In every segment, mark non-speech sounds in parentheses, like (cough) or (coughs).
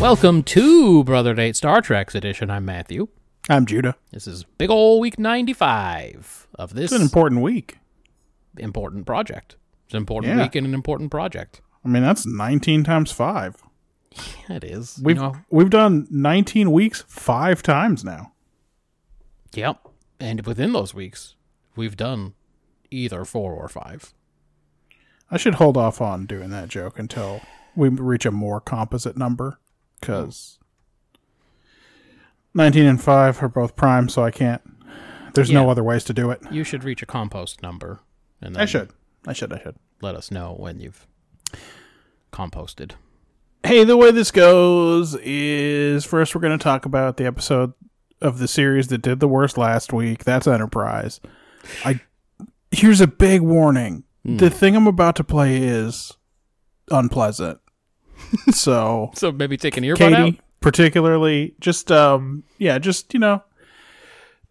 Welcome to Brother Date Star Trek's edition. I'm Matthew. I'm Judah. This is big ol' week 95 of this It's an important week. important project. It's an important Yeah. week and an important project. I mean, that's 19 times 5. Yeah, it is. We've You know, we've done 19 weeks 5 times now. yep. And within those weeks, we've done either four or five. I should hold off on doing that joke until we reach a more composite number cuz 19 and 5 are both prime, so I can't there's no Yeah. other ways to do it. You should reach a compost number and then I should. I should. I should. let us know when you've composted. Hey, the way this goes is first we're going to talk about the episode of the series that did the worst last week. That's Enterprise. I here's a big warning. The hmm. thing I'm about to play is unpleasant. (laughs) so, So maybe take an earbud Katie, out. particularly, just um, yeah, just you know,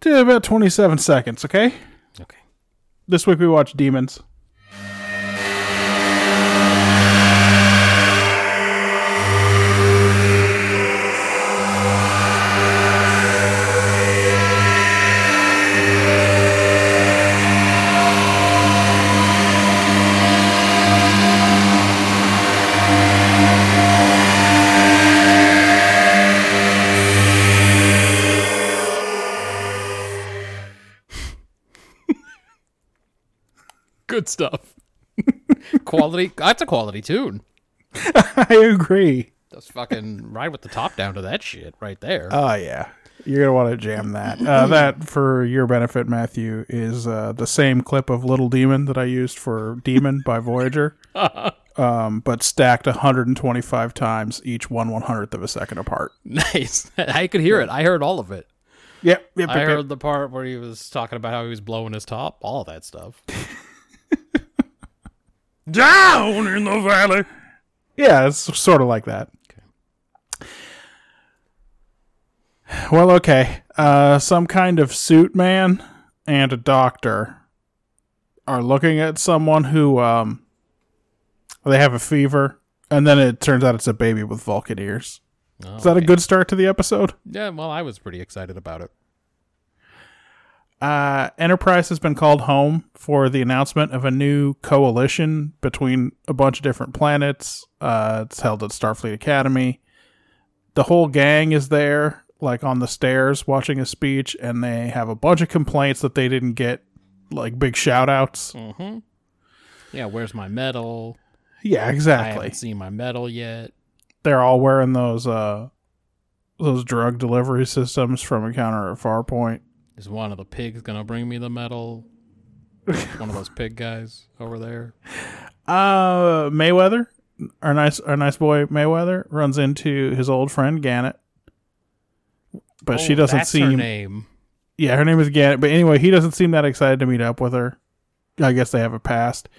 do about 27 seconds, okay? Okay. This week we watched Demons. Good stuff. quality. That's a quality tune. (laughs) I agree. Just fucking ride with the top down to that shit right there. Oh yeah, you're gonna want to jam that. Uh, (clears throat) that for your benefit, Matthew, is uh, the same clip of Little Demon that I used for Demon by Voyager, (laughs) um, but stacked 125 times, each one one hundredth of a second apart. nice. (laughs) I could hear it. I heard all of it. Yep, yep, I yep, heard yep. the part where he was talking about how he was blowing his top, all that stuff. Down in the valley. Yeah, it's sort of like that. Well, okay. Uh, some kind of suit man and a doctor are looking at someone who um they have a fever, and then it turns out it's a baby with Vulcan ears. Is that a good start to the episode? Yeah, well, I was pretty excited about it. Uh, Enterprise has been called home for the announcement of a new coalition between a bunch of different planets. Uh, it's held at Starfleet Academy. The whole gang is there, like on the stairs, watching a speech, and they have a bunch of complaints that they didn't get like big shout outs. Mm-hmm. Yeah, where's my medal? Yeah, exactly. I haven't seen my medal yet. They're all wearing those uh those drug delivery systems from Encounter at Farpoint. Is one of the pigs gonna bring me the medal? (laughs) one of those pig guys over there. Uh, Mayweather, our nice, our nice boy Mayweather, runs into his old friend Gannet, but she Oh, doesn't that's her seem. name. Yeah, her name is Gannet. But anyway, he doesn't seem that excited to meet up with her. I guess they have a past.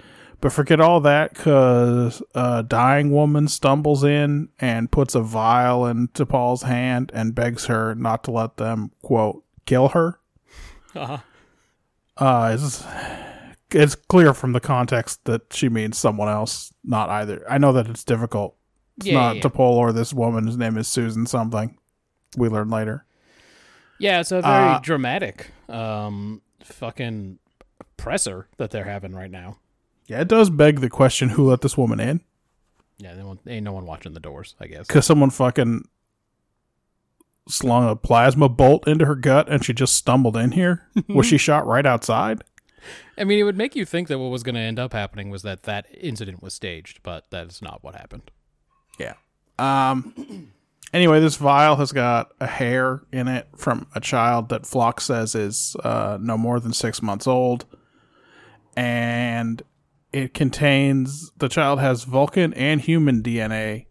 But forget all that, cause a dying woman stumbles in and puts a vial into T'Pol's hand and begs her not to let them quote kill her. Uh-huh. Uh, it's it's clear from the context that she means someone else, not either. I know that it's difficult. It's Yeah, not yeah, T'Pol or this woman. His name is Susan something. We learn later. Yeah, it's a very Uh, dramatic um fucking presser that they're having right now. Yeah, it does beg the question: Who let this woman in? Yeah, there won't- ain't no one watching the doors, I guess. Because someone fucking slung a plasma bolt into her gut and she just stumbled in here. (laughs) Was she shot right outside? I mean, it would make you think that what was going to end up happening was that that incident was staged, but that is not what happened. Yeah. Um. (clears throat) Anyway, this vial has got a hair in it from a child that Phlox says is uh, no more than six months old. And it contains the child has Vulcan and human DNA,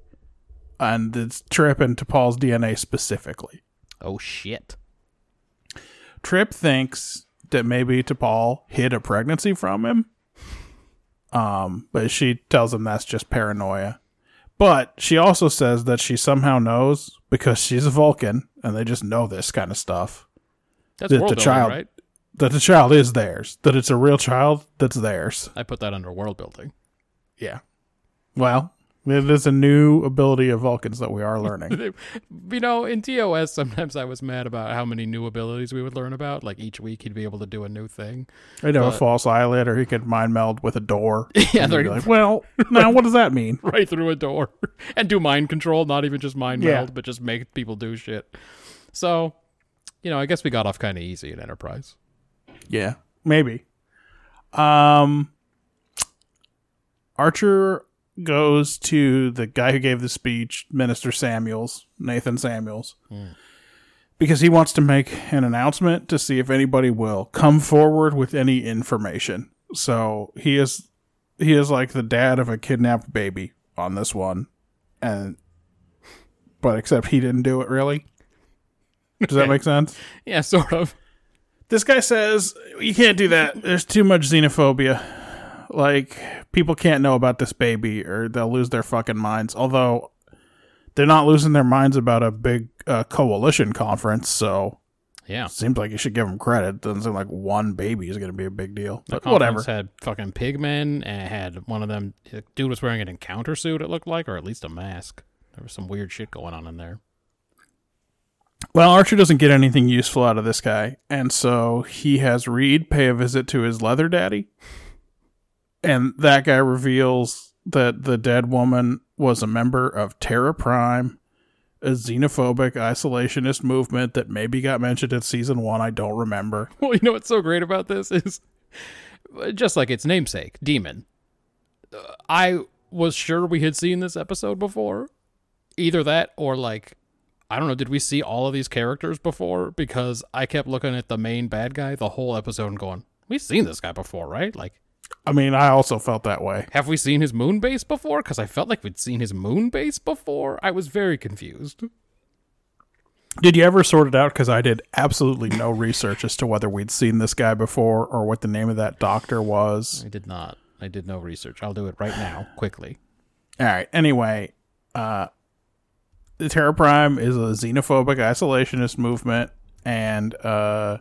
and it's Trip T'Pol's DNA specifically. Oh shit. Trip thinks that maybe T'Pol hid a pregnancy from him. Um, but she tells him that's just paranoia. But she also says that she somehow knows because she's a Vulcan and they just know this kind of stuff. That's The- the child- right? That the child is theirs. That it's a real child that's theirs. I put that under world building. Yeah. Well, it is a new ability of Vulcans that we are learning. (laughs) you know, in TOS, sometimes I was mad about how many new abilities we would learn about. Like each week, he'd be able to do a new thing. I know a false eyelid, or he could mind meld with a door. (laughs) Yeah, And you'd they're like, well, now what does that mean? (laughs) right through a door and do mind control, not even just mind Yeah. meld, but just make people do shit. So, you know, I guess we got off kind of easy in Enterprise. Yeah, maybe. Um, Archer goes to the guy who gave the speech, Minister Samuels, Nathan Samuels, hmm. because he wants to make an announcement to see if anybody will come forward with any information. So he is he is like the dad of a kidnapped baby on this one, and but except he didn't do it really. Does that (laughs) make sense? Yeah, sort of. This guy says you can't do that. There's too much xenophobia. Like people can't know about this baby, or they'll lose their fucking minds. Although they're not losing their minds about a big uh, coalition conference, so Yeah. seems like you should give them credit. Doesn't seem like one baby is going to be a big deal. The But whatever. conference had fucking pigmen and it had one of them. The dude was wearing an encounter suit, it looked like, or at least a mask. There was some weird shit going on in there. Well, Archer doesn't get anything useful out of this guy, and so he has Reed pay a visit to his leather daddy. And that guy reveals that the dead woman was a member of Terra Prime, a xenophobic isolationist movement that maybe got mentioned in season one. I don't remember. (laughs) Well, you know what's so great about this is just like its namesake, Demon. Uh, I was sure we had seen this episode before. Either that or like I don't know, did we see all of these characters before? Because I kept looking at the main bad guy the whole episode and going, We've seen this guy before, right? Like I mean, I also felt that way. have we seen his moon base before? Because I felt like we'd seen his moon base before. I was very confused. Did you ever sort it out? Because I did absolutely no research as to whether we'd seen this guy before or what the name of that doctor was. I did not. I did no research. I'll do it right now, quickly. All right. Anyway, uh, the Terra Prime is a xenophobic isolationist movement, and uh,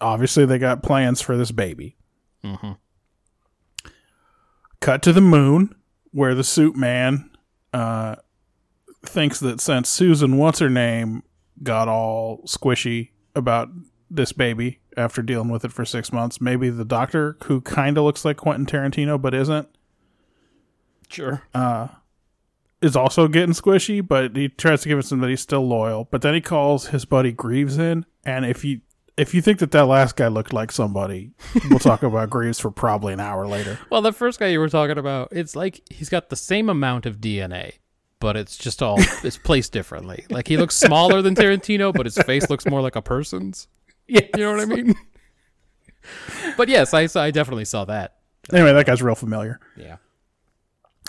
obviously they got plans for this baby. Mm-hmm. Cut to the moon, where the suit man uh, thinks that since Susan, what's her name, got all squishy about this baby after dealing with it for six months, maybe the doctor, who kind of looks like Quentin Tarantino but isn't, Sure. uh, is also getting squishy, but he tries to give it some that he's still loyal. But then he calls his buddy Greaves in, and if you if you think that that last guy looked like somebody, we'll talk (laughs) about Greaves for probably an hour later. Well, the first guy you were talking about, it's like he's got the same amount of DNA, but it's just all (laughs) it's placed differently. Like he looks smaller than Tarantino, but his face looks more like a person's. Yeah, You know what I mean? but yes, I I definitely saw that. Anyway, that guy's real familiar. Yeah.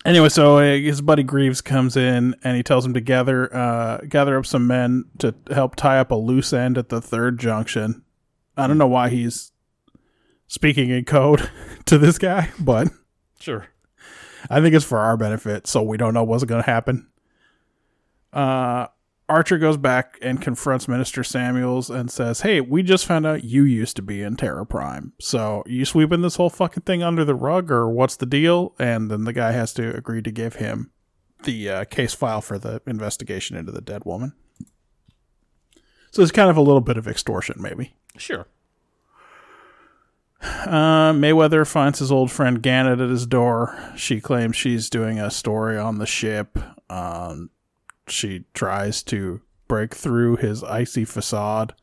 Anyway, so uh, his buddy Greaves comes in and he tells him to gather uh, gather up some men to help tie up a loose end at the third junction. I don't know why he's speaking in code (laughs) to this guy, but Sure. I think it's for our benefit, so we don't know what's going to happen. Uh, Archer goes back and confronts Minister Samuels and says, "Hey, we just found out you used to be in Terra Prime. So you sweeping this whole fucking thing under the rug, or what's the deal?" And then the guy has to agree to give him the uh, case file for the investigation into the dead woman. So it's kind of a little bit of extortion, maybe. Sure. Uh, Mayweather finds his old friend Gannet at his door. She claims she's doing a story on the ship. Um, she tries to break through his icy facade.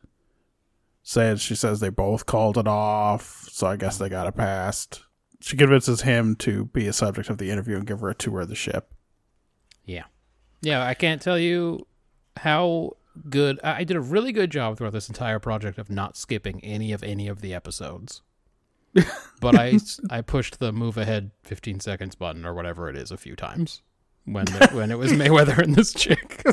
Says she says they both called it off, so I guess they got it passed. She convinces him to be a subject of the interview and give her a tour of the ship. Yeah. Yeah, I can't tell you how good. I I did a really good job throughout this entire project of not skipping any of any of the episodes. (laughs) but I I pushed the move ahead 15 seconds button or whatever it is a few times when the, when it was Mayweather and this chick.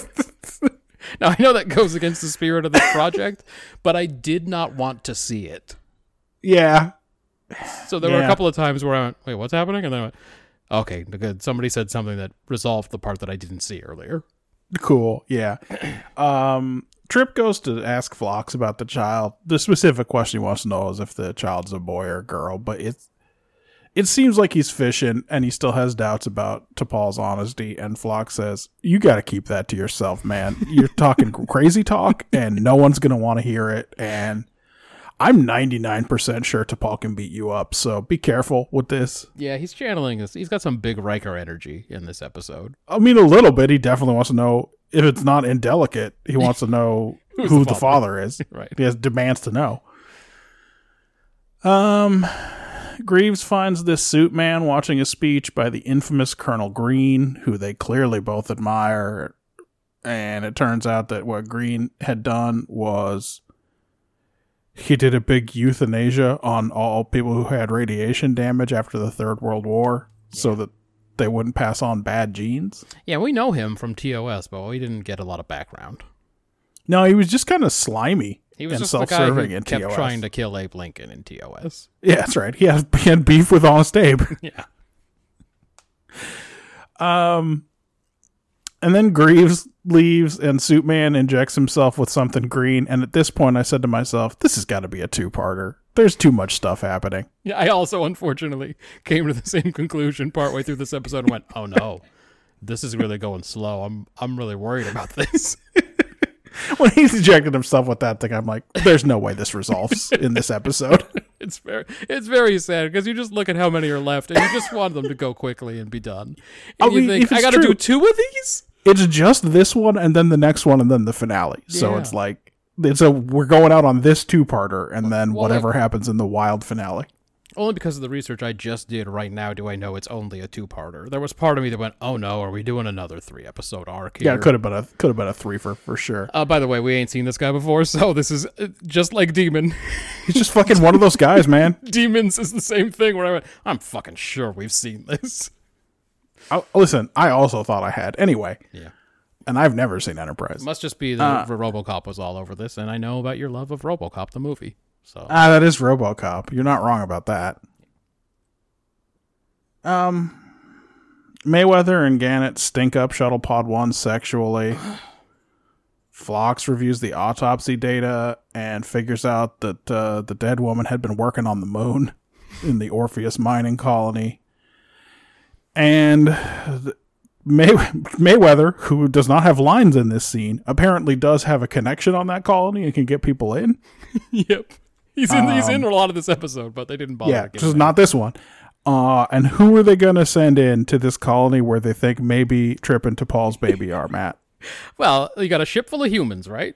(laughs) now I know that goes against the spirit of this project, but I did not want to see it. Yeah. So there were a couple of times where I went, "Wait, what's happening?" And then I went, "Okay, good. Somebody said something that resolved the part that I didn't see earlier." Cool. Yeah. (clears throat) Um, Trip goes to ask Phlox about the child. The specific question he wants to know is if the child's a boy or a girl, but it's it seems like he's fishing and he still has doubts about T'Pol's honesty. And Phlox says, You got to keep that to yourself, man. You're talking (laughs) crazy talk and no one's going to want to hear it. And I'm 99% sure T'Pol can beat you up. So be careful with this. Yeah, he's channeling this. He's got some big Riker energy in this episode. I mean, a little bit. He definitely wants to know if it's not indelicate. He (laughs) wants to know (laughs) who the the father is. Right. He has demands to know. Um, Greaves finds this suit man watching a speech by the infamous Colonel Green, who they clearly both admire. And it turns out that what Green had done was he did a big euthanasia on all people who had radiation damage after the Third World War so that they wouldn't pass on bad genes. Yeah, we know him from TOS, but we didn't get a lot of background. No, he was just kind of slimy He was and just the guy self-serving who kept TOS. trying to kill Abe Lincoln in TOS. (laughs) Yeah, that's right. He had, he had beef with Honest Abe. (laughs) Yeah. (laughs) Um, and then Greaves leaves, and Suitman injects himself with something green. And at this point, I said to myself, "This has got to be a two-parter. There's too much stuff happening." Yeah, I also unfortunately came to the same conclusion partway through this episode and went, "Oh no, this is really going slow. I'm I'm really worried about this." (laughs) When he's injected himself with that thing, I'm like, "There's no way this resolves in this episode." (laughs) It's very it's very sad because you just look at how many are left and you just want them to go quickly and be done. And oh, I you mean, think I got to do two of these? it's just this one, and then the next one, and then the finale. So it's like it's a we're going out on this two-parter, and then Well, whatever happens in the wild finale. Only because of the research I just did right now do I know it's only a two-parter. There was part of me that went, "Oh no, are we doing another three-episode arc here?" Yeah, it could have been a could have been a three for for sure. Uh, by the way, we ain't seen this guy before, (laughs) so this is uh, just like Demon. (laughs) He's just fucking one of those guys, man. (laughs) Demons is the same thing where I went, I'm fucking sure we've seen this. I, listen, I also thought I had anyway, Yeah. and I've never seen Enterprise. Must just be the, Uh, the RoboCop was all over this, and I know about your love of RoboCop, the movie. So Ah, that is RoboCop. You're not wrong about that. Um, Mayweather and Gannet stink up Shuttle Pod One sexually. (sighs) Phlox reviews the autopsy data and figures out that uh, the dead woman had been working on the moon (laughs) in the Orpheus mining colony. And May- (laughs) Mayweather, who does not have lines in this scene, apparently does have a connection on that colony and can get people in. (laughs) yep, he's in he's in a lot of this episode, but they didn't bother. Um, Yeah, just not this one. Uh, and who are they going to send in to this colony where they think maybe Trip and T'Pol's baby are, Matt? (laughs) Well, you got a ship full of humans, right?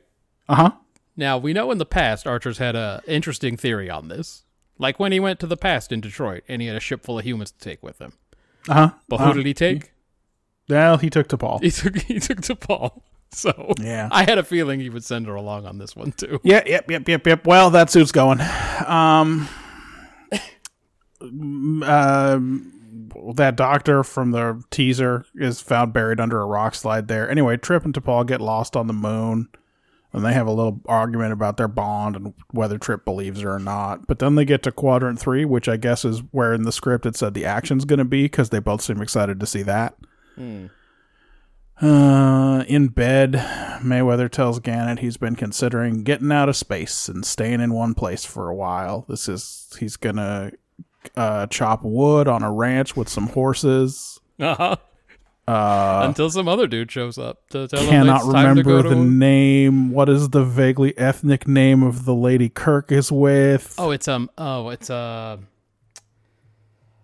Uh huh. Now we know in the past Archer's had a interesting theory on this, like when he went to the past in Detroit and he had a ship full of humans to take with him. Uh huh. But who did he take? Well, he took T'Pol. He took (laughs) he took T'Pol. (laughs) So Yeah. I had a feeling he would send her along on this one too. Yeah, yep, yep, yep, yep. Well, that suit's going. Um, um, that doctor from the teaser is found buried under a rock slide there. Anyway, Trip and T'Pol get lost on the moon, and they have a little argument about their bond and whether Trip believes her or not. But then they get to Quadrant Three, which I guess is where in the script it said the action's going to be because they both seem excited to see that. Uh, in bed, Mayweather tells Gannet he's been considering getting out of space and staying in one place for a while. This is he's gonna uh, chop wood on a ranch with some horses. Uh-huh. Uh, Until some other dude shows up to tell him cannot it's time to go remember to the name. What is the vaguely ethnic name of the lady Kirk is with? Oh, it's um. Oh, it's uh.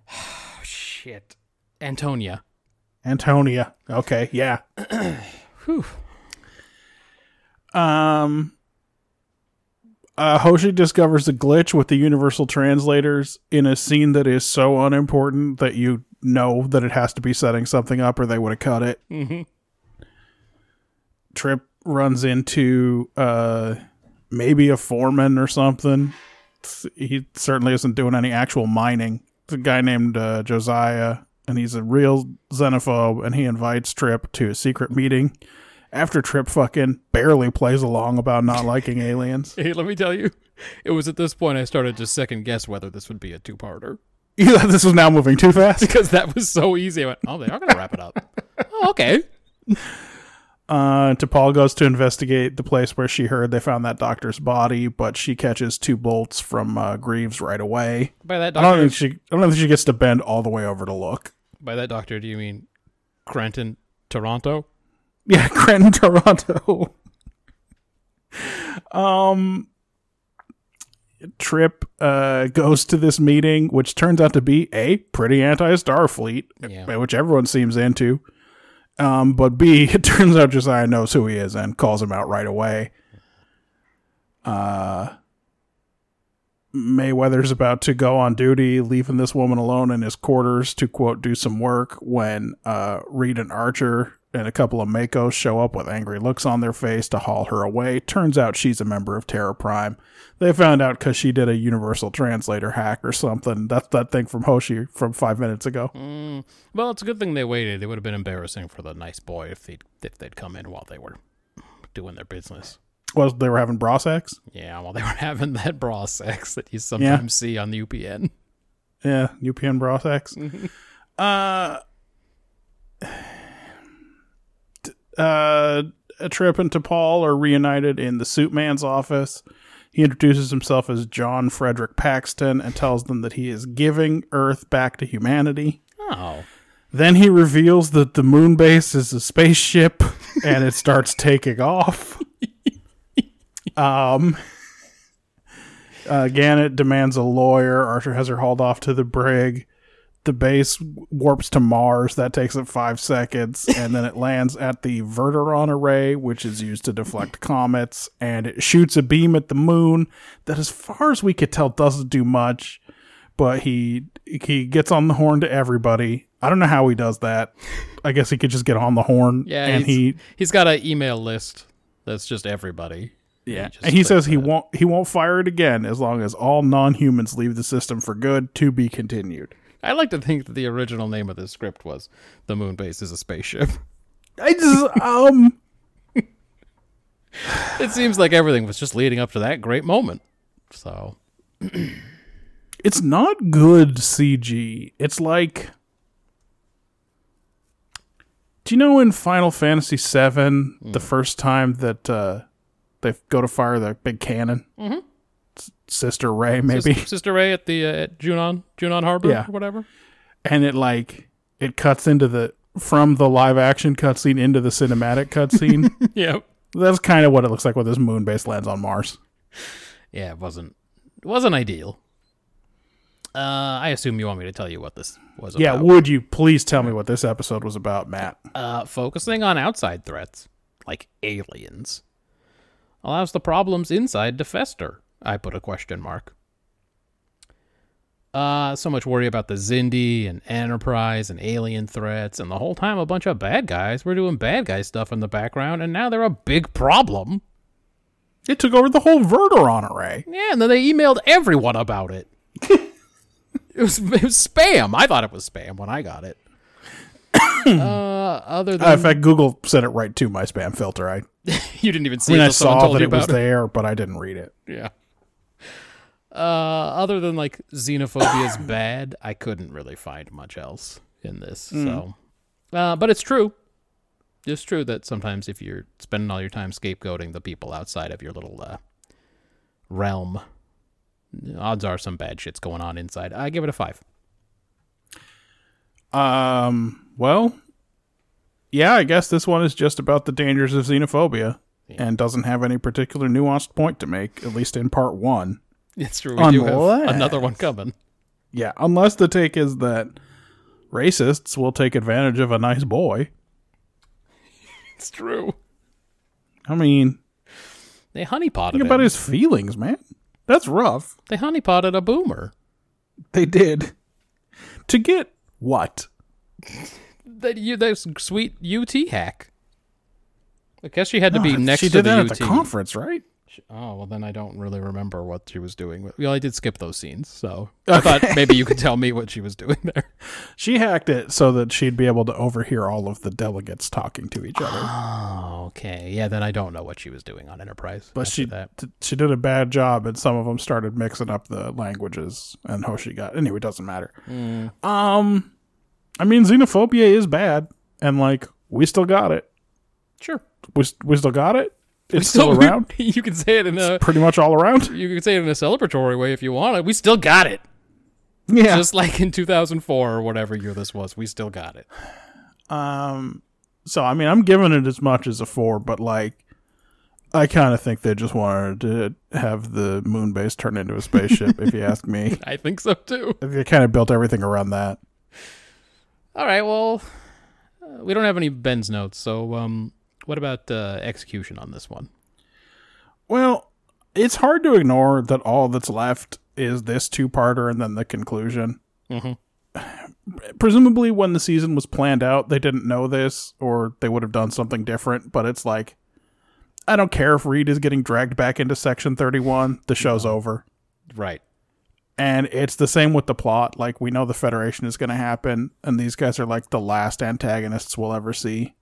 (sighs) shit, Antonia. Antonia. Okay, yeah. (clears throat) Whew. Um, uh, Hoshi discovers a glitch with the universal translators in a scene that is so unimportant that you know that it has to be setting something up or they would have cut it. Mhm. Trip runs into uh, maybe a foreman or something. He certainly isn't doing any actual mining. It's a guy named uh, Josiah, and he's a real xenophobe, and he invites Trip to a secret meeting. After Trip fucking barely plays along about not liking (laughs) aliens. Hey, let me tell you, it was at this point I started to second guess whether this would be a two-parter You thought this was now moving too fast? because that was so easy. I went, oh, they are going to wrap it up. (laughs) oh, okay. Uh, T'Pol goes to investigate the place where she heard they found that doctor's body, but she catches two bolts from uh, Greaves right away. By that doctor, I don't think she. I don't think she gets to bend all the way over to look. By that doctor, do you mean Crenton, Toronto? (laughs) Yeah, Crenton, Toronto. um, Trip uh goes to this meeting, which turns out to be a pretty anti-Starfleet, Yeah. which everyone seems into. Um, but B, (laughs) it turns out Josiah knows who he is and calls him out right away. Uh, Mayweather's about to go on duty, leaving this woman alone in his quarters to quote do some work when uh, Reed and Archer and a couple of MACOs show up with angry looks on their face to haul her away. Turns out she's a member of Terra Prime. They found out because she did a Universal Translator hack or something. That's that thing from Hoshi from five minutes ago. Mm, well, it's a good thing they waited. It would have been embarrassing for the nice boy if they'd, if they'd come in while they were doing their business. Was they were having bra sex? Yeah, while they were (laughs) having that bra sex that you sometimes see on the UPN. Yeah, UPN bra sex. (laughs) uh, t- uh, Trip and T'Pol are reunited in the Suit Man's office. He introduces himself as John Frederick Paxton and tells them that he is giving Earth back to humanity. Oh, Then he reveals that the moon base is a spaceship and it starts taking off. (laughs) Um, uh, Gannet demands a lawyer. Archer has her hauled off to the brig. The base warps to Mars. That takes it five seconds. And then it (laughs) lands at the Verteron array, which is used to deflect comets. And it shoots a beam at the moon that, as far as we could tell, doesn't do much. But he he gets on the horn to everybody. I don't know how he does that. I guess he could just get on the horn. yeah. and he's, he he's got an email list that's just everybody. Yeah, and he says he that. won't he won't fire it again as long as all non-humans leave the system for good. To be continued. I like to think that the original name of this script was "The Moon Base is a Spaceship." (laughs) I just um it seems like everything was just leading up to that great moment. So (clears throat) it's not good CG. It's like Do you know in Final Fantasy VII, the first time that uh, they go to fire the big cannon, mm-hmm. Sister Ray maybe, Sis- (laughs) Sister Ray at the uh, at Junon Junon Harbor Yeah. or whatever. and it like it cuts into the from the live action cutscene into the cinematic (laughs) cutscene. Yeah. That's kind of what it looks like when this moon base lands on Mars. Yeah, it wasn't it wasn't ideal. Uh, I assume you want me to tell you what this was about. Yeah, about. would you please tell me what this episode was about, Matt? uh, focusing on outside threats, like aliens, allows the problems inside to fester. I put a question mark. Uh, so much worry about the Xindi and Enterprise and alien threats, and the whole time a bunch of bad guys were doing bad guy stuff in the background, and now they're a big problem. It took over the whole Verteron array. Yeah, and then they emailed everyone about it. (laughs) it, was, it was spam. I thought it was spam when I got it. (coughs) uh, other than Uh, in fact, Google sent it right to my spam filter. I, (laughs) you didn't even see I mean, it I saw that it was it. there, but I didn't read it. Yeah. Uh, other than like xenophobia is (coughs) bad, I couldn't really find much else in this. Mm. So, uh, but it's true. It's true that sometimes if you're spending all your time scapegoating the people outside of your little uh, realm, odds are some bad shit's going on inside. I give it a five. Um, well, yeah, I guess this one is just about the dangers of xenophobia and doesn't have any particular nuanced point to make, at least in part one. It's true. We do have Unless- another one coming. Yeah, unless the take is that racists will take advantage of a nice boy. It's true. I mean, They honeypotted think him. about his feelings, man. That's rough. They honeypotted a boomer. They did. To get what? That you that sweet UT hack. I guess she had to be next she to did the that UT. at the conference, right? Oh well, then I don't really remember what she was doing. Well, I did skip those scenes, so I thought maybe you could tell me what she was doing there. (laughs) She hacked it so that she'd be able to overhear all of the delegates talking to each other. Oh, okay. Yeah, then I don't know what she was doing on Enterprise. But she that. t- she did a bad job, and some of them started mixing up the languages, and Hoshi got anyway. It doesn't matter. Um, I mean, xenophobia is bad, and like we still got it. Sure. We we still got it. It's So still around. (laughs) you can say it in a Pretty much all around. (laughs) you can say it in a celebratory way if you want it. We still got it. Yeah. Just like in 2004 or whatever year this was, we still got it. Um, so I mean, I'm giving it as much as a four, but like, I kind of think they just wanted to have the moon base turn into a spaceship. if you ask me, (laughs) I think so too. they kind of built everything around that. All right. Well, uh, we don't have any Ben's notes, so um, what about uh, execution on this one? Well, it's hard to ignore that all that's left is this two-parter and then the conclusion. Mhm. Presumably, when the season was planned out, they didn't know this, or they would have done something different. But it's like, I don't care if Reed is getting dragged back into Section Thirty-One. The show's over. Right. And it's the same with the plot. Like, we know the Federation is going to happen, and these guys are like the last antagonists we'll ever see.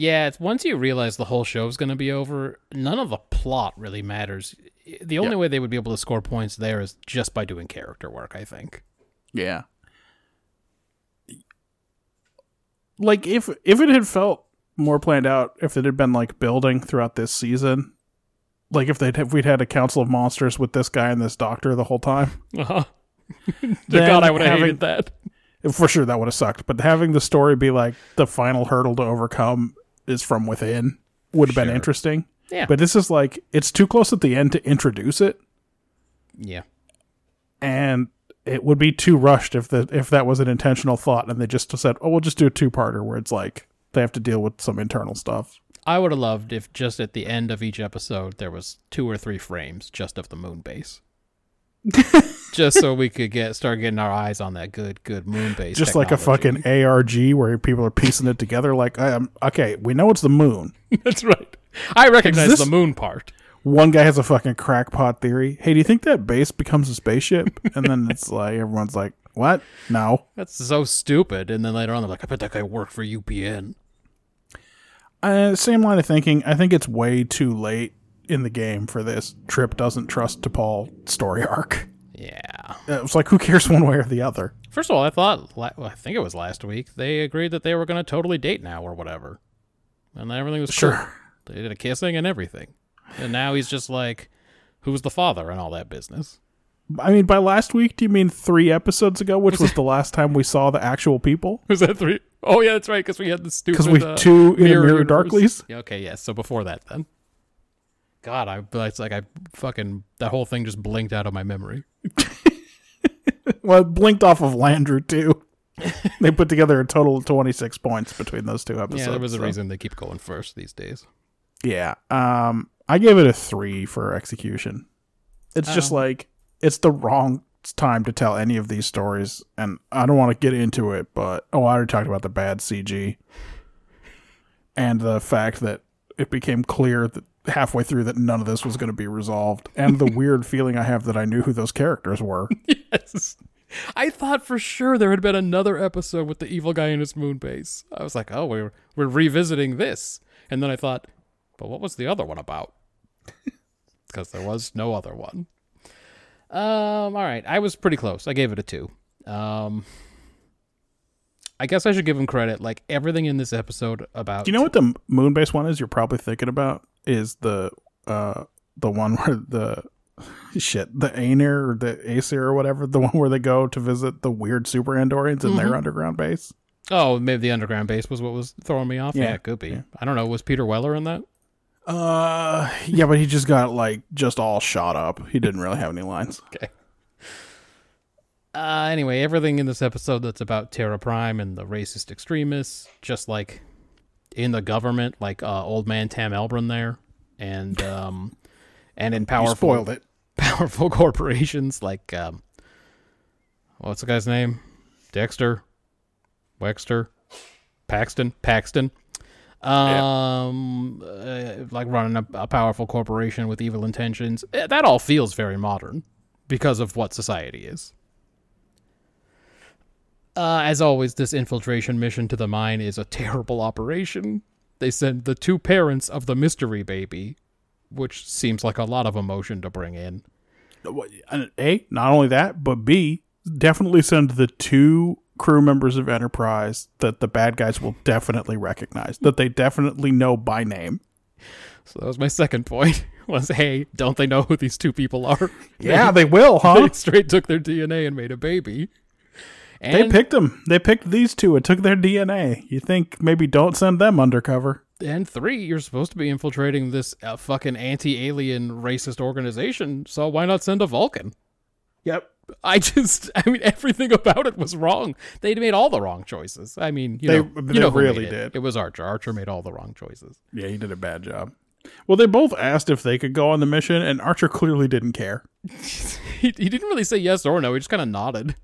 Yeah, it's once you realize the whole show is going to be over, none of the plot really matters. The only way they would be able to score points there is just by doing character work, I think. Yeah. Like if if it had felt more planned out, if it had been like building throughout this season, like if they'd if we'd had a council of monsters with this guy and this doctor the whole time, Uh-huh. (laughs) God, I would have hated that. for sure that would have sucked. But having the story be like the final hurdle to overcome is from within would have been interesting. Yeah. But this is like it's too close at the end to introduce it. Yeah. and it would be too rushed if the if that was an intentional thought and they just said, "Oh, we'll just do a two-parter where it's like they have to deal with some internal stuff." I would have loved if just at the end of each episode there was two or three frames just of the moon base. (laughs) just so we could get start getting our eyes on that good good moon base. Just like a fucking ARG where people are piecing it together like, um, "Okay, we know it's the moon." (laughs) That's right. I recognize the moon part. One guy has a fucking crackpot theory. Hey, do you think that base becomes a spaceship? and then it's (laughs) like everyone's like, "What? No." That's so stupid. And then later on they're like, I bet that guy worked for UPN. Uh, same line of thinking. I think it's way too late in the game for this. Trip doesn't trust T'Pol story arc. Yeah. It was like, who cares one way or the other? First of all, I thought, well, I think it was last week, they agreed that they were going to totally date now or whatever. And everything was cool. Sure. They did a kissing and everything. And now he's just like, who's the father and all that business? I mean, by last week, do you mean three episodes ago, which was the last time we saw the actual people? (laughs) Was that three? Oh, yeah, that's right, because we had the stupid. Because we uh, two in mirror universe. darklies. Yeah, okay, yes. So before that, then. God, I it's like I fucking that whole thing just blinked out of my memory. (laughs) Well, it blinked off of Landrew too. (laughs) they put together a total of twenty six points between those two episodes. yeah, there was a so- reason they keep going first these days. Yeah. Um, I gave it a three for execution. It's just Oh. like it's the wrong time to tell any of these stories, and I don't want to get into it, but oh, I already talked about the bad CG and the fact that it became clear that halfway through that none of this was going to be resolved, and the (laughs) weird feeling I have that I knew who those characters were. (laughs) Yes. I thought for sure there had been another episode with the evil guy in his moon base. I was like, oh, we're we're revisiting this, and then I thought, but what was the other one about? (laughs) Because there was no other one. Um. All right, I was pretty close. I gave it a two. Um. I guess I should give him credit. Like everything in this episode about. Do you know what the moon-based one is? You're probably thinking about is the uh the one where the (laughs) shit the Aenar or the Aesir or whatever the one where they go to visit the weird super Andorians in their underground base. Oh, maybe the underground base was what was throwing me off. Yeah, Yeah, it could be. yeah. I don't know. Was Peter Weller in that? Uh, yeah, but he just got like just all shot up. He didn't really have any lines. (laughs) Okay. Uh, anyway, everything in this episode that's about Terra Prime and the racist extremists, just like in the government, like uh, old man Tam Elbrun there, and (laughs) um, and in powerful spoiled it. (laughs) powerful corporations like um, what's the guy's name? Dexter, Wexter, Paxton, Paxton. Um, uh, like running a, a powerful corporation with evil intentions. Eh, That all feels very modern because of what society is. Uh, as always, this infiltration mission to the mine is a terrible operation. They send the two parents of the mystery baby, which seems like a lot of emotion to bring in. A, not only that, but B, definitely send the two crew members of Enterprise that the bad guys will definitely recognize, that they definitely know by name. So that was my second point. (laughs) Was hey, don't they know who these two people are? Yeah, they will, (laughs) they straight took their DNA and made a baby. They picked them. They picked these two and took their DNA. You think maybe don't send them undercover? and three, you're supposed to be infiltrating this uh, fucking anti-alien racist organization. So why not send a Vulcan? Yep. I just, (laughs) I mean, everything about it was wrong. They made all the wrong choices. I mean, you They- know, they you know really it. did. It was Archer. Archer made all the wrong choices. Yeah, he did a bad job. Well, they both asked if they could go on the mission, and Archer clearly didn't care. (laughs) he, he didn't really say yes or no. He just kind of nodded.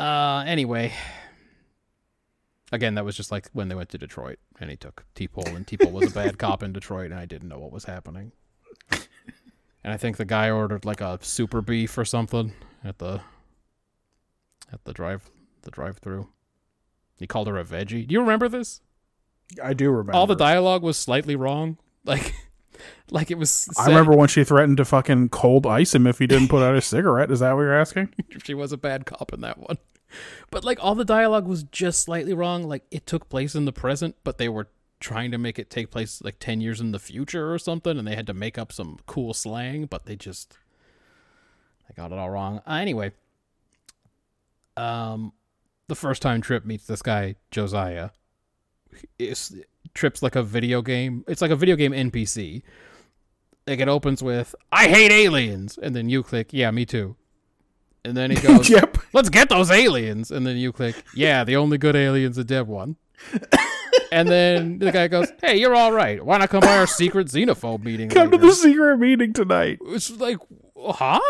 Uh, anyway. Again, that was just like when they went to Detroit and he took T'Pol and T'Pol was a bad (laughs) cop in Detroit and I didn't know what was happening. And I think the guy ordered like a super beef or something at the at the drive the drive through. He called her a veggie. Do you remember this? I do remember. All the dialogue was slightly wrong. Like (laughs) like it was I remember when she threatened to fucking cold ice him if he didn't put out his cigarette. Is that what you're asking? (laughs) she was a bad cop in that one. But like all the dialogue was just slightly wrong. Like it took place in the present, but they were trying to make it take place like 10 years in the future or something and they had to make up some cool slang, but they just they got it all wrong. Uh, anyway, um the first time Trip meets this guy Josiah is Trip's like a video game. It's like a video game NPC. Like it opens with "I hate aliens," and then you click "Yeah, me too," and then he (laughs) goes yep. let's get those aliens. And then you click, yeah, the only good alien's a dead one. and then the guy goes, hey, you're all right. Why not come by our secret xenophobe meeting? Come to the secret meeting tonight. It's like, huh?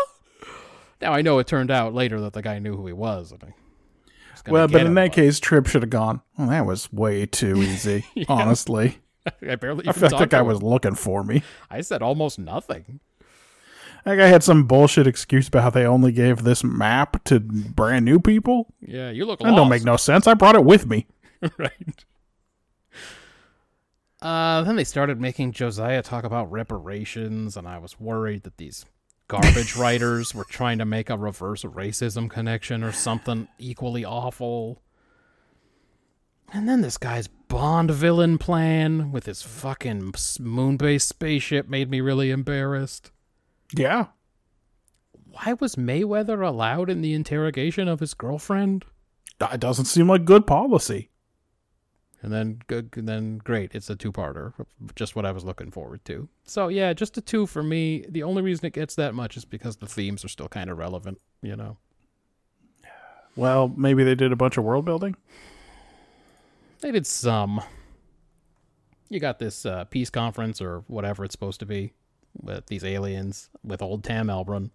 Now I know it turned out later that the guy knew who he was. I was Well, but in that case, Trip should have gone. Well, that was way too (laughs) easy. Honestly, (laughs) I barely I felt like I him. was looking for me. I said almost nothing. That guy had some bullshit excuse about how they only gave this map to brand new people. Yeah, you look That lost. don't make no sense. I brought it with me. (laughs) right. Uh, then they started making Josiah talk about reparations, and I was worried that these garbage (laughs) writers were trying to make a reverse racism connection or something equally awful. And then this guy's Bond villain plan with his fucking moon based spaceship made me really embarrassed. Yeah. Why was Mayweather allowed in the interrogation of his girlfriend? That doesn't seem like good policy. And then good, then great. It's a two-parter, just what I was looking forward to. So yeah, just a two for me. The only reason it gets that much is because the themes are still kind of relevant. You know, Well, maybe they did a bunch of world building. they did some. You got this uh, peace conference or whatever it's supposed to be with these aliens with old Tam Elbrun,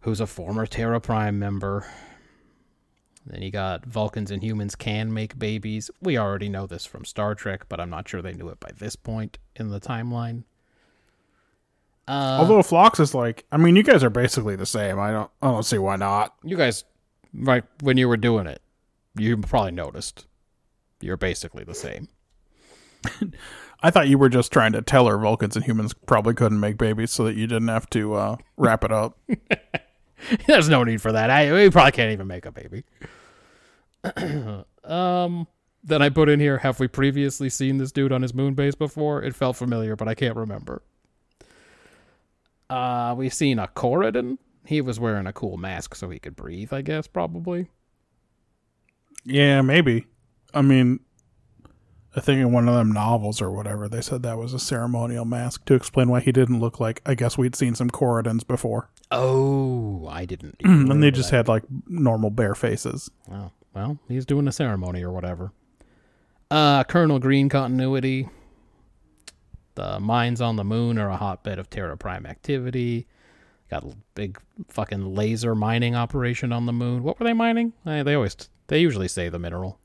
who's a former Terra Prime member. Then you got Vulcans and humans can make babies. We already know this from Star Trek, but I'm not sure they knew it by this point in the timeline. Uh, Although Phlox is like, I mean, you guys are basically the same. I don't, I don't see why not. you guys, right when you were doing it, you probably noticed you're basically the same. (laughs) I thought you were just trying to tell her Vulcans and humans probably couldn't make babies, so that you didn't have to uh, wrap it up. (laughs) There's no need for that. I, we probably can't even make a baby. (clears throat) um. Then I put in here, have we previously seen this dude on his moon base before? It felt familiar, but I can't remember. Uh, we've seen a Coridan. He was wearing a cool mask so he could breathe, I guess, probably. yeah, maybe. I mean, I think in one of them novels or whatever, they said that was a ceremonial mask to explain why he didn't look like. I guess we'd seen some Coridans before, Oh, I didn't. (clears throat) and they just that. had like normal bare faces. Oh, well, he's doing a ceremony or whatever. Uh, Colonel Green continuity. The mines on the moon are a hotbed of Terra Prime activity. Got a big fucking laser mining operation on the moon. What were they mining? They always, they usually say the mineral.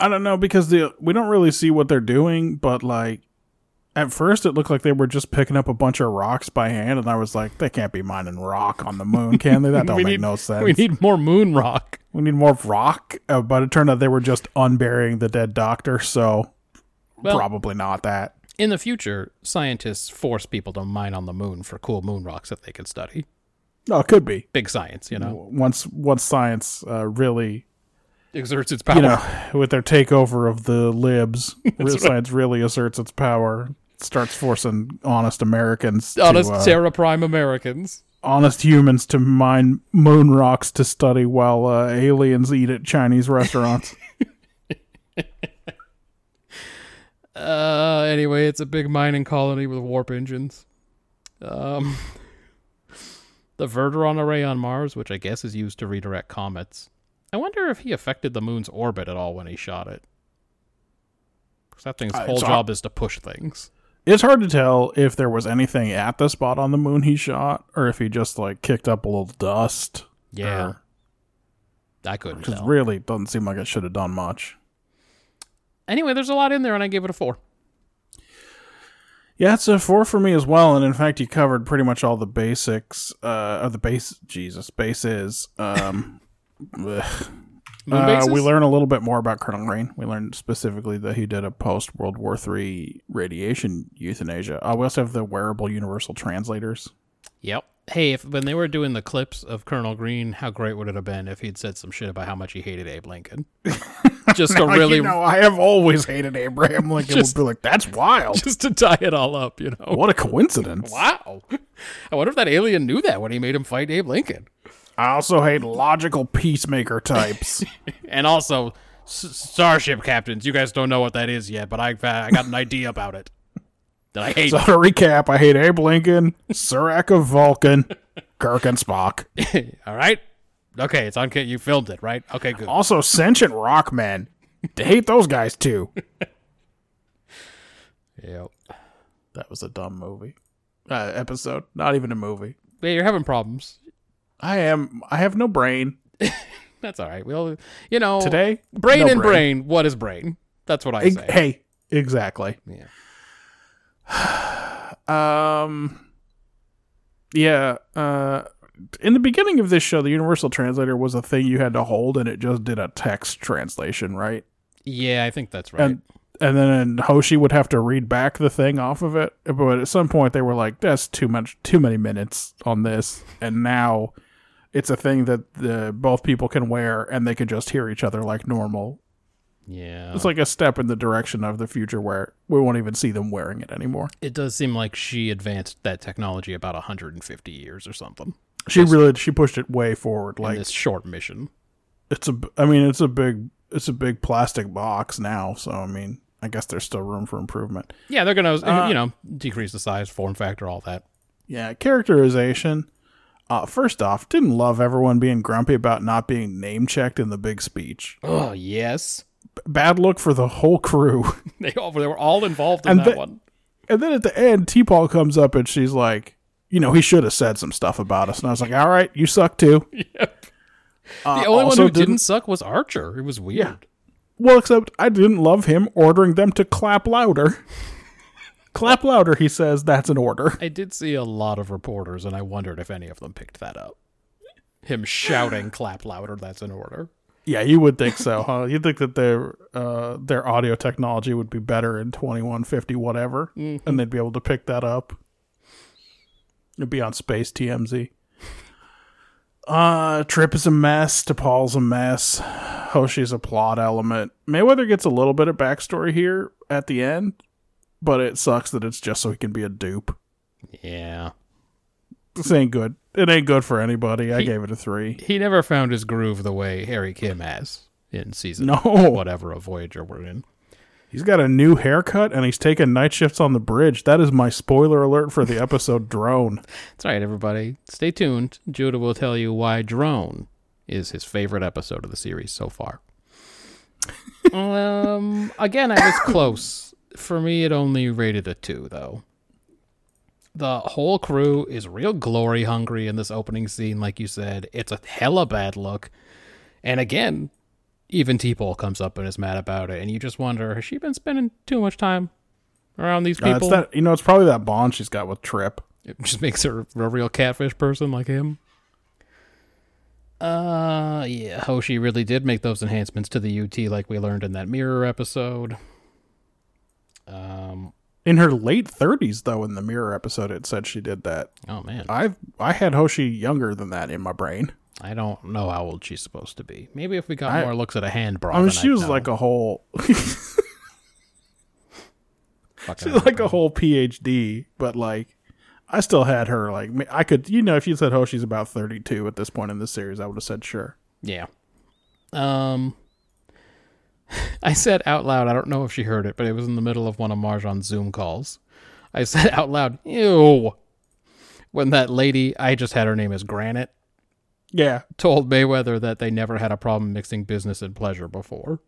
I don't know because the we don't really see what they're doing, but like at first it looked like they were just picking up a bunch of rocks by hand, and I was like, they can't be mining rock on the moon, can they? That (laughs) don't make need no (laughs) sense. We need more moon rock. we need more rock, uh, but it turned out they were just unburying the dead doctor, so Well- probably not that. In the future, scientists force people to mine on the moon for cool moon rocks that they can study. No, it could be. Big science, you know, Once once science uh, really exerts its power. you know, with their takeover of the libs, (laughs) real science really asserts its power, starts forcing honest Americans, Honest to, uh, Terra Prime Americans. honest humans to mine moon rocks to study while uh, aliens eat at Chinese restaurants. (laughs) Uh, anyway, it's a big mining colony with warp engines. Um, (laughs) the Verteron array on Mars, which I guess is used to redirect comets. I wonder if he affected the moon's orbit at all when he shot it. Because that thing's Uh, whole job hard- is to push things. it's hard to tell if there was anything at the spot on the moon he shot, or if he just like kicked up a little dust. Yeah, I couldn't because really doesn't seem like it should have done much. anyway, there's a lot in there, and I gave it a four. Yeah, it's a four for me as well, and in fact, you covered pretty much all the basics. Uh, of the base, Jesus, bases. Um, Uh, we learn a little bit more about Colonel Green. We learned specifically that he did a post World War III radiation euthanasia. Uh, we also have the wearable universal translators. Yep. Hey, if when they were doing the clips of Colonel Green, how great would it have been if he'd said some shit about how much he hated Abe Lincoln? (laughs) Just to really, you know, I have always hated Abraham Lincoln. Just- would be like, that's wild. (laughs) just to tie it all up, you know. what a coincidence. Wow. I wonder if that alien knew that when he made him fight Abe Lincoln. I also hate logical peacemaker types. (laughs) And also, s- starship captains. You guys don't know what that is yet, but I, I got an idea about it. That I hate. so to recap, I hate Abe Lincoln, Surak of Vulcan, Kirk and Spock. (laughs) all right. Okay, it's on. You filmed it, right? Okay, good. Also, sentient rock men. I hate those guys too. Yep. That was a dumb movie. Uh, episode, not even a movie. Yeah, you're having problems. I am. I have no brain (laughs) That's all right. We'll, you know, today. brain no and brain. What is brain? That's what I Ex- say. Hey, exactly. (sighs) Yeah. (sighs) Um. Yeah. Uh. In the beginning of this show, the Universal Translator was a thing you had to hold, and it just did a text translation, right? Yeah, I think that's right. And and then Hoshi would have to read back the thing off of it. But at some point, they were like, "That's too much, too many minutes on this." And now, it's a thing that the both people can wear, and they can just hear each other like normal. yeah. It's like a step in the direction of the future where we won't even see them wearing it anymore. it does seem like she advanced that technology about 150 years or something She really she pushed it way forward. in Like this short mission. it's a, I mean, it's a big, it's a big plastic box now. So I mean, I guess there's still room for improvement. Yeah, they're gonna Uh, you know decrease the size, form factor, all that. Yeah, characterization. Uh, first off, didn't love everyone being grumpy about not being name checked in the big speech. Oh yes, B- bad look for the whole crew. (laughs) they all they were all involved in And that the- one. and then at the end, T'Pol comes up and she's like, you know, he should have said some stuff about us. And I was like, all right, you suck too. (laughs) Yep. Uh, The only one who didn't, suck was Archer. It was weird. Well, except I didn't love him ordering them to clap louder. (laughs) clap louder, he says. That's an order. I did see a lot of reporters, and I wondered if any of them picked that up. Him shouting, (laughs) "Clap louder!" That's an order. Yeah, you would think so, huh? You'd think that their uh, their audio technology would be better in twenty one fifty whatever, and they'd be able to pick that up. It'd be on Space TMZ. Uh, Trip is a mess. T'Pol's a mess. Hoshi's a plot element. Mayweather gets a little bit of backstory here at the end, but it sucks that it's just so he can be a dupe. Yeah, This ain't good. It ain't good for anybody. I gave it a three. he never found his groove the way Harry Kim has in season No. whatever of Voyager we're in. He's got a new haircut and he's taking night shifts on the bridge. That is my spoiler alert for the episode (laughs) Drone. That's all right, everybody. Stay tuned. Judah will tell you why Drone is his favorite episode of the series so far. (laughs) um, again, I was close. For me, it only rated a two, though. The whole crew is real glory hungry in this opening scene, like you said. It's a hella bad look. And again, even T'Pol comes up and is mad about it, and you just wonder, has she been spending too much time around these Uh, people? that you know, it's probably that bond she's got with Trip. It just makes her a real catfish person like him. Uh, yeah, Hoshi really did make those enhancements to the UT like we learned in that mirror episode. Um, In her late thirties, though, in the mirror episode, it said she did that. oh man, I I had Hoshi younger than that in my brain. I don't know how old she's supposed to be. Maybe if we got I- more looks at a hand bra. I mean, she I'd was know. like a whole, (laughs) Fucking she was like a whole PhD, but like, I still had her. Like, I could, you know, if you said Hoshi's about thirty-two at this point in the series, I would have said sure. Yeah. Um, (laughs) I said out loud. I don't know if she heard it, but it was in the middle of one of Marjan's Zoom calls. I said (laughs) out loud, "Ew." When that lady, I just had her name as Granite, Yeah, told Mayweather that they never had a problem mixing business and pleasure before.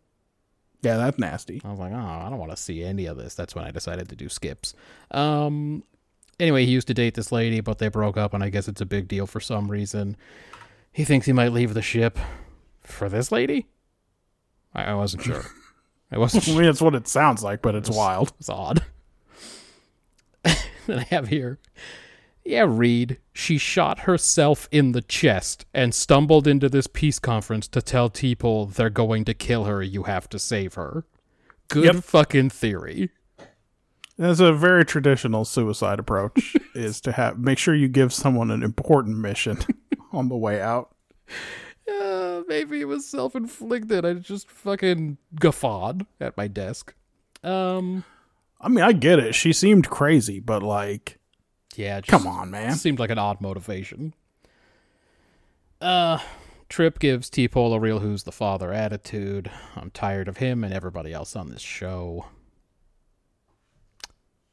yeah, that's nasty. I was like, oh, I don't want to see any of this. That's when I decided to do skips. Um, anyway, he used to date this lady, but they broke up, and I guess it's a big deal for some reason. He thinks he might leave the ship for this lady. I, I wasn't sure. (laughs) I wasn't I mean, that's what it sounds like, but it's wild. It's odd. (laughs) then I have here. Yeah, Reed. She shot herself in the chest and stumbled into this peace conference to tell people they're going to kill her. You have to save her. Good Yep. fucking theory. That's a very traditional suicide approach: (laughs) is to have make sure you give someone an important mission on the way out. Uh, maybe it was self inflicted. I just fucking guffawed at my desk. Um, I mean, I get it. She seemed crazy, but like, yeah, just, come on, man. Seemed like an odd motivation. Uh, Trip gives T'Pol a real who's the father attitude. I'm tired of him and everybody else on this show.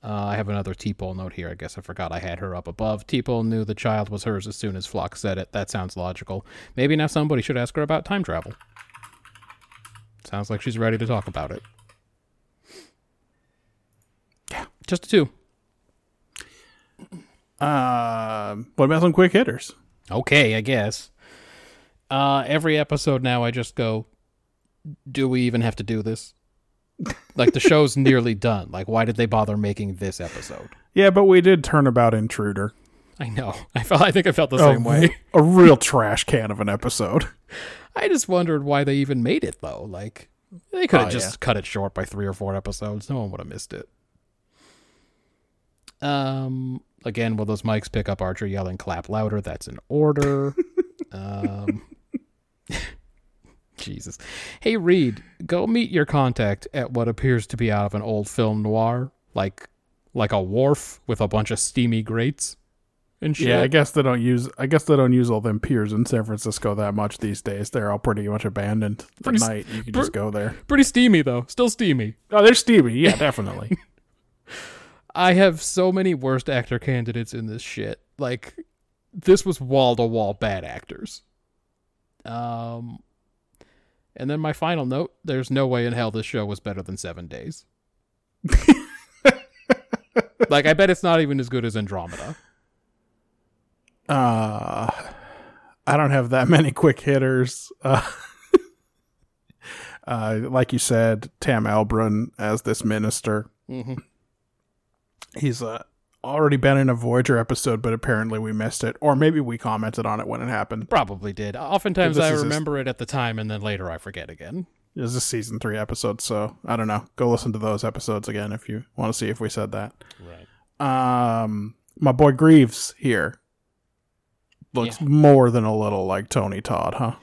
Uh, I have another T'Pol note here. I guess I forgot I had her up above. T'Pol knew the child was hers as soon as Phlox said it. That sounds logical. Maybe now somebody should ask her about time travel. Sounds like she's ready to talk about it. Yeah, just a two. Um, what about some quick hitters? Okay, I guess. Uh, every episode now, I just go, do we even have to do this? Like the show's nearly done. Like, why did they bother making this episode? Yeah, but we did Turnabout Intruder. I know. I felt. I think I felt the same way. A real trash can of an episode. I just wondered why they even made it though. Like, they could have Oh, just yeah. cut it short by three or four episodes. No one would have missed it. Um. Again, will those mics pick up Archer yelling "clap louder"? That's an order. (laughs) um. (laughs) Jesus. Hey Reed, go meet your contact at what appears to be out of an old film noir, like like a wharf with a bunch of steamy grates and shit. Yeah, I guess they don't use. I guess they don't use all them piers in San Francisco that much these days. They're all pretty much abandoned. At Pretty s- night, you can just go there. Pretty steamy though. Still steamy. Oh, they're steamy. Yeah, definitely. (laughs) I have so many worst actor candidates in this shit. Like this was wall to wall bad actors. Um and then my final note, there's no way in hell this show was better than 7 days. (laughs) like I bet it's not even as good as Andromeda. Uh, I don't have that (laughs) many quick hitters. Uh, (laughs) uh, like you said, Tam Elbrun as this minister. Mhm. He's uh, already been in a Voyager episode, but apparently we missed it, or maybe we commented on it when it happened. Probably did. Oftentimes I is remember it at the time and then later I forget again. It was a season three episode, so I don't know. Go listen to those episodes again if you want to see if we said that. Right. Um, my boy Greaves here looks more than a little like Tony Todd, huh?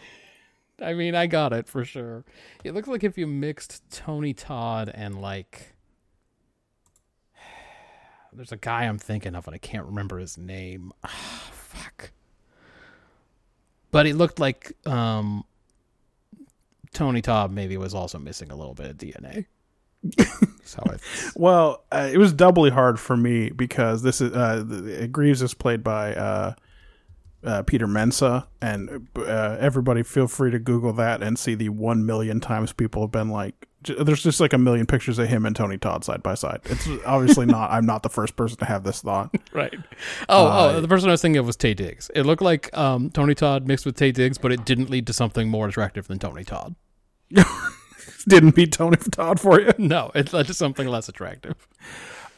I mean, I got it for sure. It looks like if you mixed Tony Todd and like there's a guy I'm thinking of and I can't remember his name. (sighs) Fuck. But it looked like um Tony Todd maybe was also missing a little bit of DNA. (laughs) Well, uh, it was doubly hard for me because this is uh, the- Greaves is played by uh, uh, Peter Mensah, and uh, everybody feel free to Google that and see the one million times people have been like. There's just like a million pictures of him and Tony Todd side by side. It's obviously not. I'm not the first person to have this thought. (laughs) Right. Oh, Uh, oh, the person I was thinking of was Taye Diggs. It looked like um, Tony Todd mixed with Taye Diggs, but it didn't lead to something more attractive than Tony Todd. (laughs) Didn't beat Tony Todd for you. No, it led to something less attractive.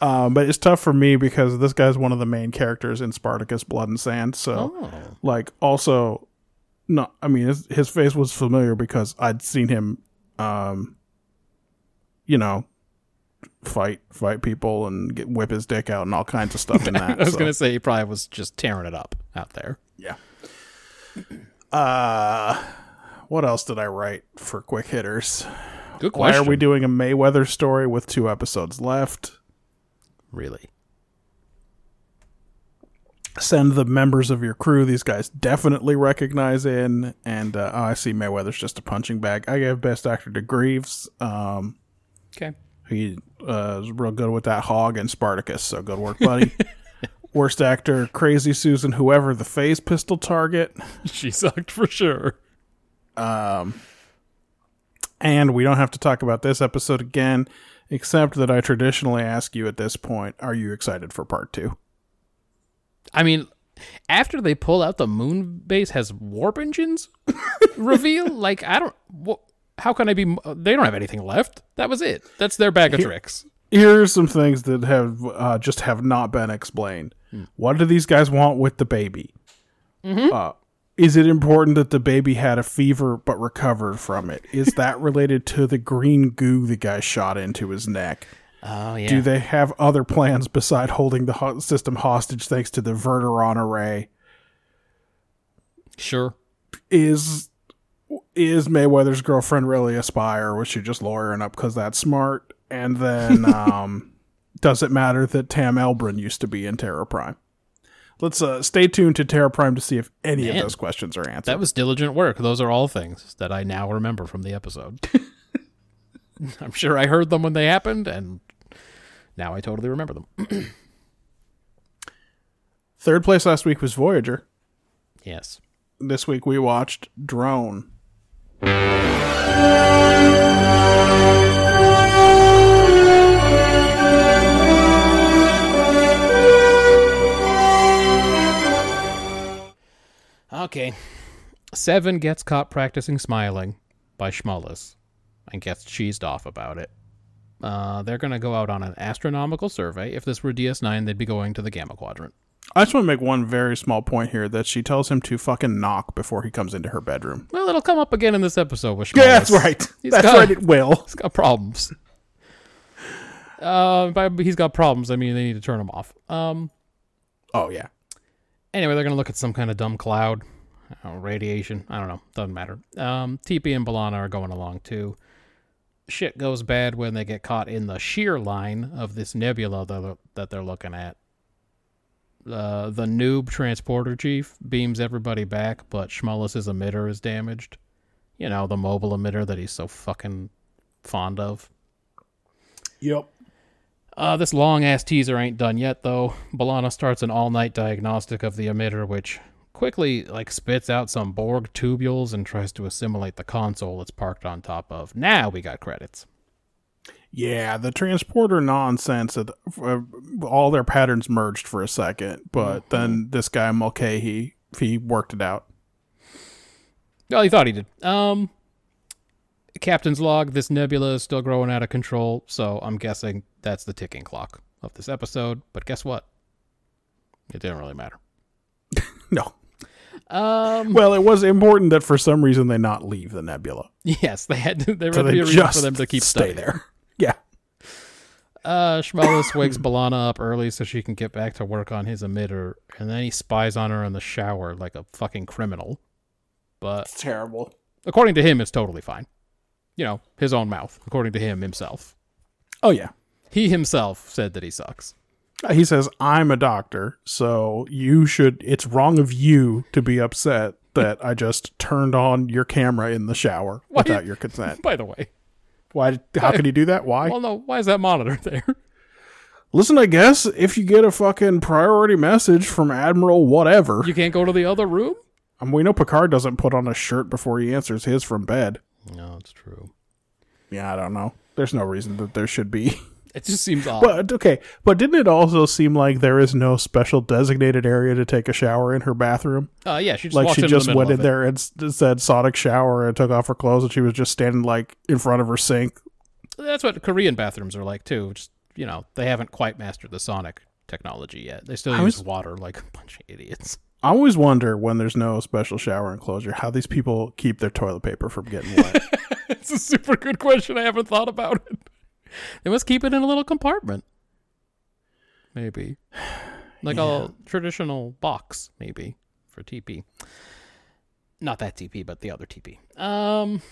Um, but it's tough for me because this guy's one of the main characters in Spartacus Blood and Sand. So, Oh. like, also, no, I mean, his, his face was familiar because I'd seen him, um, you know, fight fight people and get, whip his dick out and all kinds of stuff in (laughs) that. I was so. gonna say he probably was just tearing it up out there. Yeah. Uh, what else did I write for quick hitters? Good question. Why are we doing a Mayweather story with two episodes left? really? Send the members of your crew these guys definitely recognize in. And uh, oh, I see Mayweather's just a punching bag. I gave Best Actor to Greaves. Um, Okay. he uh, was real good with that hog and Spartacus, so good work, buddy. (laughs) Worst actor, Crazy Susan, whoever the phase pistol target. (laughs) She sucked for sure. Um, and we don't have to talk about this episode again, except that I traditionally ask you at this point, are you excited for part two? I mean, after they pull out the moon base has warp engines (laughs) reveal, like I don't. What, how can I be? They don't have anything left. That was it. That's their bag of tricks. Here are some things that have uh, just have not been explained. What do these guys want with the baby? Uh, is it important that the baby had a fever but recovered from it? Is that (laughs) related to the green goo the guy shot into his neck? Oh yeah. Do they have other plans beside holding the ho- system hostage thanks to the Verteron array? Sure. is is Mayweather's girlfriend really a spy, or was she just lawyering up because that's smart? And then, (laughs) um, does it matter that Tam Elbrun used to be in Terra Prime? Let's uh, stay tuned to Terra Prime to see if any Man. of those questions are answered. That was diligent work. Those are all things that I now remember from the episode. (laughs) I'm sure I heard them when they happened, and now I totally remember them. Third place last week was Voyager. yes. This week we watched Drone. Okay. Seven gets caught practicing smiling by Schmullis and gets cheesed off about it. Uh, they're going to go out on an astronomical survey. If this were DS9, they'd be going to the Gamma Quadrant. I just want to make one very small point here that she tells him to fucking knock before he comes into her bedroom. Well, it'll come up again in this episode with. Yeah, that's right. He's that's got- right. It will. (laughs) He's got problems. Uh, by he's got problems. I mean, they need to turn him off. Um, Oh yeah. anyway, they're gonna look at some kind of dumb cloud, I radiation. I don't know. Doesn't matter. Um, TP and B'Elanna are going along too. Shit goes bad when they get caught in the shear line of this nebula that they're looking at. Uh, the noob transporter chief beams everybody back, but Schmullis' emitter is damaged. You know, the mobile emitter that he's so fucking fond of. Yep. Uh, this long ass teaser ain't done yet, though. B'Elanna starts an all night diagnostic of the emitter, which quickly like spits out some Borg tubules and tries to assimilate the console it's parked on top of. Now we got credits. Yeah, the transporter nonsense. Uh, all their patterns merged for a second, but then this guy Mulcahy, he worked it out. Well, he thought he did. Um, Captain's log: This nebula is still growing out of control, so I'm guessing that's the ticking clock of this episode. But guess what? It didn't really matter. (laughs) No. Um, Well, it was important that for some reason they not leave the nebula. (laughs) yes, they had to. There So would be a reason for them to keep stay studying. there. (laughs) Yeah. Uh, Schmellis wakes B'Elanna up early so she can get back to work on his emitter, and then he spies on her in the shower like a fucking criminal. But It's terrible. according to him, it's totally fine. You know, his own mouth, according to him himself. Oh yeah. He himself said that he sucks. He says, "I'm a doctor, so you should. It's wrong of you to be upset that I just turned on your camera in the shower without your consent. (laughs) By the way, Why? How could he do that? Why? well, no, why is that monitor (laughs) there? Listen, I guess if you get a fucking priority message from Admiral whatever, You can't go to the other room? Um, we know Picard doesn't put on a shirt before he answers his from bed. No, it's true. Yeah, I don't know. There's no reason that there should be (laughs) It just seems odd. But okay, but didn't it also seem like there is no special designated area to take a shower in her bathroom? uh, yeah, she just like she just went in there and said Sonic shower and took off her clothes and she was just standing like in front of her sink. That's what Korean bathrooms are like too. Just you know, they haven't quite mastered the sonic technology yet. They still I use was- water like (laughs) a bunch of idiots. I always wonder when there's no special shower enclosure how these people keep their toilet paper from getting wet. (laughs) it's a super good question. I haven't thought about it. They must keep it in a little compartment. Maybe. (sighs) Like a traditional box, maybe, for TP. Not that TP, but the other TP. Um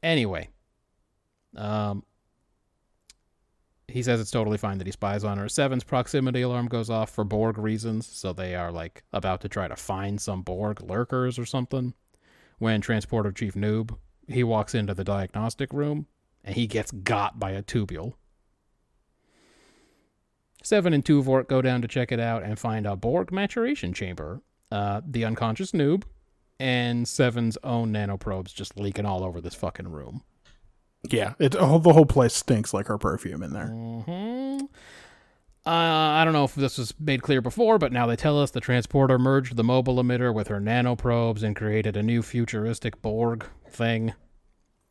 anyway. Um he says it's totally fine that he spies on her. Seven's proximity alarm goes off for Borg reasons, so they are like about to try to find some Borg lurkers or something. When Transporter Chief Noob he walks into the diagnostic room and he gets got by a tubule. Seven and Tuvok go down to check it out and find a Borg maturation chamber. Uh, the unconscious noob and Seven's own nanoprobes just leaking all over this fucking room. yeah, it the whole place stinks like her perfume in there. hmm Uh, I don't know if this was made clear before, but now they tell us the transporter merged the mobile emitter with her nanoprobes and created a new futuristic Borg thing.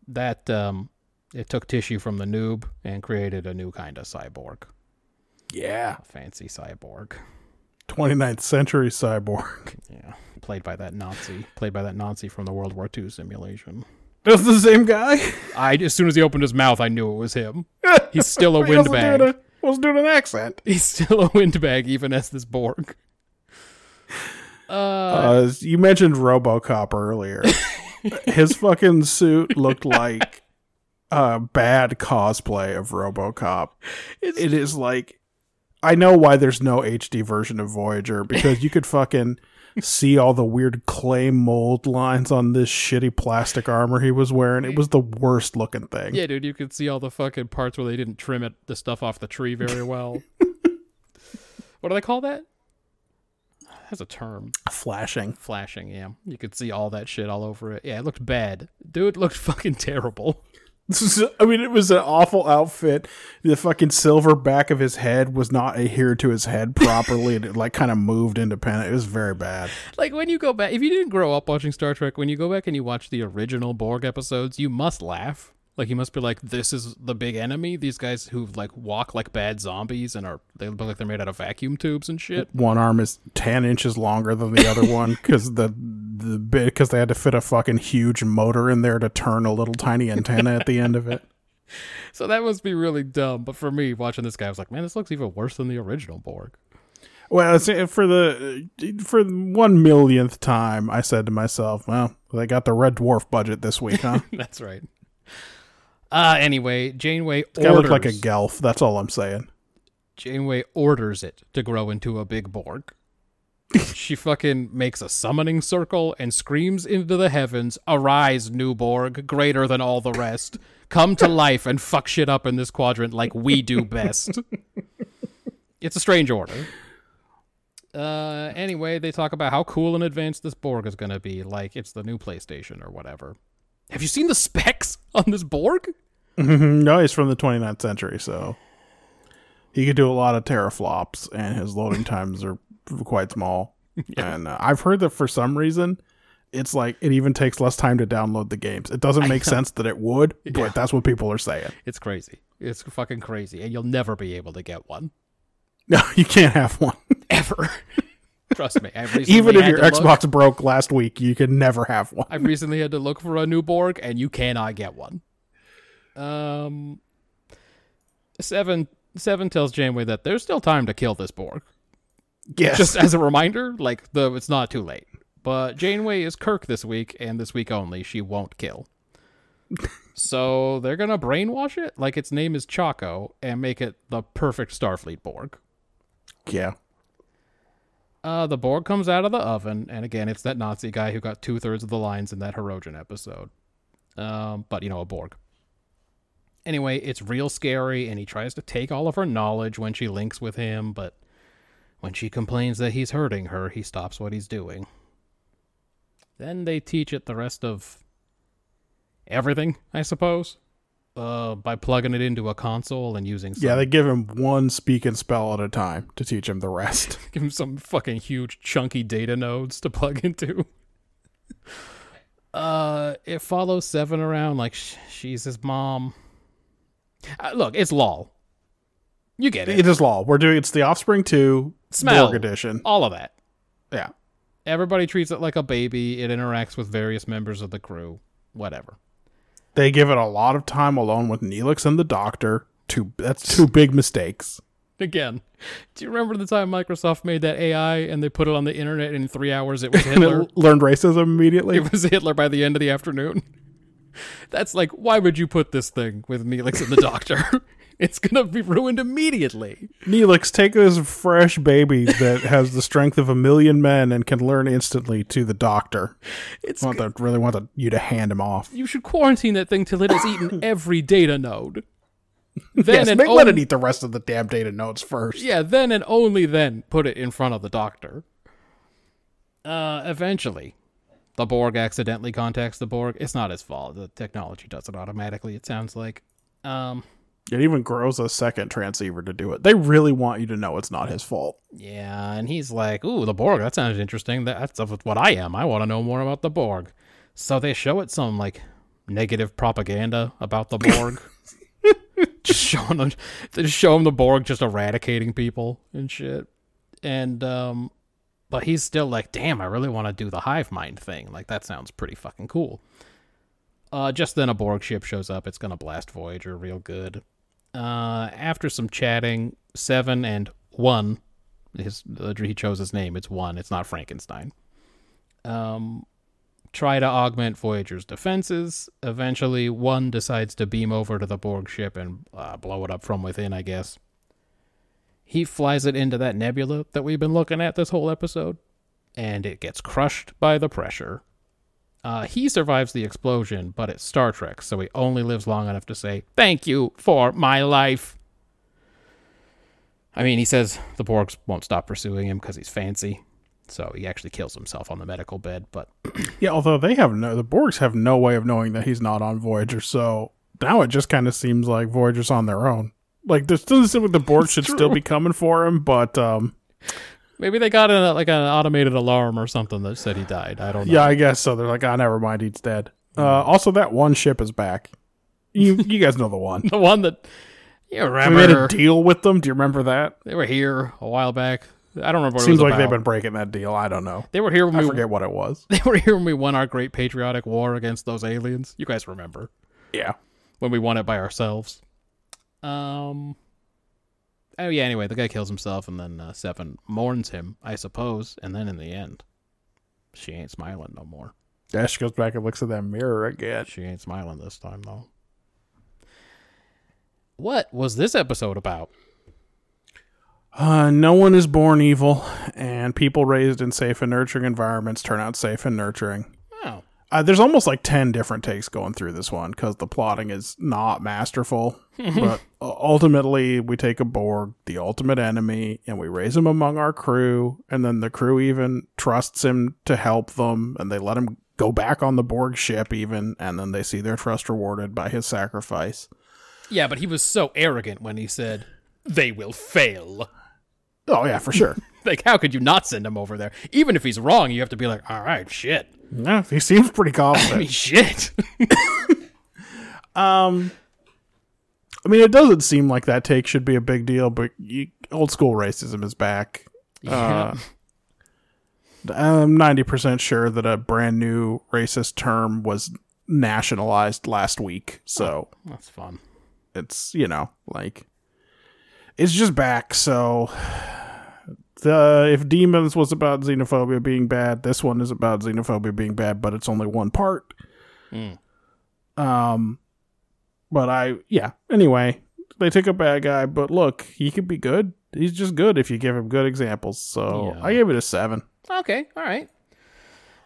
That um, it took tissue from the noob and created a new kind of cyborg, Yeah, a fancy cyborg. 29th century cyborg. (laughs) Yeah, played by that Nazi, played by that Nazi from the World War II simulation. That's the same guy. I as soon as he opened his mouth, I knew it was him. (laughs) He's still a windbag. wasn't doing an accent. He's still a windbag, even as this Borg. Uh, (laughs) Uh, you mentioned RoboCop earlier. His fucking suit looked like a bad cosplay of RoboCop. It's- it is like I know why there's no HD version of Voyager because you could fucking (laughs) see all the weird clay mold lines on this shitty plastic armor he was wearing. It was the worst looking thing. yeah, dude, you could see all the fucking parts where they didn't trim it, the stuff off the tree very (laughs) well. what do they call that? Has a term. Flashing. Flashing, yeah. You could see all that shit all over it. Yeah, it looked bad. Dude, it looked fucking terrible. (laughs) I mean, it was an awful outfit. The fucking silver back of his head was not adhered to his head properly, and it like kind of moved independent. It was very bad. Like when you go back, if you didn't grow up watching Star Trek, when you go back and you watch the original Borg episodes, you must laugh. Like you must be like, "This is the big enemy." These guys who like walk like bad zombies and are they look like they're made out of vacuum tubes and shit. One arm is ten inches longer than the other one (laughs) because the the bit because they had to fit a fucking huge motor in there to turn a little tiny antenna at the end of it. (laughs) So that must be really dumb. But for me, watching this guy, I was like, "Man, this looks even worse than the original Borg." Well, for the for one millionth time, I said to myself, "Well, they got the Red Dwarf budget this week, huh?" (laughs) That's right. Uh anyway, Janeway orders looked like a gelf. That's all I'm saying. Janeway orders it to grow into a big Borg. (laughs) she fucking makes a summoning circle and screams into the heavens, Arise, new Borg, greater than all the rest. Come to life and fuck shit up in this quadrant like we do best. (laughs) it's a strange order. Uh, anyway, they talk about how cool and advanced this Borg is going to be, like it's the new PlayStation or whatever. Have you seen the specs on this Borg? No, he's from the 29th century, so he could do a lot of teraflops, and his loading times are quite small. (laughs) And uh, I've heard that for some reason, it's like it even takes less time to download the games. It doesn't make sense that it would, (laughs) but Yeah. that's what people are saying. It's crazy. It's fucking crazy, and you'll never be able to get one. (laughs) No, you can't have one. ever. Trust me. Even if your to look- Xbox broke last week, you can never have one. I've recently had to look for a new Borg, and you cannot get one. Um, seven seven tells Janeway that there's still time to kill this Borg. Yes. Just as a reminder, like the it's not too late. But Janeway is Kirk this week, and this week only. She won't kill. (laughs) so they're gonna brainwash it, like its name is Chaco, and make it the perfect Starfleet Borg. yeah. Uh, the Borg comes out of the oven, and again, it's that Nazi guy who got two thirds of the lines in that Hirogen episode. Um, but you know, a Borg. Anyway, it's real scary, and he tries to take all of her knowledge when she links with him, but when she complains that he's hurting her, he stops what he's doing. Then they teach it the rest of everything, I suppose. uh, by plugging it into a console and using some, Yeah, they give him one speak and spell at a time to teach him the rest. (laughs) give him some fucking huge chunky data nodes to plug into. Uh, it follows Seven around like sh- she's his mom. Uh, look, it's lol. You get it. it is law. We're doing it's the Offspring 2 Smell. Borg edition. All of that. Yeah. Everybody treats it like a baby. It interacts with various members of the crew. Whatever. They give it a lot of time alone with Neelix and the Doctor. Two that's two big mistakes. Again, do you remember the time Microsoft made that AI and they put it on the internet and in three hours it was (laughs) Hitler? it learned racism immediately. it was Hitler by the end of the afternoon. That's like, why would you put this thing with Neelix and the Doctor? (laughs) it's gonna be ruined immediately. Neelix, take this fresh baby that has the strength of a million men and can learn instantly to the Doctor. It's I want to, really want to, you to hand him off. you should quarantine that thing till it has eaten (laughs) every data node. Then Yes, and make, let it eat the rest of the damn data notes first. Yeah, then and only then put it in front of the doctor. Uh, eventually, the Borg accidentally contacts the Borg. It's not his fault. The technology does it automatically. It sounds like. Um, It even grows a second transceiver to do it. They really want you to know it's not his fault. yeah, and he's like, "Ooh, the Borg. That sounds interesting. That's what I am. I want to know more about the Borg." So they show it some like negative propaganda about the Borg. (laughs) just showing them, just show him the Borg just eradicating people and shit. And um, but he's still like, damn, I really want to do the hive mind thing. Like that sounds pretty fucking cool. Uh, just then a Borg ship shows up. It's gonna blast Voyager real good. Uh, after some chatting, seven and one, his he chose his name. It's one. It's not Frankenstein. Um, try to augment Voyager's defenses. Eventually, one decides to beam over to the Borg ship and uh, blow it up from within. I guess he flies it into that nebula that we've been looking at this whole episode, and it gets crushed by the pressure. Uh, he survives the explosion, but it's Star Trek, so he only lives long enough to say, Thank you for my life. I mean, he says the Borgs won't stop pursuing him because he's fancy, so he actually kills himself on the medical bed, but (clears throat) Yeah, although they have no, the Borgs have no way of knowing that he's not on Voyager, so now it just kind of seems like Voyager's on their own. Like, this doesn't seem like the Borg should still be coming for him, but um, maybe they got a, like an automated alarm or something that said he died. I don't know. yeah, I guess so. They're like, ah, never mind, he's dead. Uh, also, that one ship is back. You, you guys know the one. (laughs) The one that you We made a deal with them. Do you remember that? they were here a while back. I don't remember. What Seems it was like they've been breaking that deal. I don't know. They were here when I we forget what it was. (laughs) They were here when we won our great patriotic war against those aliens. You guys remember Yeah. when we won it by ourselves? Um. Oh yeah. Anyway, the guy kills himself, and then uh, Seven mourns him, I suppose. And then in the end, she ain't smiling no more. Yeah, she goes back and looks at that mirror again. She ain't smiling this time though. What was this episode about? Uh, no one is born evil, and people raised in safe and nurturing environments turn out safe and nurturing. Uh, there's almost like 10 different takes going through this one because the plotting is not masterful. (laughs) but uh, ultimately, we take a Borg, the ultimate enemy, and we raise him among our crew. And then the crew even trusts him to help them, and they let him go back on the Borg ship, even. And then they see their trust rewarded by his sacrifice. yeah, but he was so arrogant when he said they will fail. Oh, yeah, for sure. (laughs) Like, how could you not send him over there? Even if he's wrong, you have to be like, all right, shit. yeah, he seems pretty (laughs) I confident. mean, shit. (laughs) Um, I mean, it doesn't seem like that take should be a big deal, but you, old school racism is back. Uh, I'm 90% sure that a brand new racist term was nationalized last week. So That's fun. it's, you know, like, it's just back. So the, if Demons was about xenophobia being bad, this one is about xenophobia being bad, but it's only one part. Mm. Um, but I, yeah. Anyway, they took a bad guy, but look, he could be good. He's just good if you give him good examples. So Yeah. I gave it a seven. Okay, all right.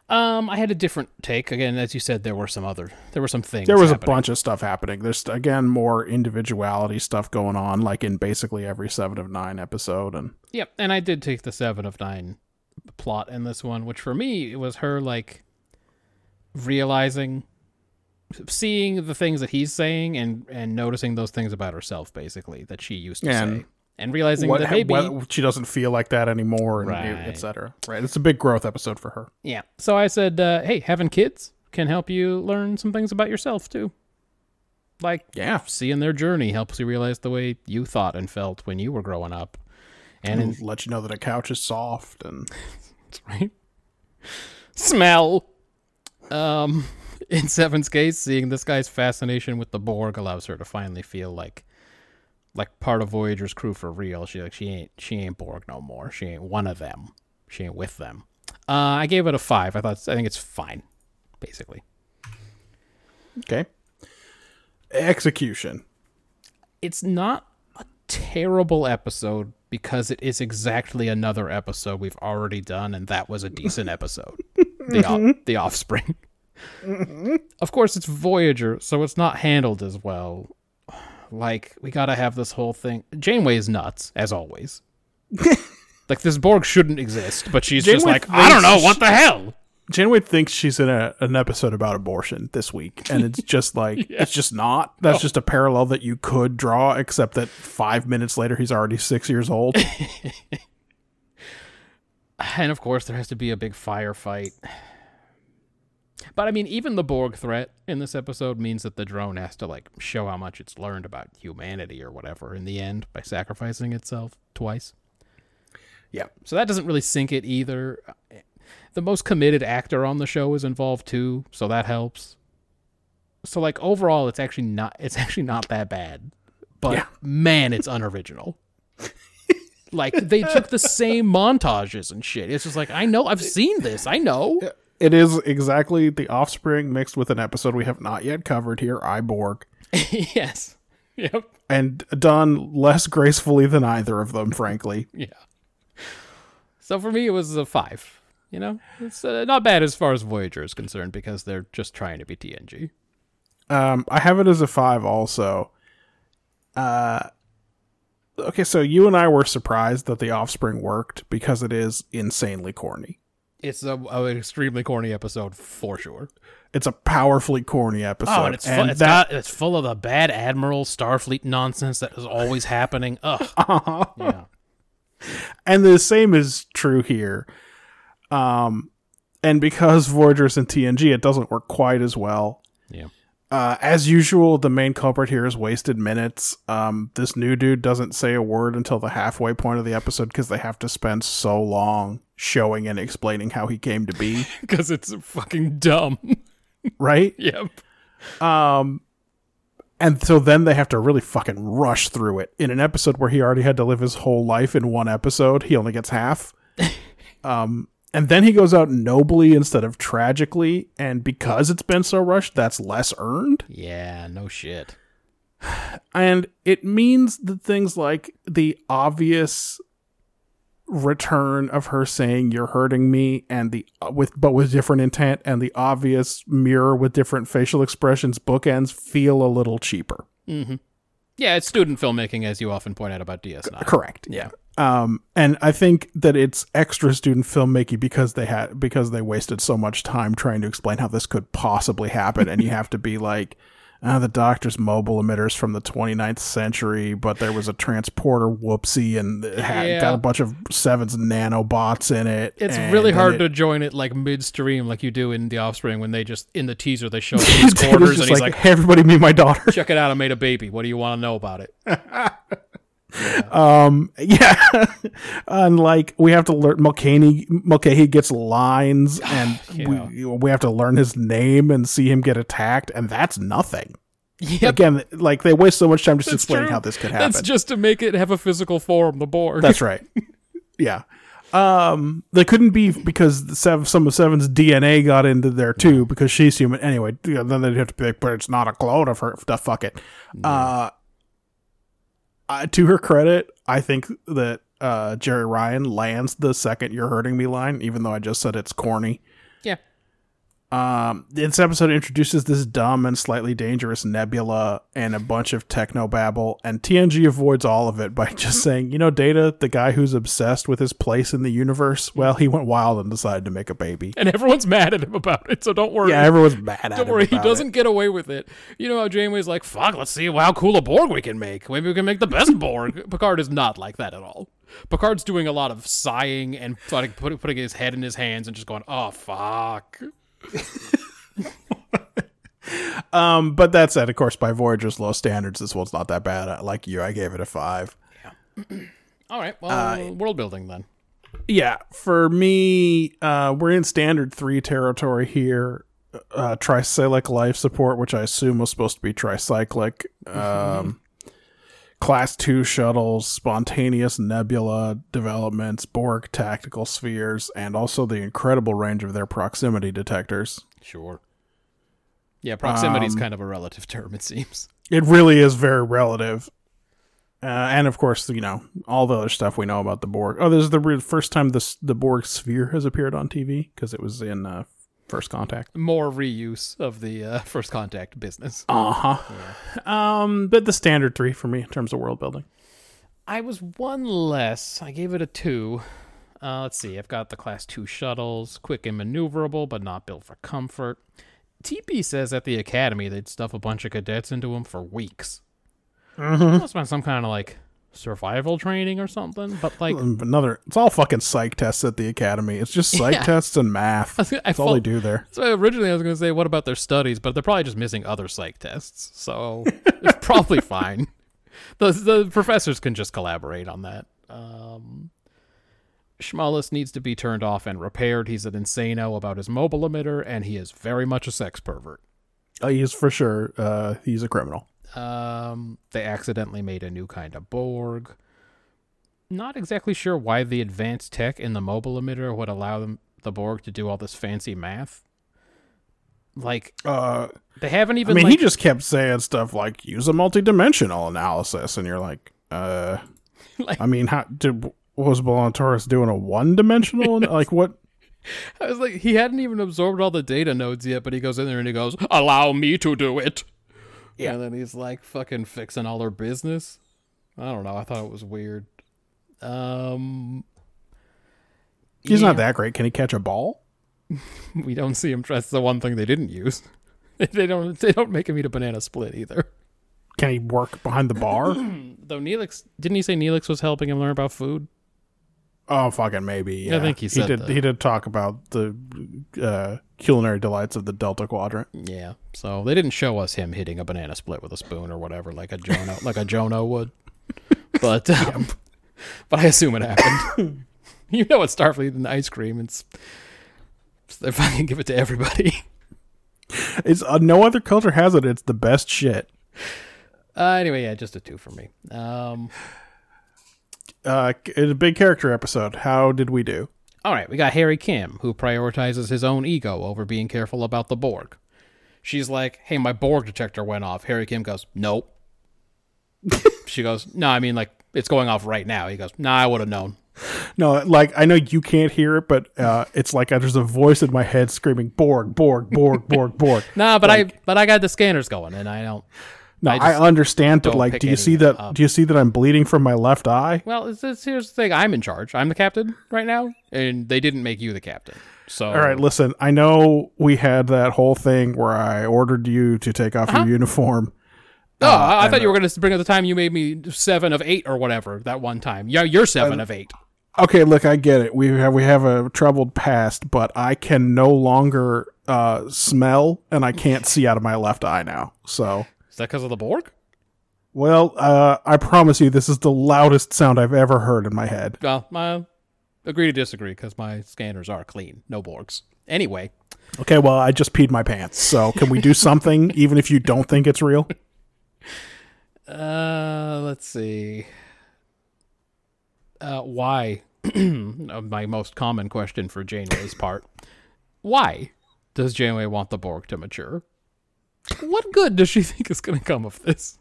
Um, I had a different take. Again, as you said, there were some other, there were some things. There was a bunch of stuff happening. There's again more individuality stuff going on, like in basically every seven of nine episode. And Yep, and I did take the seven of nine plot in this one, which for me it was her like realizing seeing the things that he's saying and and noticing those things about herself, basically that she used to And say, and realizing What, that maybe what- she doesn't feel like that anymore, and Right. etc. Right. It's a big growth episode for her. Yeah. So I said, uh, hey, having kids can help you learn some things about yourself too. Like Yeah. seeing their journey helps you realize the way you thought and felt when you were growing up. And in, And let you know that a couch is soft and (laughs) right? Smell. Um, in Seven's case, seeing this guy's fascination with the Borg allows her to finally feel like, like part of Voyager's crew for real. She like she ain't she ain't Borg no more. She ain't one of them. She ain't with them. Uh, I gave it a five. I thought I think it's fine, basically. okay. Execution. It's not a terrible episode because it is exactly another episode we've already done, and that was a decent episode. (laughs) the off- the Offspring. Of course, it's Voyager, so it's not handled as well. Like we gotta have this whole thing. Janeway is nuts, as always. (laughs) like this Borg shouldn't exist, but she's just like, I don't know, what the hell? Janeway thinks she's in a, an episode about abortion this week, and it's just (laughs) like it's just not. That's just a parallel that you could draw, except that five minutes later he's already six years old. (laughs) And of course, there has to be a big firefight. But I mean, even the Borg threat in this episode means that the drone has to like show how much it's learned about humanity or whatever in the end by sacrificing itself twice. yeah, So that doesn't really sink it either. The most committed actor on the show is involved too, so that helps. So like overall, it's actually not it's actually not that bad. But Yeah. man, it's unoriginal. like they took the same montages and shit. It's just like I know I've seen this. I know. It is exactly the Offspring mixed with an episode we have not yet covered here, I, Borg, (laughs) yes. Yep. and done less gracefully than either of them, frankly. (laughs) Yeah. So for me, it was a five. You know, it's uh, not bad as far as Voyager is concerned because they're just trying to be TNG. Um, I have it as a five also. Uh, okay, so you and I were surprised that the Offspring worked because it is insanely corny. It's a, a an extremely corny episode for sure. It's a powerfully corny episode. Oh, and it's fu- it's that- got it's full of the bad admiral Starfleet nonsense that is always happening. Ugh. (laughs) yeah. and the same is true here. Um, and because Voyager's in TNG, it doesn't work quite as well. Yeah. Uh, as usual, the main culprit here is wasted minutes. Um, this new dude doesn't say a word until the halfway point of the episode because they have to spend so long showing and explaining how he came to be. (laughs) Because it's fucking dumb. (laughs) right? yep. Um, and so then they have to really fucking rush through it. In an episode where he already had to live his whole life in one episode, he only gets half. (laughs) um, and then he goes out nobly instead of tragically, and because it's been so rushed, that's less earned. Yeah. No shit. And it means that things like the obvious return of her saying you're hurting me and the uh, with but with different intent and the obvious mirror with different facial expressions bookends feel a little cheaper. Yeah, it's student filmmaking, as you often point out about DS9. Correct. Yeah. Um, and I think that it's extra student filmmaking because they had because they wasted so much time trying to explain how this could possibly happen, and you have to be like, ah, the doctor's mobile emitters from the 29th century, but there was a transporter whoopsie and it had, Yeah. got a bunch of Sevens nanobots in it. It's really hard it- to join it like midstream, like you do in The Offspring, when they just in the teaser they show (laughs) his quarters and he's like, like, "Hey, everybody, meet my daughter." "Check it out, I made a baby. What do you want to know about it?" (laughs) (laughs) Um, yeah, (laughs) and like we have to learn Mulcahy. Mulcahy gets lines, (sighs) and we we have to learn his name and see him get attacked, and that's nothing. Yep, Again, like they waste so much time just that's explaining true. how this could happen. That's just to make it have a physical form. The Borg. That's right. (laughs) yeah. Um, they couldn't be because seven, some of Seven's DNA got into there too because she's human. Anyway, you know, then they'd have to be like, but it's not a clone of her. The fuck it. Uh, uh, to her credit, I think that uh, Jeri Ryan lands the second "you're hurting me" line, even though I just said it's corny. Um, this episode introduces this dumb and slightly dangerous nebula and a bunch of techno babble, and TNG avoids all of it by (laughs) just saying, you know, Data, the guy who's obsessed with his place in the universe, well, he went wild and decided to make a baby. And everyone's mad at him about it, so don't worry. Yeah, everyone's mad at him. Don't him worry, he doesn't it. get away with it. You know how Janeway's like, fuck, let's see how cool a Borg we can make. Maybe we can make the best (laughs) Borg. Picard is not like that at all. Picard's doing a lot of sighing and putting, putting his head in his hands and just going, oh, fuck. (laughs) Um, but that said, of course, by Voyager's low standards, this one's not that bad. I- Like you, I gave it a five. (clears throat) All right, well, Uh, world building then. Yeah, for me, uh, we're in standard three territory here. Uh, tricyclic life support, which I assume was supposed to be tricyclic. Um, class two shuttles, spontaneous nebula developments, Borg tactical spheres, and also the incredible range of their proximity detectors. Sure. Yeah, proximity is Um, kind of a relative term, it seems. It really is very relative. Uh, and of course, you know all the other stuff we know about the Borg. Oh, this is the re- first time this the Borg sphere has appeared on TV because it was in uh, First Contact. More reuse of the uh, (laughs) first contact business. Uh huh. Um, but the standard three for me in terms of world building. I was one less. I gave it a two. Uh, let's see. I've got the class two shuttles, quick and maneuverable, but not built for comfort. TP says at the academy they'd stuff a bunch of cadets into them for weeks. Mm-hmm. Must have been some kind of like survival training or something. But (laughs) like, Another, it's all fucking psych tests at the academy. It's just psych Yeah. tests and math. (laughs) I That's all they do there. So originally I was going to say, what about their studies? But they're probably just missing other psych tests, so (laughs) it's probably fine. The the professors can just collaborate on that. Um, Schmallis needs to be turned off and repaired. He's an insano about his mobile emitter, and he is very much a sex pervert. Uh, he's for sure. Uh, he's a criminal. Um, they accidentally made a new kind of Borg. Not exactly sure why the advanced tech in the mobile emitter would allow them the Borg to do all this fancy math. Like Uh, they haven't even. I mean, like he just kept saying stuff like "use a multidimensional analysis," and you're like, uh, (laughs) Like- I mean, how did was Volantaris doing a one-dimensional? like what? (laughs) I was like, he hadn't even absorbed all the data nodes yet, but he goes in there and he goes, "Allow me to do it." Yeah. and then he's like, fucking fixing all her business. I don't know. I thought it was weird. Um, He's yeah, not that great. Can he catch a ball? (laughs) We don't see him. That's the one thing they didn't use. (laughs) they don't. They don't make him eat a banana split either. Can he work behind the bar? (clears throat) Though Neelix didn't he say Neelix was helping him learn about food? Oh, fucking maybe. Yeah. I think he said did. that. He did talk about the uh, culinary delights of the Delta Quadrant. Yeah. So they didn't show us him hitting a banana split with a spoon or whatever, like a Jono, (laughs) like a Jono would. But um, (laughs) but I assume it happened. (laughs) you know it's Starfleet and ice cream. It's they fucking give it to everybody. It's uh, no other culture has it. It's the best shit. Uh, anyway, yeah, just a two for me. Um, Uh, it's a big character episode. How did we do? all right, we got Harry Kim, who prioritizes his own ego over being careful about the Borg. She's like, "Hey, my Borg detector went off." Harry Kim goes, "Nope." (laughs) she goes, "No, I mean like it's going off right now." He goes, "Nah, I would have known." No, like I know you can't hear it, but uh, it's like there's a voice in my head screaming Borg, Borg, Borg, Borg, Borg. (laughs) Nah, but I but I got the scanners going, and I don't. No, I I, understand, but like, do you see that? up. Do you see that I'm bleeding from my left eye? Well, it's, it's, here's the thing: I'm in charge. I'm the captain right now, and they didn't make you the captain. So All right, listen. I know we had that whole thing where I ordered you to take off your uniform. Oh, I, I thought you were going to bring up the time you made me seven of eight or whatever that one time. Yeah, you're seven of eight. Okay, look, I get it. We have we have a troubled past, but I can no longer uh, smell, and I can't see out of my left eye now. So, Is that because of the Borg? well, uh, I promise you, this is the loudest sound I've ever heard in my head. Well, I agree to disagree because my scanners are clean, no Borgs. Anyway, Okay, well, I just peed my pants. So, can we do (laughs) something, even if you don't think it's real? uh, let's see. Uh, why? (clears throat) my most common question for Janeway's part. Why does Janeway want the Borg to mature? What good does she (laughs) think is going to come of this?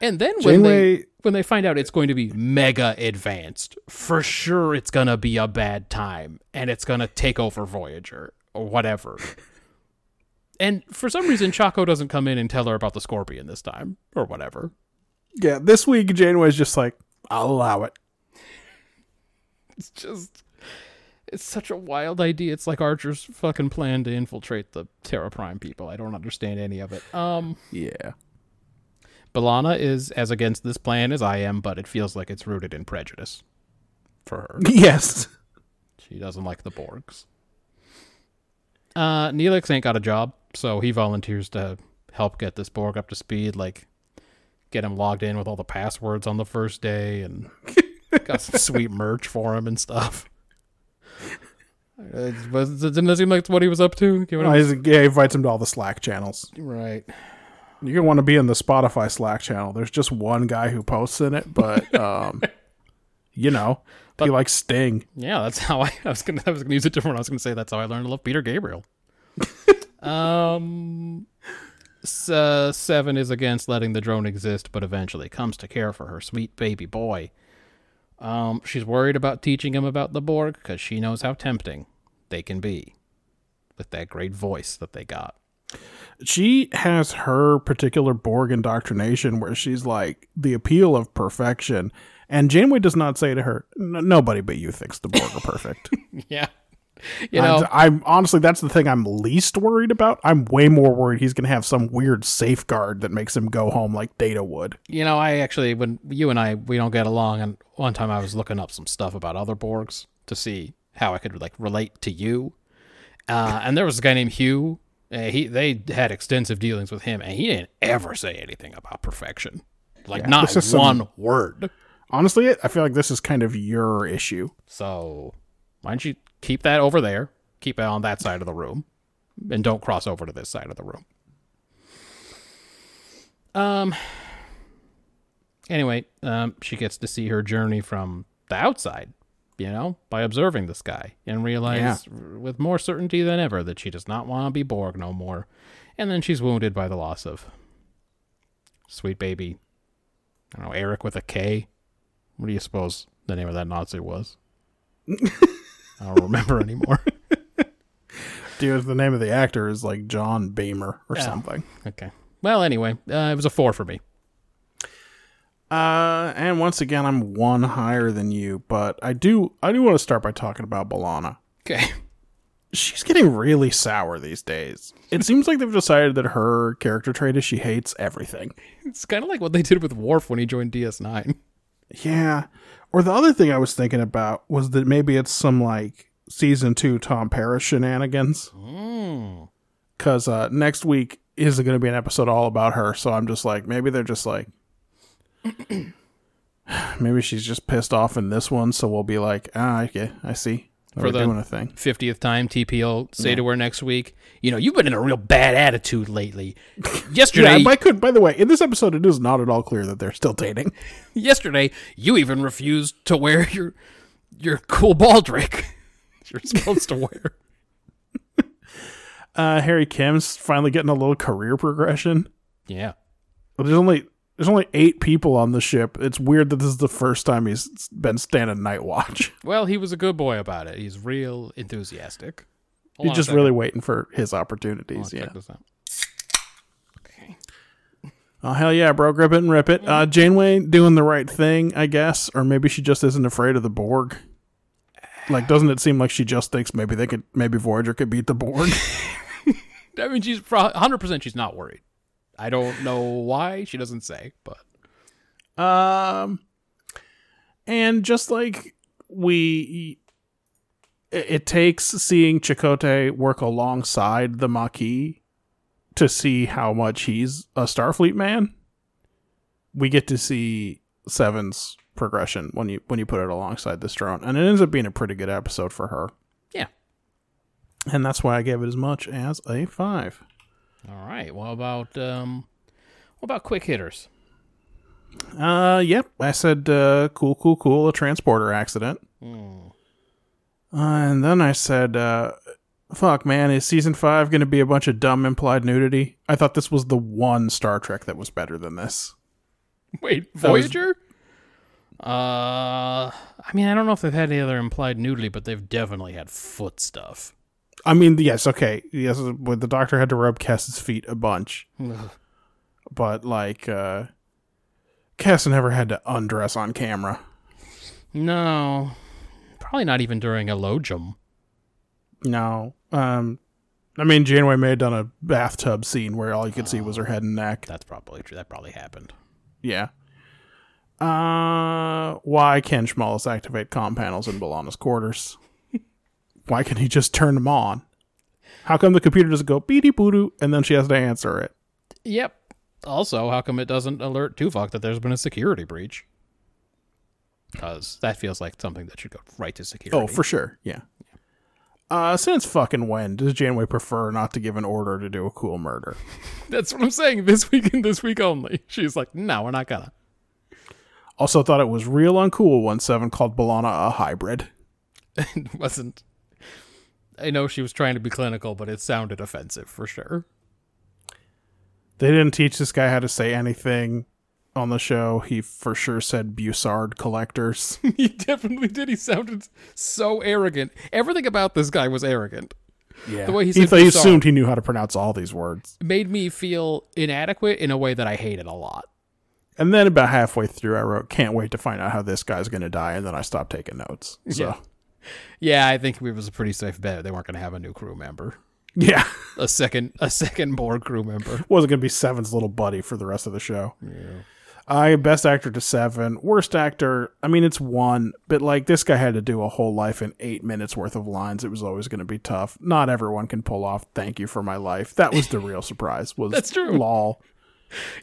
And then when they when they find out it's going to be mega advanced, for sure it's going to be a bad time and it's going to take over Voyager. or whatever. (laughs) and for some reason, Chaco doesn't come in and tell her about the scorpion this time or whatever. Yeah, this week Janeway's just like, I'll allow it. It's just. It's such a wild idea. It's like Archer's fucking plan to infiltrate the Terra Prime people. I don't understand any of it. Um, Yeah. B'Elanna is as against this plan as I am, but it feels like it's rooted in prejudice for her. (laughs) Yes. She doesn't like the Borgs. Uh, Neelix ain't got a job, so he volunteers to help get this Borg up to speed, like get him logged in with all the passwords on the first day and (laughs) got some sweet merch for him and stuff. It was, didn't that seem like what he was up to? Giving him- he's- yeah, he invites him to all the Slack channels. right. You're gonna want to be in the Spotify Slack channel. There's just one guy who posts in it, but (laughs) um, you know, he likes Sting. Yeah, that's how I, I was gonna I was gonna use it different. I was gonna say that's how I learned to love Peter Gabriel. (laughs) um, s- uh, seven is against letting the drone exist, but eventually comes to care for her sweet baby boy. Um, she's worried about teaching him about the Borg because she knows how tempting they can be with that great voice that they got. She has her particular Borg indoctrination where she's like the appeal of perfection, and Janeway does not say to her, "Nobody but you thinks the Borg are perfect." (laughs) Yeah, you know, And I'm honestly that's the thing I'm least worried about. I'm way more worried he's gonna have some weird safeguard that makes him go home like Data would. You know, I actually, when you and I, we don't get along, and one time I was looking up some stuff about other Borgs to see how I could like relate to you. Uh, and there was a guy named Hugh. Uh, he they had extensive dealings with him, and he didn't ever say anything about perfection, like Yeah, not is some- one word. Honestly, I feel like this is kind of your issue. So why don't you keep that over there? Keep it on that side of the room, and don't cross over to this side of the room. Um. Anyway, um, she gets to see her journey from the outside, you know, by observing the sky and realize r- with more certainty than ever that she does not want to be Borg no more. And then she's wounded by the loss of sweet baby. I don't know, Eric with a K. What do you suppose the name of that Nazi was? (laughs) I don't remember anymore. (laughs) Dude, the name of the actor is like John Boehmer or Yeah. something. okay. Well, anyway, uh, it was a four for me. Uh, and once again, I'm one higher than you, but I do I do want to start by talking about B'Elanna. Okay. She's getting really sour these days. It seems like they've decided that her character trait is she hates everything. It's kind of like what they did with Worf when he joined DS9. Yeah. Or the other thing I was thinking about was that maybe it's some like season two Tom Paris shenanigans. Mm. Because uh, next week is going to be an episode all about her. So I'm just like, maybe they're just like, (clears throat) maybe she's just pissed off in this one. So we'll be like, ah, yeah, I see. For We're the- doing a thing. 50th time TP will say to her next week, you know, you've been in a real bad attitude lately. (laughs) Yesterday, Yeah, by, could, by the way, in this episode, it is not at all clear that they're still dating. (laughs) yesterday, you even refused to wear your your cool baldric (laughs) you're supposed to wear. Uh, Harry Kim's finally getting a little career progression. Yeah. But there's only there's only eight people on the ship. It's weird that this is the first time he's been standing night watch. (laughs) Well, he was a good boy about it. He's real enthusiastic. Hold He's just really waiting for his opportunities. Yeah. check this out. Okay. Oh hell yeah, bro! Grip it and rip it. Uh, Janeway doing the right thing, I guess, or maybe she just isn't afraid of the Borg. Like, doesn't it seem like she just thinks maybe they could, maybe Voyager could beat the Borg? (laughs) I mean, she's 100% she's not worried. I don't know why. She doesn't say, but Um, and just like we, it, it takes seeing Chakotay work alongside the Maquis to see how much he's a Starfleet man. We get to see Seven's progression when you when you put it alongside this drone, and it ends up being a pretty good episode for her. yeah. And that's why I gave it as much as a five. All right. What about um what about quick hitters? Uh, yep. I said, uh, cool, cool, cool. A transporter accident. Hmm. Uh, and then I said, uh, fuck, man, is season five going to be a bunch of dumb implied nudity? I thought this was the one Star Trek that was better than this. (laughs) Wait, That was- Voyager? Uh I mean, I don't know if they've had any other implied nudity, but they've definitely had foot stuff. I mean, yes, okay, yes. But the doctor had to rub Kes's feet a bunch, but like, uh Kes never had to undress on camera. No, probably not even during a logum. No, um, I mean, Janeway may have done a bathtub scene where all you could see was her head and neck. That's probably true. That probably happened. Yeah. Uh, why can Schmollis activate comm panels in B'Elanna's quarters? Why can he just turn them on? How come the computer doesn't go beady boodoo and then she has to answer it? Yep. Also, how come it doesn't alert Tuvok that there's been a security breach? Because that feels like something that should go right to security. Oh, for sure. Yeah. Uh, since fucking when does Janeway prefer not to give an order to do a cool murder? (laughs) That's what I'm saying. This week and this week only. (laughs) She's like, no, we're not gonna. Also thought it was real uncool when Seven called B'Elanna a hybrid. (laughs) It wasn't. I know she was trying to be clinical, but it sounded offensive for sure. They didn't teach this guy how to say anything on the show. He for sure said Bussard collectors. (laughs) he definitely did. He sounded so arrogant. Everything about this guy was arrogant. Yeah. The way he he, said thought- he assumed he knew how to pronounce all these words. Made me feel inadequate in a way that I hated a lot. And then about halfway through, I wrote, "Can't wait to find out how this guy's going to die," and then I stopped taking notes. So, Yeah. Yeah, I think it was a pretty safe bet. They weren't going to have a new crew member, yeah, a second, a second Borg crew member. wasn't going to be Seven's little buddy for the rest of the show. Yeah. I best actor to Seven, worst actor. I mean, it's one, but like this guy had to do a whole life in eight minutes worth of lines. It was always going to be tough. Not everyone can pull off. Thank you for my life. That was the real surprise. (laughs) Was That's true. Lol.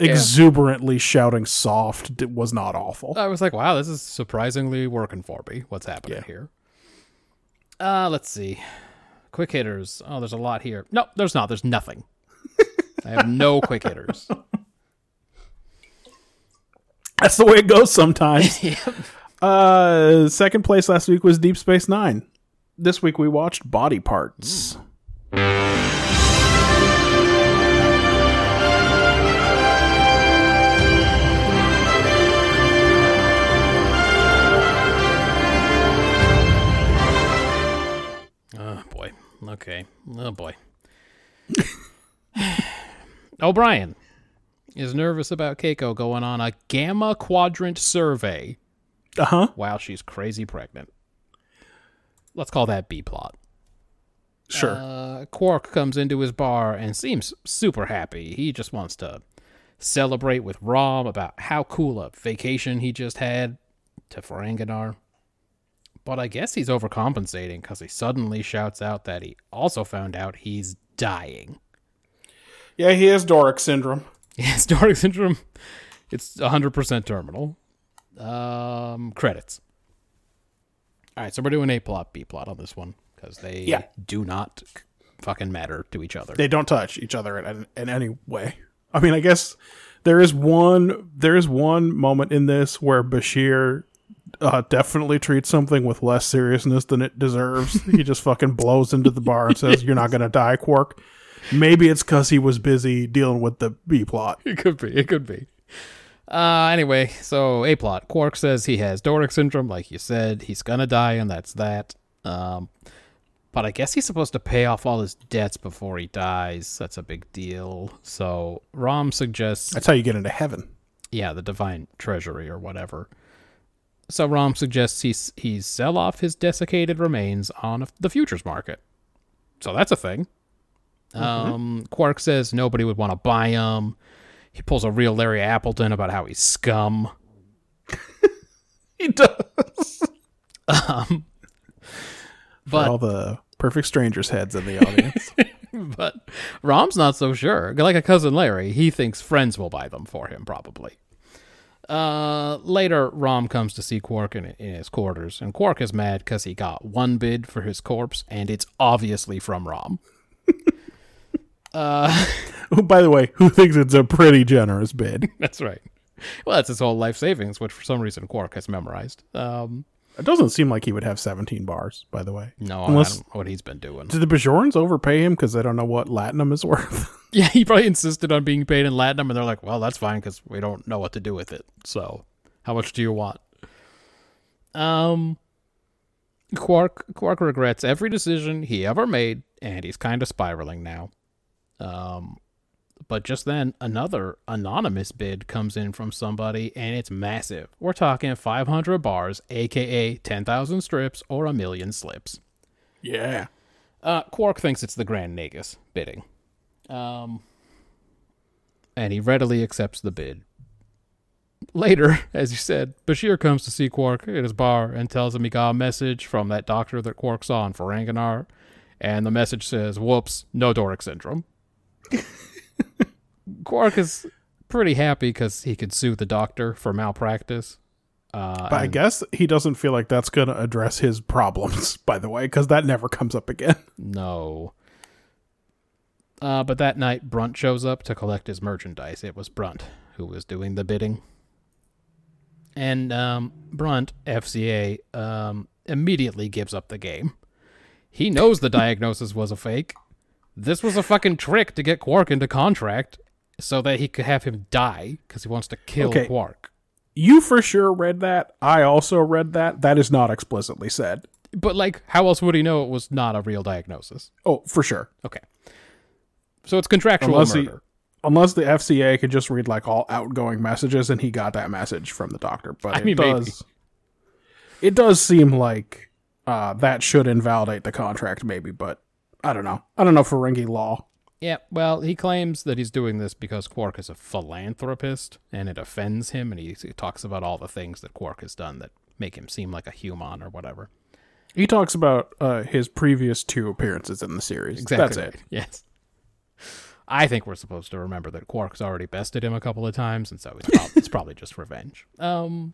Exuberantly shouting soft was not awful. I was like, wow, this is surprisingly working for me. What's happening Yeah. here? Uh, let's see. Quick hitters. Oh, there's a lot here. No, there's not. There's nothing. I have no (laughs) quick hitters. That's the way it goes sometimes. (laughs) Uh, second place last week was Deep Space Nine. This week we watched Body Parts. Oh O'Brien is nervous about Keiko going on a gamma quadrant survey Uh huh. while she's crazy pregnant. Let's call that B plot. Sure. Uh, Quark comes into his bar and seems super happy. He just wants to celebrate with Rom about how cool a vacation he just had to Ferenginar. But I guess he's overcompensating because he suddenly shouts out that he also found out he's dying. Yeah, he has Dorek syndrome. (laughs) Yes, Dorek syndrome. It's 100% terminal. Um, credits. All right, so we're doing A plot, B plot on this one because they Yeah. do not fucking matter to each other. They don't touch each other in, in any way. I mean, I guess there is one there is one moment in this where Bashir uh, definitely treats something with less seriousness than it deserves. he just fucking blows into the bar and says, (laughs) "You're not gonna die, Quark." Maybe it's because he was busy dealing with the B plot. It could be. It could be. Uh, anyway, so A plot. Quark says he has Dorek syndrome, like you said. He's gonna die, and that's that. Um, but I guess he's supposed to pay off all his debts before he dies. That's a big deal. So Rom suggests, That's how you get into heaven. yeah, the divine treasury or whatever. So Rom suggests he he sell off his desiccated remains on the futures market. So that's a thing. Um, Quark says nobody would want to buy him. He pulls a real Larry Appleton about how he's scum. (laughs) He does. But All the perfect strangers heads in the audience. (laughs) but Rom's not so sure. Like a cousin Larry, he thinks friends will buy them for him, probably. Uh, later, Rom comes to see Quark in, in his quarters, and Quark is mad because he got one bid for his corpse, and it's obviously from Rom. (laughs) Who, (laughs) by the way, who thinks it's a pretty generous bid? (laughs) That's right. Well, that's his whole life savings, which for some reason Quark has memorized. Um, It doesn't seem like he would have 17 bars, by the way. no, Unless- I don't know what he's been doing. Did the Bajorans overpay him because they don't know what Latinum is (laughs) worth? Yeah, he probably insisted on being paid in Latinum, and they're like, "Well, that's fine because we don't know what to do with it. So, how much do you want?" Um. Quark Quark regrets every decision he ever made, and he's kind of spiraling now. Um, but just then, another anonymous bid comes in from somebody, and it's massive. We're talking 500 bars, aka 10,000 strips or a million slips. Yeah. Uh, Quark thinks it's the Grand Nagus bidding. Um, and he readily accepts the bid. Later, (laughs) as you said, Bashir comes to see Quark at his bar and tells him he got a message from that doctor that Quark saw in Ferenginar. And the message says, Whoops, no Dorek syndrome. (laughs) Quark is pretty happy because he could sue the doctor for malpractice. Uh, But I guess he doesn't feel like that's going to address his problems, (laughs) by the way, because that never comes up again. No. Uh, but that night, Brunt shows up to collect his merchandise. It was Brunt who was doing the bidding. And um, Brunt, FCA, um, immediately gives up the game. He knows the diagnosis was a fake. This was a fucking trick to get Quark into contract so that he could have him die because he wants to kill Okay. Quark. You for sure read that. I also read that. That is not explicitly said. But, like, how else would he know it was not a real diagnosis? Oh, for sure. Okay. So it's contractual Unless he- murder. Unless the FCA could just read like all outgoing messages and he got that message from the doctor. But I it mean, maybe. does it does seem like uh, that should invalidate the contract, maybe, but I don't know. I don't know Ferengi law. Yeah, well, he claims that he's doing this because Quark is a philanthropist and it offends him, and he, he talks about all the things that Quark has done that make him seem like a human or whatever. He talks about uh, his previous two appearances in the series. Exactly. That's it. (laughs) Yes. I think we're supposed to remember that Quark's already bested him a couple of times, and so it's, prob- it's probably just revenge. (laughs) Um.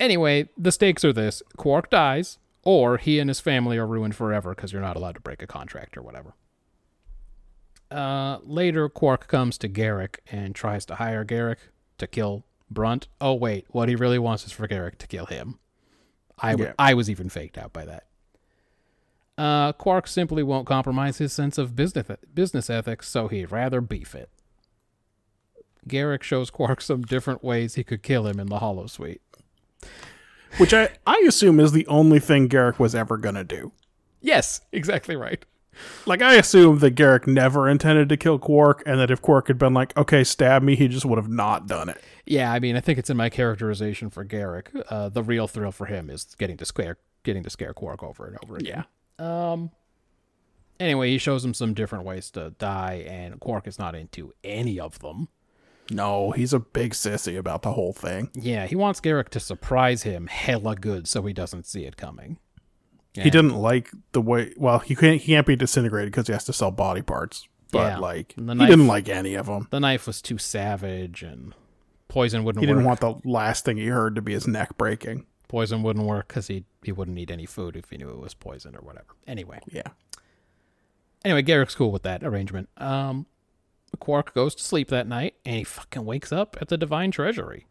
Anyway, the stakes are this: Quark dies, or he and his family are ruined forever because you're not allowed to break a contract or whatever. Uh, later, Quark comes to Garak and tries to hire Garak to kill Brunt. Oh wait, what he really wants is for Garak to kill him. I w- Yeah. I was even faked out by that. Uh, Quark simply won't compromise his sense of business business ethics, so he'd rather beef it. Garak shows Quark some different ways he could kill him in the holosuite. Which I, I assume is the only thing Garak was ever going to do. Yes, exactly right. Like, I assume that Garak never intended to kill Quark, and that if Quark had been like, okay, stab me, he just would have not done it. Yeah, I mean, I think it's in my characterization for Garak. Uh, the real thrill for him is getting to scare getting to scare Quark over and over again. Um. Anyway, he shows him some different ways to die, and Quark is not into any of them. No, he's a big sissy about the whole thing. Yeah, he wants Garak to surprise him hella good so he doesn't see it coming. He didn't like the way. Well, he can't. He can't be disintegrated because he has to sell body parts. But Yeah. like, And the he didn't like any of them. The knife was too savage, and poison wouldn't He work. didn't want the last thing he heard to be his neck breaking. poison wouldn't work because he he wouldn't eat any food if he knew it was poison or whatever. Anyway, Yeah. anyway, Garak's cool with that arrangement. Um, Quark goes to sleep that night, and he fucking wakes up at the Divine Treasury.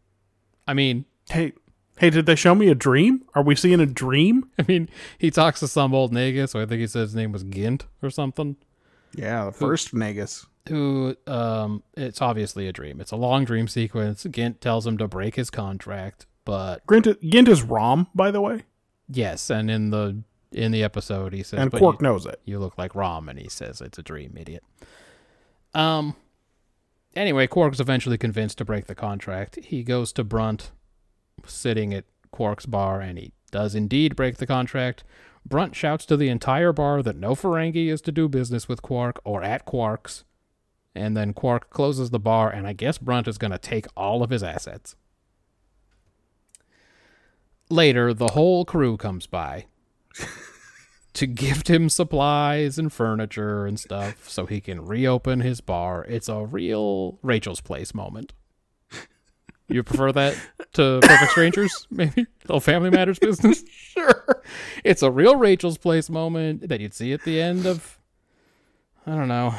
I mean, Hey, hey, did they show me a dream? Are we seeing a dream? (laughs) I mean, he talks to some old nigga, so I think he said his name was Gint or something. Yeah, the first Nagus. Who, um, it's obviously a dream. It's a long dream sequence. Gint tells him to break his contract, but Gint, Gint is Rom, by the way, yes, and in the in the episode he says, and "But Quark you- knows it. you look like Rom, and he says it's a dream, idiot. Um. Anyway, Quark's eventually convinced to break the contract. He goes to Brunt, sitting at Quark's bar, and he does indeed break the contract. Brunt shouts to the entire bar that no Ferengi is to do business with Quark or at Quark's. And then Quark closes the bar, and I guess Brunt is going to take all of his assets. Later, the whole crew comes by (laughs) to gift him supplies and furniture and stuff so he can reopen his bar. It's a real Rachel's Place moment. You prefer that to Perfect Strangers, maybe? Little Family Matters business? (laughs) Sure. It's a real Rachel's Place moment that you'd see at the end of, I don't know,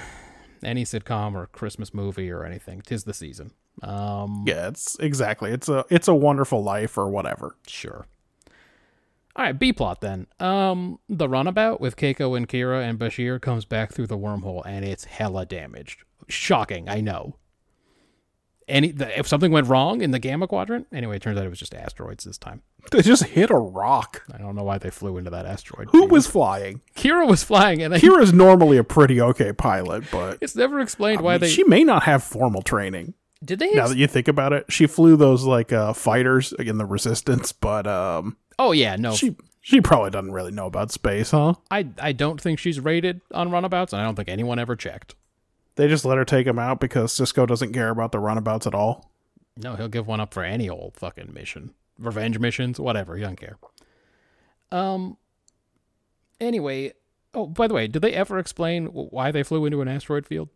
any sitcom or Christmas movie or anything. Tis the season. Um, Yeah, it's exactly. It's a it's a wonderful life or whatever. Sure. All right, B plot then. Um, the runabout with Keiko and Kira and Bashir comes back through the wormhole, and it's hella damaged. Shocking, I know. any the, if something went wrong in the gamma quadrant. Anyway, it turns out it was just asteroids this time. (laughs) They just hit a rock. I don't know why they flew into that asteroid. Who was flying? Kira was flying, and they, Kira's normally a pretty okay pilot, but it's never explained why they she may not have formal training. did. They Now that you think about it, she flew those like uh, fighters in the Resistance, but um, oh yeah, no, she she probably doesn't really know about space, huh? I I don't think she's rated on runabouts, and I don't think anyone ever checked. They just let her take them out because Sisko doesn't care about the runabouts at all. No, he'll give one up for any old fucking mission. Revenge missions, whatever, he doesn't care. Um anyway, oh, by the way, did they ever explain why they flew into an asteroid field?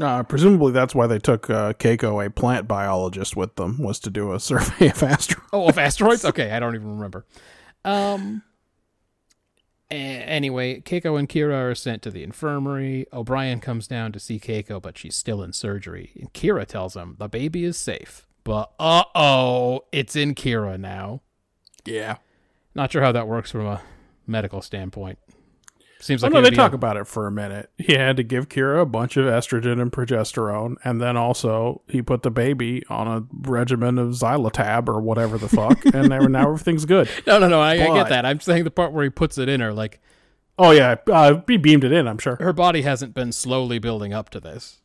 Uh, presumably, that's why they took uh, Keiko, a plant biologist, with them, was to do a (laughs) survey of asteroids. Oh, of asteroids? Okay, I don't even remember. Um a- anyway, Keiko and Kira are sent to the infirmary. O'Brien comes down to see Keiko, but she's still in surgery. And Kira tells him the baby is safe. But uh oh, it's in Kira now. Yeah. Not sure how that works from a medical standpoint. Seems Oh, like no, it'd they talk a- about it for a minute. He had to give Kira a bunch of estrogen and progesterone, and then also he put the baby on a regimen of Xylotab or whatever the fuck, (laughs) and now now everything's good. (laughs) No, no, no. I, I get that. I'm saying the part where he puts it in her, like Oh yeah, uh, he beamed it in. I'm sure. her body hasn't been slowly building up to this.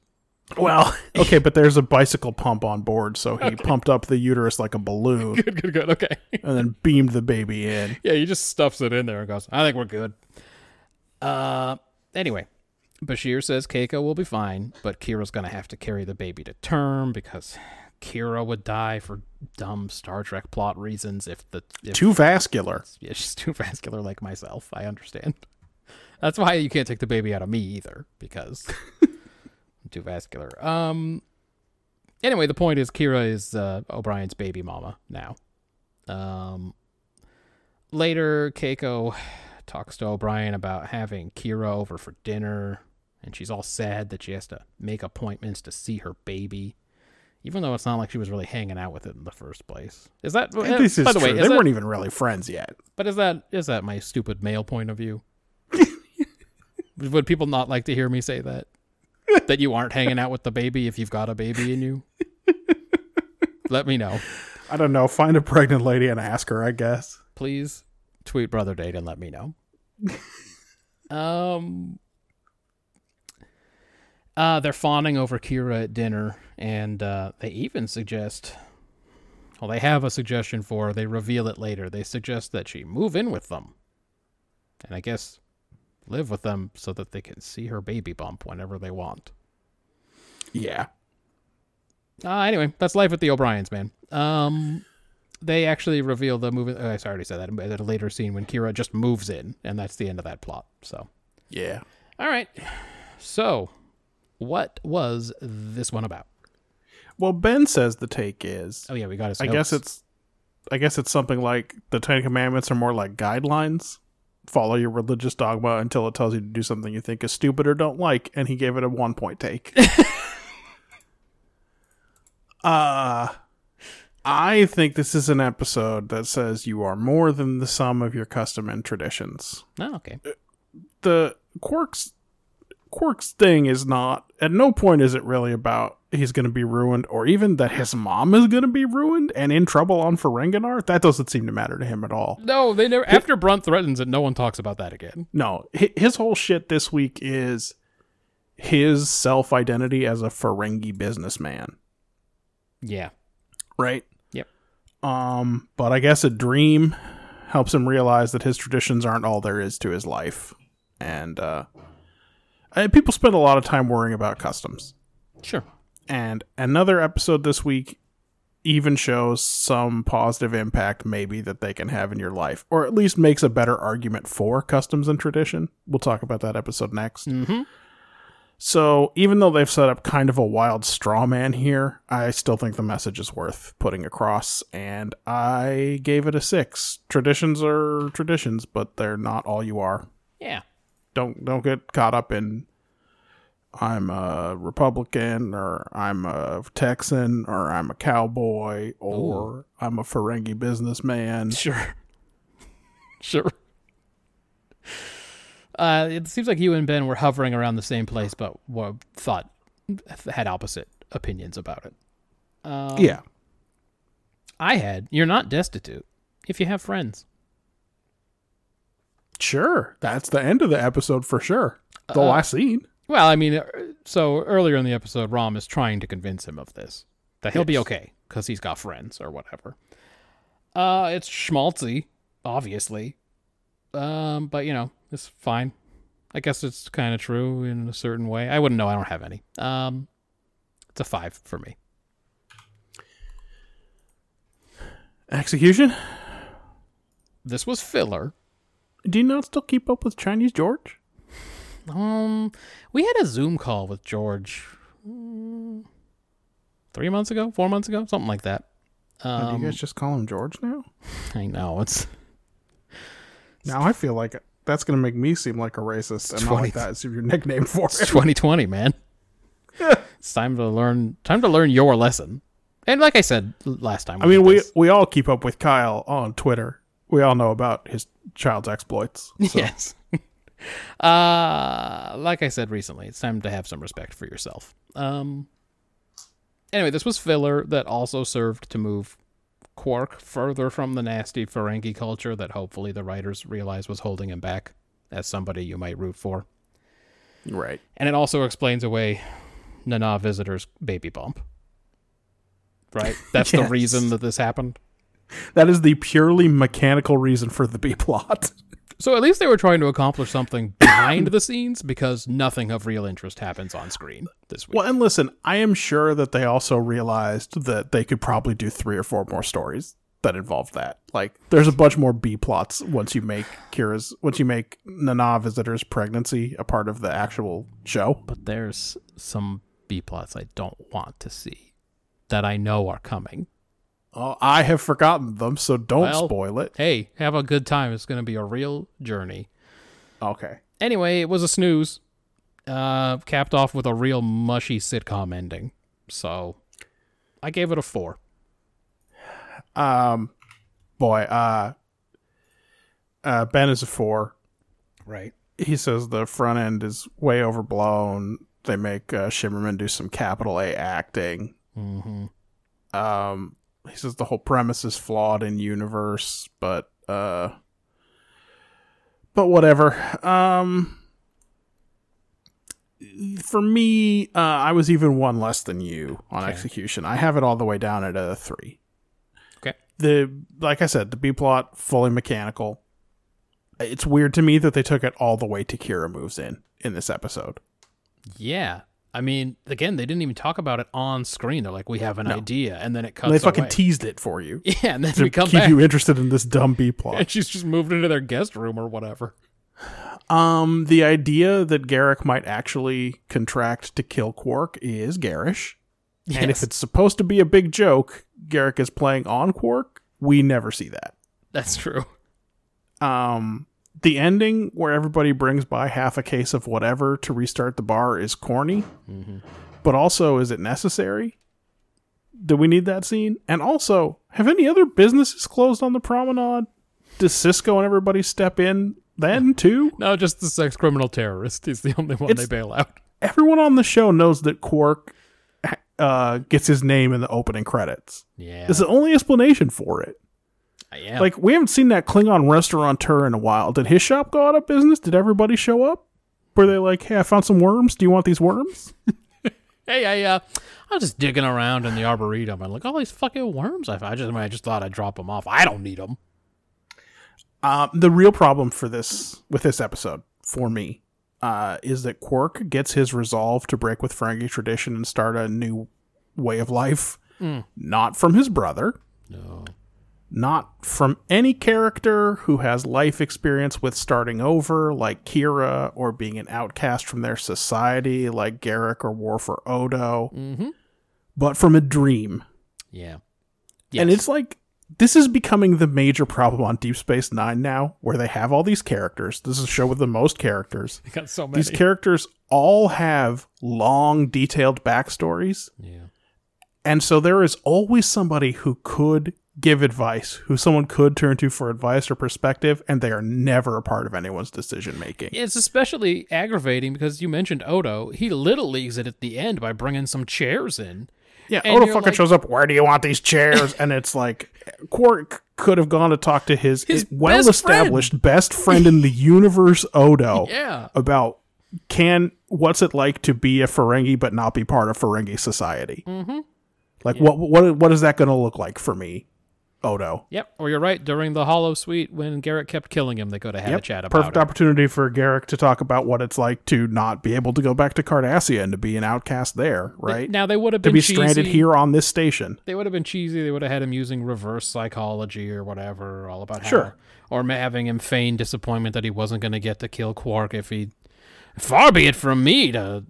Well, (laughs) okay, but there's a bicycle pump on board, so he pumped up the uterus like a balloon, Good, good, good. Okay. and then beamed the baby in. yeah, he just stuffs it in there and goes, "I think we're good." Uh, anyway, Bashir says Keiko will be fine, but Kira's gonna have to carry the baby to term because Kira would die for dumb Star Trek plot reasons if the if Too vascular. Yeah, she's too (laughs) vascular like myself. I understand. That's why you can't take the baby out of me either, because I'm too vascular. Um. Anyway, the point is, Kira is uh, O'Brien's baby mama now. Um. Later, Keiko talks to O'Brien about having Kira over for dinner, and she's all sad that she has to make appointments to see her baby, even though it's not like she was really hanging out with it in the first place. Is that? Uh, this is by the true. way, they that- weren't even really friends yet. but is that is that my stupid male point of view? (laughs) Would people not like to hear me say that? That you aren't hanging out with the baby if you've got a baby in you? Let me know. I don't know. Find a pregnant lady and ask her. I guess. Please tweet brother date and let me know. (laughs) um uh they're fawning over Kira at dinner and uh they even suggest well they have a suggestion for her. They reveal it later. They suggest that she move in with them. And I guess live with them so that they can see her baby bump whenever they want. Yeah. Uh, anyway, that's life with the O'Briens, man. Um, they actually reveal the movie. Uh, I already said that at a later scene when Kira just moves in, and that's the end of that plot. So, Yeah. all right. So, what was this one about? Well, Ben says the take is. Oh yeah, we got his. I guess it's. I guess it's something like the Ten Commandments are more like guidelines. Follow your religious dogma until it tells you to do something you think is stupid or don't like, and he gave it a one point take. (laughs) uh I think this is an episode that says you are more than the sum of your custom and traditions. Oh, okay. Uh, the quirks quirks thing is not at no point is it really about he's going to be ruined or even that his mom is going to be ruined and in trouble on Ferenginar that doesn't seem to matter to him at all No, they never. After Brunt threatens it, no one talks about that again. no his whole shit this week is his self-identity as a Ferengi businessman Yeah. Right Yep. um but I guess a dream helps him realize that his traditions aren't all there is to his life and uh I- people spend a lot of time worrying about customs Sure. And another episode this week even shows some positive impact, maybe, that they can have in your life, or at least makes a better argument for customs and tradition. We'll talk about that episode next. Mm-hmm. So, even though they've set up kind of a wild straw man here, I still think the message is worth putting across, and I gave it a six. Traditions are traditions, but they're not all you are. Yeah. Don't don't get caught up in I'm a Republican or I'm a Texan or I'm a cowboy or I'm a Ferengi businessman. Sure. (laughs) sure. Uh, it seems like you and Ben were hovering around the same place, but were, thought had opposite opinions about it. Um, yeah. I had. You're not destitute if you have friends. Sure. That's the end of the episode for sure. The Uh, last scene. Well, I mean, uh, so earlier in the episode, Rom is trying to convince him of this that he'll be okay because he's got friends or whatever. Uh, it's schmaltzy, obviously, um, but you know, it's fine. I guess it's kind of true in a certain way. I wouldn't know. I don't have any. Um, it's a five for me. Execution? This was filler. Do you not still keep up with Chinese George? Um, we had a Zoom call with George mm, three months ago, four months ago, something like that. Um, do you guys just call him George now? (laughs) I know it's Now I feel like that's going to make me seem like a racist, and not 20 like that is your nickname for it's it. (laughs) 2020, man. it's time to learn. Time to learn your lesson. And like I said last time, I mean, we this- we all keep up with Kyle on Twitter. We all know about his child's exploits. (laughs) So. yes. (laughs) uh, like I said recently, it's time to have some respect for yourself. Um. Anyway, this was filler that also served to move Quark further from the nasty Ferengi culture that hopefully the writers realized was holding him back as somebody you might root for. Right. And it also explains away Nana Visitor's baby bump. Right? (laughs) That's the reason that this happened. That is the purely mechanical reason for the B plot. So at least they were trying to accomplish something (coughs) behind the scenes because nothing of real interest happens on screen this week. Well, and listen, I am sure that they also realized that they could probably do three or four more stories that involve that. Like, there's a bunch more B plots once you make Kira's, once you make Nana Visitor's pregnancy a part of the actual show. But there's some B plots I don't want to see that I know are coming. I have forgotten them, so don't Well- spoil it. Hey, have a good time. It's going to be a real journey. Okay. Anyway, it was a snooze. Uh, capped off with a real mushy sitcom ending. So I gave it a four. Um, boy, uh, uh, Ben is a four. Right. he says the front end is way overblown. They make uh, Shimerman do some capital A acting. Mm-hmm. Um, he says the whole premise is flawed in universe, but uh, but whatever. Um, for me, uh, I was even one less than you on Okay. execution. I have it all the way down at a three. Okay. The like I said, the B plot fully mechanical. It's weird to me that they took it all the way to Kira moves in in this episode. Yeah. I mean, again, they didn't even talk about it on screen. They're like, we have an idea. And then it cuts And they fucking away. teased it for you (laughs) yeah, and then to we come keep back. you interested in this dumb B plot. and she's just moved into their guest room or whatever. Um, the idea that Garak might actually contract to kill Quark is garish. And if it's supposed to be a big joke, Garak is playing on Quark. We never see that. that's true. Um, the ending where everybody brings by half a case of whatever to restart the bar is corny, but also is it necessary? Do we need that scene? And also, have any other businesses closed on the promenade? Does Sisko and everybody step in then (laughs) too? No, just the sex criminal terrorist. He's the only one It's- they bail out. everyone on the show knows that Quark uh, gets his name in the opening credits. Yeah. It's the only explanation for it. Yeah. Like we haven't seen that Klingon restaurateur in a while. Did his shop go out of business? Did everybody show up? Were they like, "Hey, I found some worms. Do you want these worms?" (laughs) hey, I, uh, I was just digging around in the arboretum and like all these fucking worms. I, I just, I just thought I'd drop them off. I don't need them. Um, the real problem for this with this episode for me uh, is that Quark gets his resolve to break with Ferengi tradition and start a new way of life, not from his brother, No. Not from any character who has life experience with starting over, like Kira, or being an outcast from their society, like Garak or Worf or Odo, Mm-hmm. but from a dream. Yeah. And it's like this is becoming the major problem on Deep Space Nine now, where they have all these characters. This is a show with the most characters. (laughs) They got so many. These characters all have long, detailed backstories. yeah. And so there is always somebody who could give advice, who someone could turn to for advice or perspective, and they are never a part of anyone's decision making. It's especially aggravating because you mentioned Odo. He little leagues it at the end by bringing some chairs in. Yeah, And Odo fucking like- shows up. Where do you want these chairs? and it's like Quark could have gone to talk to his, His well-established best friend in the universe, Odo, (laughs) Yeah. about can what's it like to be a Ferengi but not be part of Ferengi society. Mm-hmm. Like what what what is that going to look like for me, Odo? Yep. Or you're right. During the holosuite, when Garak kept killing him, they could have had a chat about Perfect it. opportunity for Garak to talk about what it's like to not be able to go back to Cardassia and to be an outcast there, right? Now they would have to been be cheesy. stranded here on this station. They would have been cheesy. They would have had him using reverse psychology or whatever, all about how, Sure. or having him feign disappointment that he wasn't going to get to kill Quark if he. Far be it from me to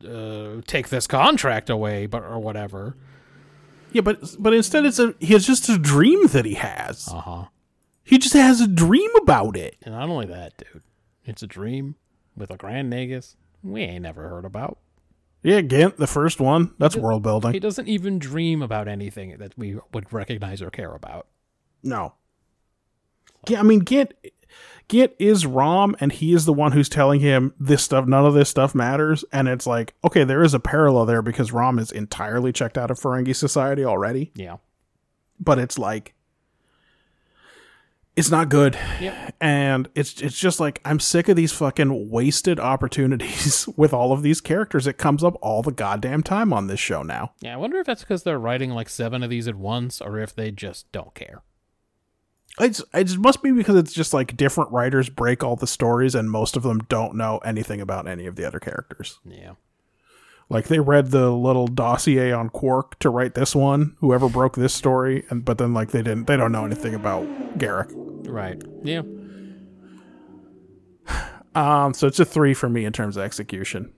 uh, take this contract away, but or whatever. Yeah, but but instead it's a it's just a dream that he has. Uh huh. He just has a dream about it. And not only that, dude, it's a dream with a Grand Nagus we ain't never heard about. Yeah, Gint, the first one. That's world building. He doesn't even dream about anything that we would recognize or care about. No. Yeah, I mean Gint Gint is Rom and he is the one who's telling him this stuff none of this stuff matters and it's like, okay, there is a parallel there because Rom is entirely checked out of Ferengi society already, Yeah. but it's like it's not good. Yep. and it's it's just like I'm sick of these fucking wasted opportunities (laughs) with all of these characters. It comes up all the goddamn time on this show now. Yeah, I wonder if that's because they're writing like seven of these at once, or if they just don't care. It's it must be because it's just like different writers break all the stories, and most of them don't know anything about any of the other characters. Yeah. Like they read the little dossier on Quark to write this one, whoever broke this story, and but then like they didn't, they don't know anything about Garak. Right. Yeah. Um, so it's a three for me in terms of execution.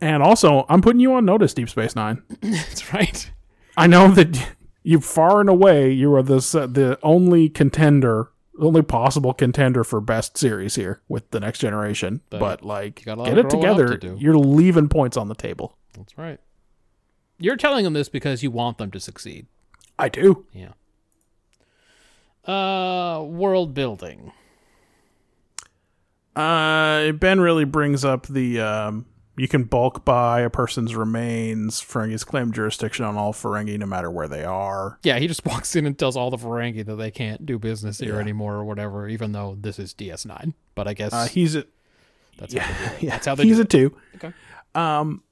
And also, I'm putting you on notice, Deep Space Nine. (laughs) That's right. I know that you far and away you are the the only contender, only possible contender for best series here with the next generation. But, But like, you got a lot get it together. to. You're leaving points on the table. That's right. You're telling them this because you want them to succeed. I do. Yeah. Uh, world building. Uh, Ben really brings up the um, you can bulk buy a person's remains. Ferengi's claim jurisdiction on all Ferengi, no matter where they are. Yeah, he just (laughs) walks in and tells all the Ferengi that they can't do business here anymore or whatever, even though this is DS9. But I guess Uh, he's a that's yeah, how they (laughs) yeah. That's how they he's a two. Okay. Um,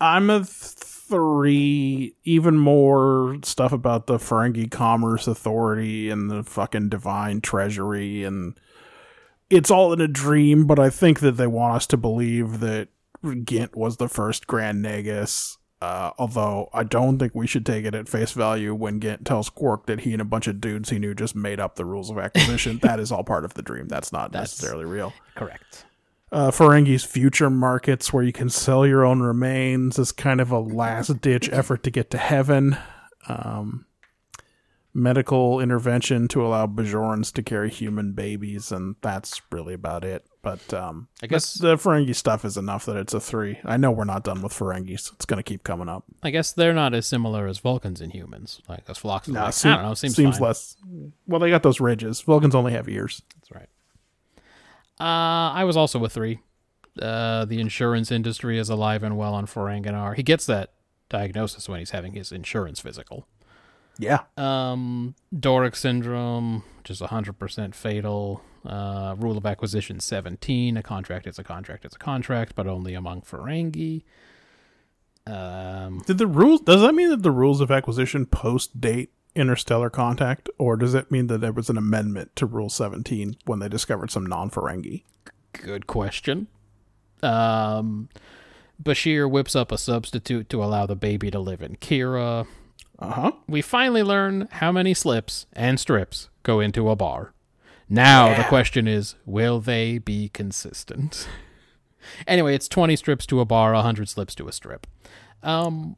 I'm a three. Even more stuff about the Ferengi Commerce Authority and the fucking Divine Treasury, and it's all in a dream. But I think that they want us to believe that Gint was the first Grand Nagus. Uh, although I don't think we should take it at face value when Gint tells Quark that he and a bunch of dudes he knew just made up the rules of acquisition. (laughs) that is all part of the dream. That's not That's- necessarily real Correct. uh, Ferengi's future markets where you can sell your own remains is kind of a last ditch effort to get to heaven. Um, medical intervention to allow Bajorans to carry human babies, and that's really about it. But um, I guess- the Ferengi stuff is enough that it's a three. I know we're not done with Ferengis. It's going to keep coming up. I guess they're not as similar as Vulcans and humans. Like as Phlox Nah, like, seem- I don't know, seems, fine. less. Well, they got those ridges. Vulcans only have ears. That's right. Uh, I was also a three. Uh, the insurance industry is alive and well on Ferenginar. He gets that diagnosis when he's having his insurance physical. Yeah. Um, Dorek syndrome, which is 100% fatal. Uh, rule of acquisition 17. A contract is a contract is a contract, but only among Ferengi. Um, Did the rules? Does that mean that the rules of acquisition post date interstellar contact, or does it mean that there was an amendment to Rule Seventeen when they discovered some non-Ferengi? good question. Um, Bashir whips up a substitute to allow the baby to live in Kira. Uh huh. we finally learn how many slips and strips go into a bar. Now the question is, will they be consistent? (laughs) anyway, it's 20 strips to a bar, 100 slips to a strip. Um,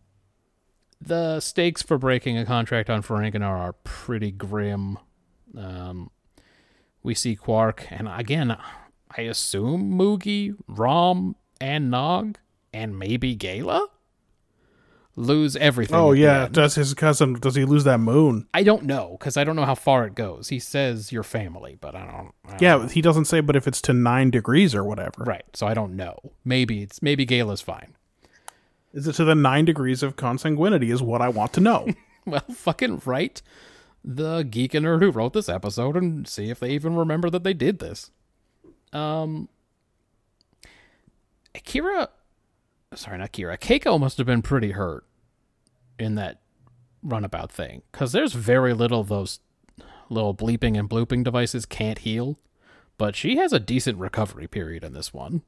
the stakes for breaking a contract on Ferenginar are pretty grim. Um, we see Quark, and again, I assume Moogie, Rom, and Nog, and maybe Gaila? Lose everything. Oh yeah, does his cousin? Does he lose that moon? I don't know because I don't know how far it goes. He says your family, but I don't. I don't Yeah, know. he doesn't say, but if it's to nine degrees or whatever, right. So I don't know. Maybe it's maybe Gaila's fine. is it to the nine degrees of consanguinity? Is what I want to know. (laughs) Well, fucking write the geek and nerd who wrote this episode and see if they even remember that they did this. Um, Kira, sorry, not Kira. Keiko must have been pretty hurt in that runabout thing because there's very little those little bleeping and blooping devices can't heal, but she has a decent recovery period in this one.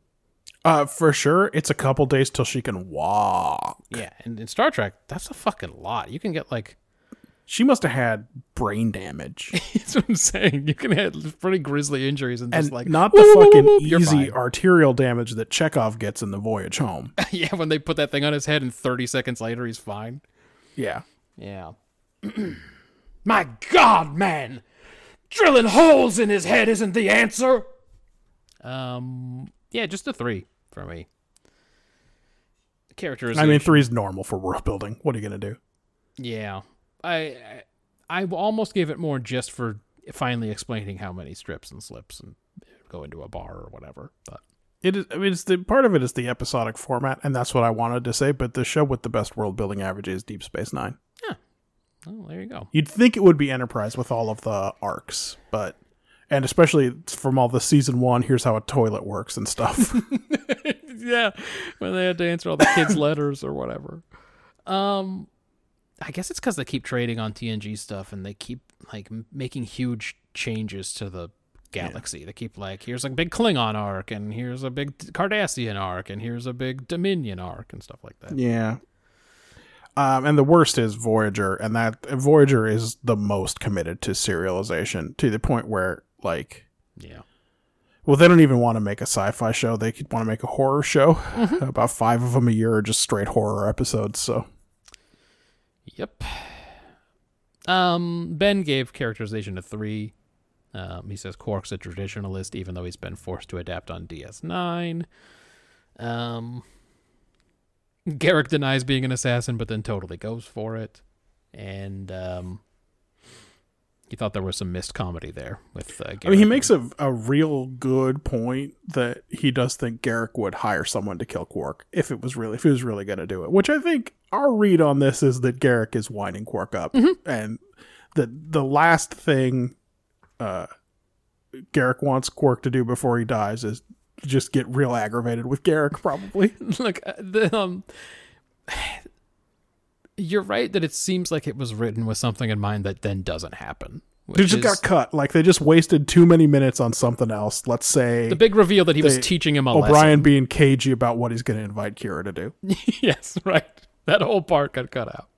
uh, for sure, it's a couple days till she can walk. Yeah, and in Star Trek, that's a fucking lot. You can get like She must have had brain damage, (laughs) That's what I'm saying. You can have pretty grisly injuries and just like not the whoop, whoop, fucking whoop, you're easy (laughs) arterial damage that Chekhov gets in the voyage home. (laughs) yeah, when they put that thing on his head and 30 seconds later he's fine. yeah, Yeah. (clears throat) My God, man! Drilling holes in his head isn't the answer. Um. Yeah, just a three for me. Characterization. I mean three is normal for world building. What are you gonna do? Yeah, I, I almost gave it more just for finally explaining how many strips and slips and go into a bar or whatever. But It is. I mean, it's the part of it is the episodic format, and that's what I wanted to say. But the show with the best world building average is Deep Space Nine. Yeah. oh, there you go. You'd think it would be Enterprise with all of the arcs, but and especially from all the season one. Here's how a toilet works and stuff. (laughs) yeah, when they had to answer all the kids' (laughs) letters or whatever. Um, I guess it's because they keep trading on TNG stuff and they keep like making huge changes to the galaxy. They keep like, here's a big Klingon arc, and here's a big Cardassian arc, and here's a big Dominion arc, and stuff like that. yeah. Um, and the worst is Voyager, and that Voyager is the most committed to serialization to the point where, like, Yeah. well, they don't even want to make a sci-fi show; they could want to make a horror show. About five of them a year are just straight horror episodes. So, Yep. Um, Ben gave characterization a three. Um, he says Quark's a traditionalist, even though he's been forced to adapt on DS9. Um, Garak denies being an assassin, but then totally goes for it. And um, he thought there was some missed comedy there with. Uh, I mean, he makes a a real good point that he does think Garak would hire someone to kill Quark if it was really if he was really going to do it. Which I think our read on this is that Garak is winding Quark up, and the the last thing uh, Garak wants Quark to do before he dies is just get real aggravated with Garak, probably. (laughs) Look, uh, the um, you're right that it seems like it was written with something in mind that then doesn't happen. They just is got cut. Like they just wasted too many minutes on something else. Let's say the big reveal that he was teaching him a O'Brien being cagey about what he's going to invite Kira to do. (laughs) yes, right. That whole part got cut out.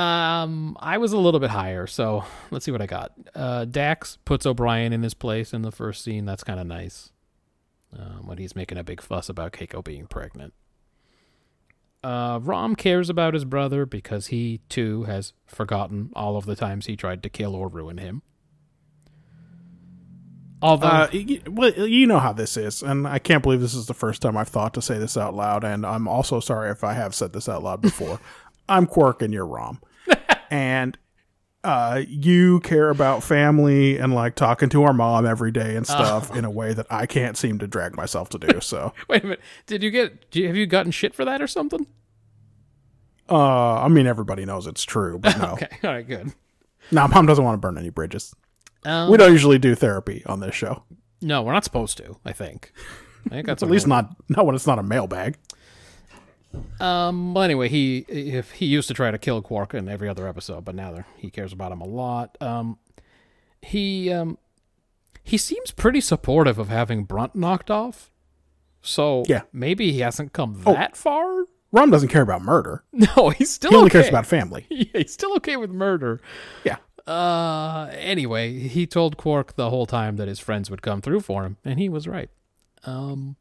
Um, I was a little bit higher, so let's see what I got. Uh, Dax puts O'Brien in his place in the first scene. That's kind of nice. Um, when he's making a big fuss about Keiko being pregnant. Uh, Rom cares about his brother because he too has forgotten all of the times he tried to kill or ruin him. Although, Uh, well, you know how this is, and I can't believe this is the first time I've thought to say this out loud, and I'm also sorry if I have said this out loud before. (laughs) I'm Quark and you're Rom, and uh, you care about family and like talking to our mom every day and stuff in a way that I can't seem to drag myself to do. (laughs) So, wait a minute, did you get? Do you, have you gotten shit for that or something? uh, I mean, everybody knows it's true, but (laughs) no, Okay, all right, good. no, mom doesn't want to burn any bridges. Um, We don't usually do therapy on this show, No, we're not supposed to. I think. I think that's (laughs) at least not not when it's not a mailbag. Um. Well, anyway, he if he used to try to kill Quark in every other episode, but now he cares about him a lot. Um, he um, he seems pretty supportive of having Brunt knocked off. So Yeah. maybe he hasn't come Oh. that far. Rom doesn't care about murder. (laughs) No, he's still He only okay. cares about family. (laughs) Yeah, he's still okay with murder. Yeah. Uh, anyway, he told Quark the whole time that his friends would come through for him, and he was right. Um,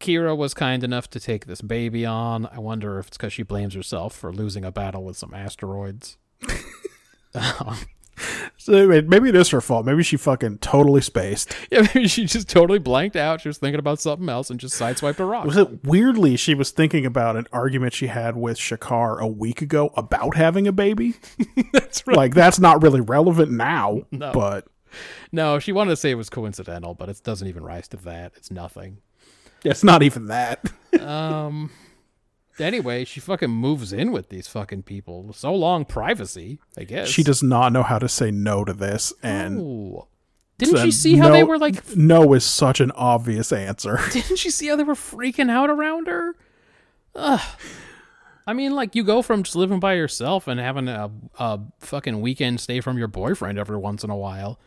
Kira was kind enough to take this baby on. I wonder if it's because she blames herself for losing a battle with some asteroids. Um, (laughs) So maybe it is her fault. Maybe she fucking totally spaced. (laughs) Yeah, maybe she just totally blanked out. She was thinking about something else and just sideswiped a rock. Was it weirdly she was thinking about an argument she had with Shakaar a week ago about having a baby? (laughs) That's right. Like that's not really relevant now, No. but No, she wanted to say it was coincidental, but it doesn't even rise to that. It's nothing. It's not even that. (laughs) Um. Anyway, she fucking moves in with these fucking people. So long privacy, I guess. She does not know how to say no to this and Ooh. Didn't she see how they were like? no is such an obvious answer. (laughs) Didn't she see how they were freaking out around her? Ugh. I mean, like you go from just living by yourself and having a, a fucking weekend stay from your boyfriend every once in a while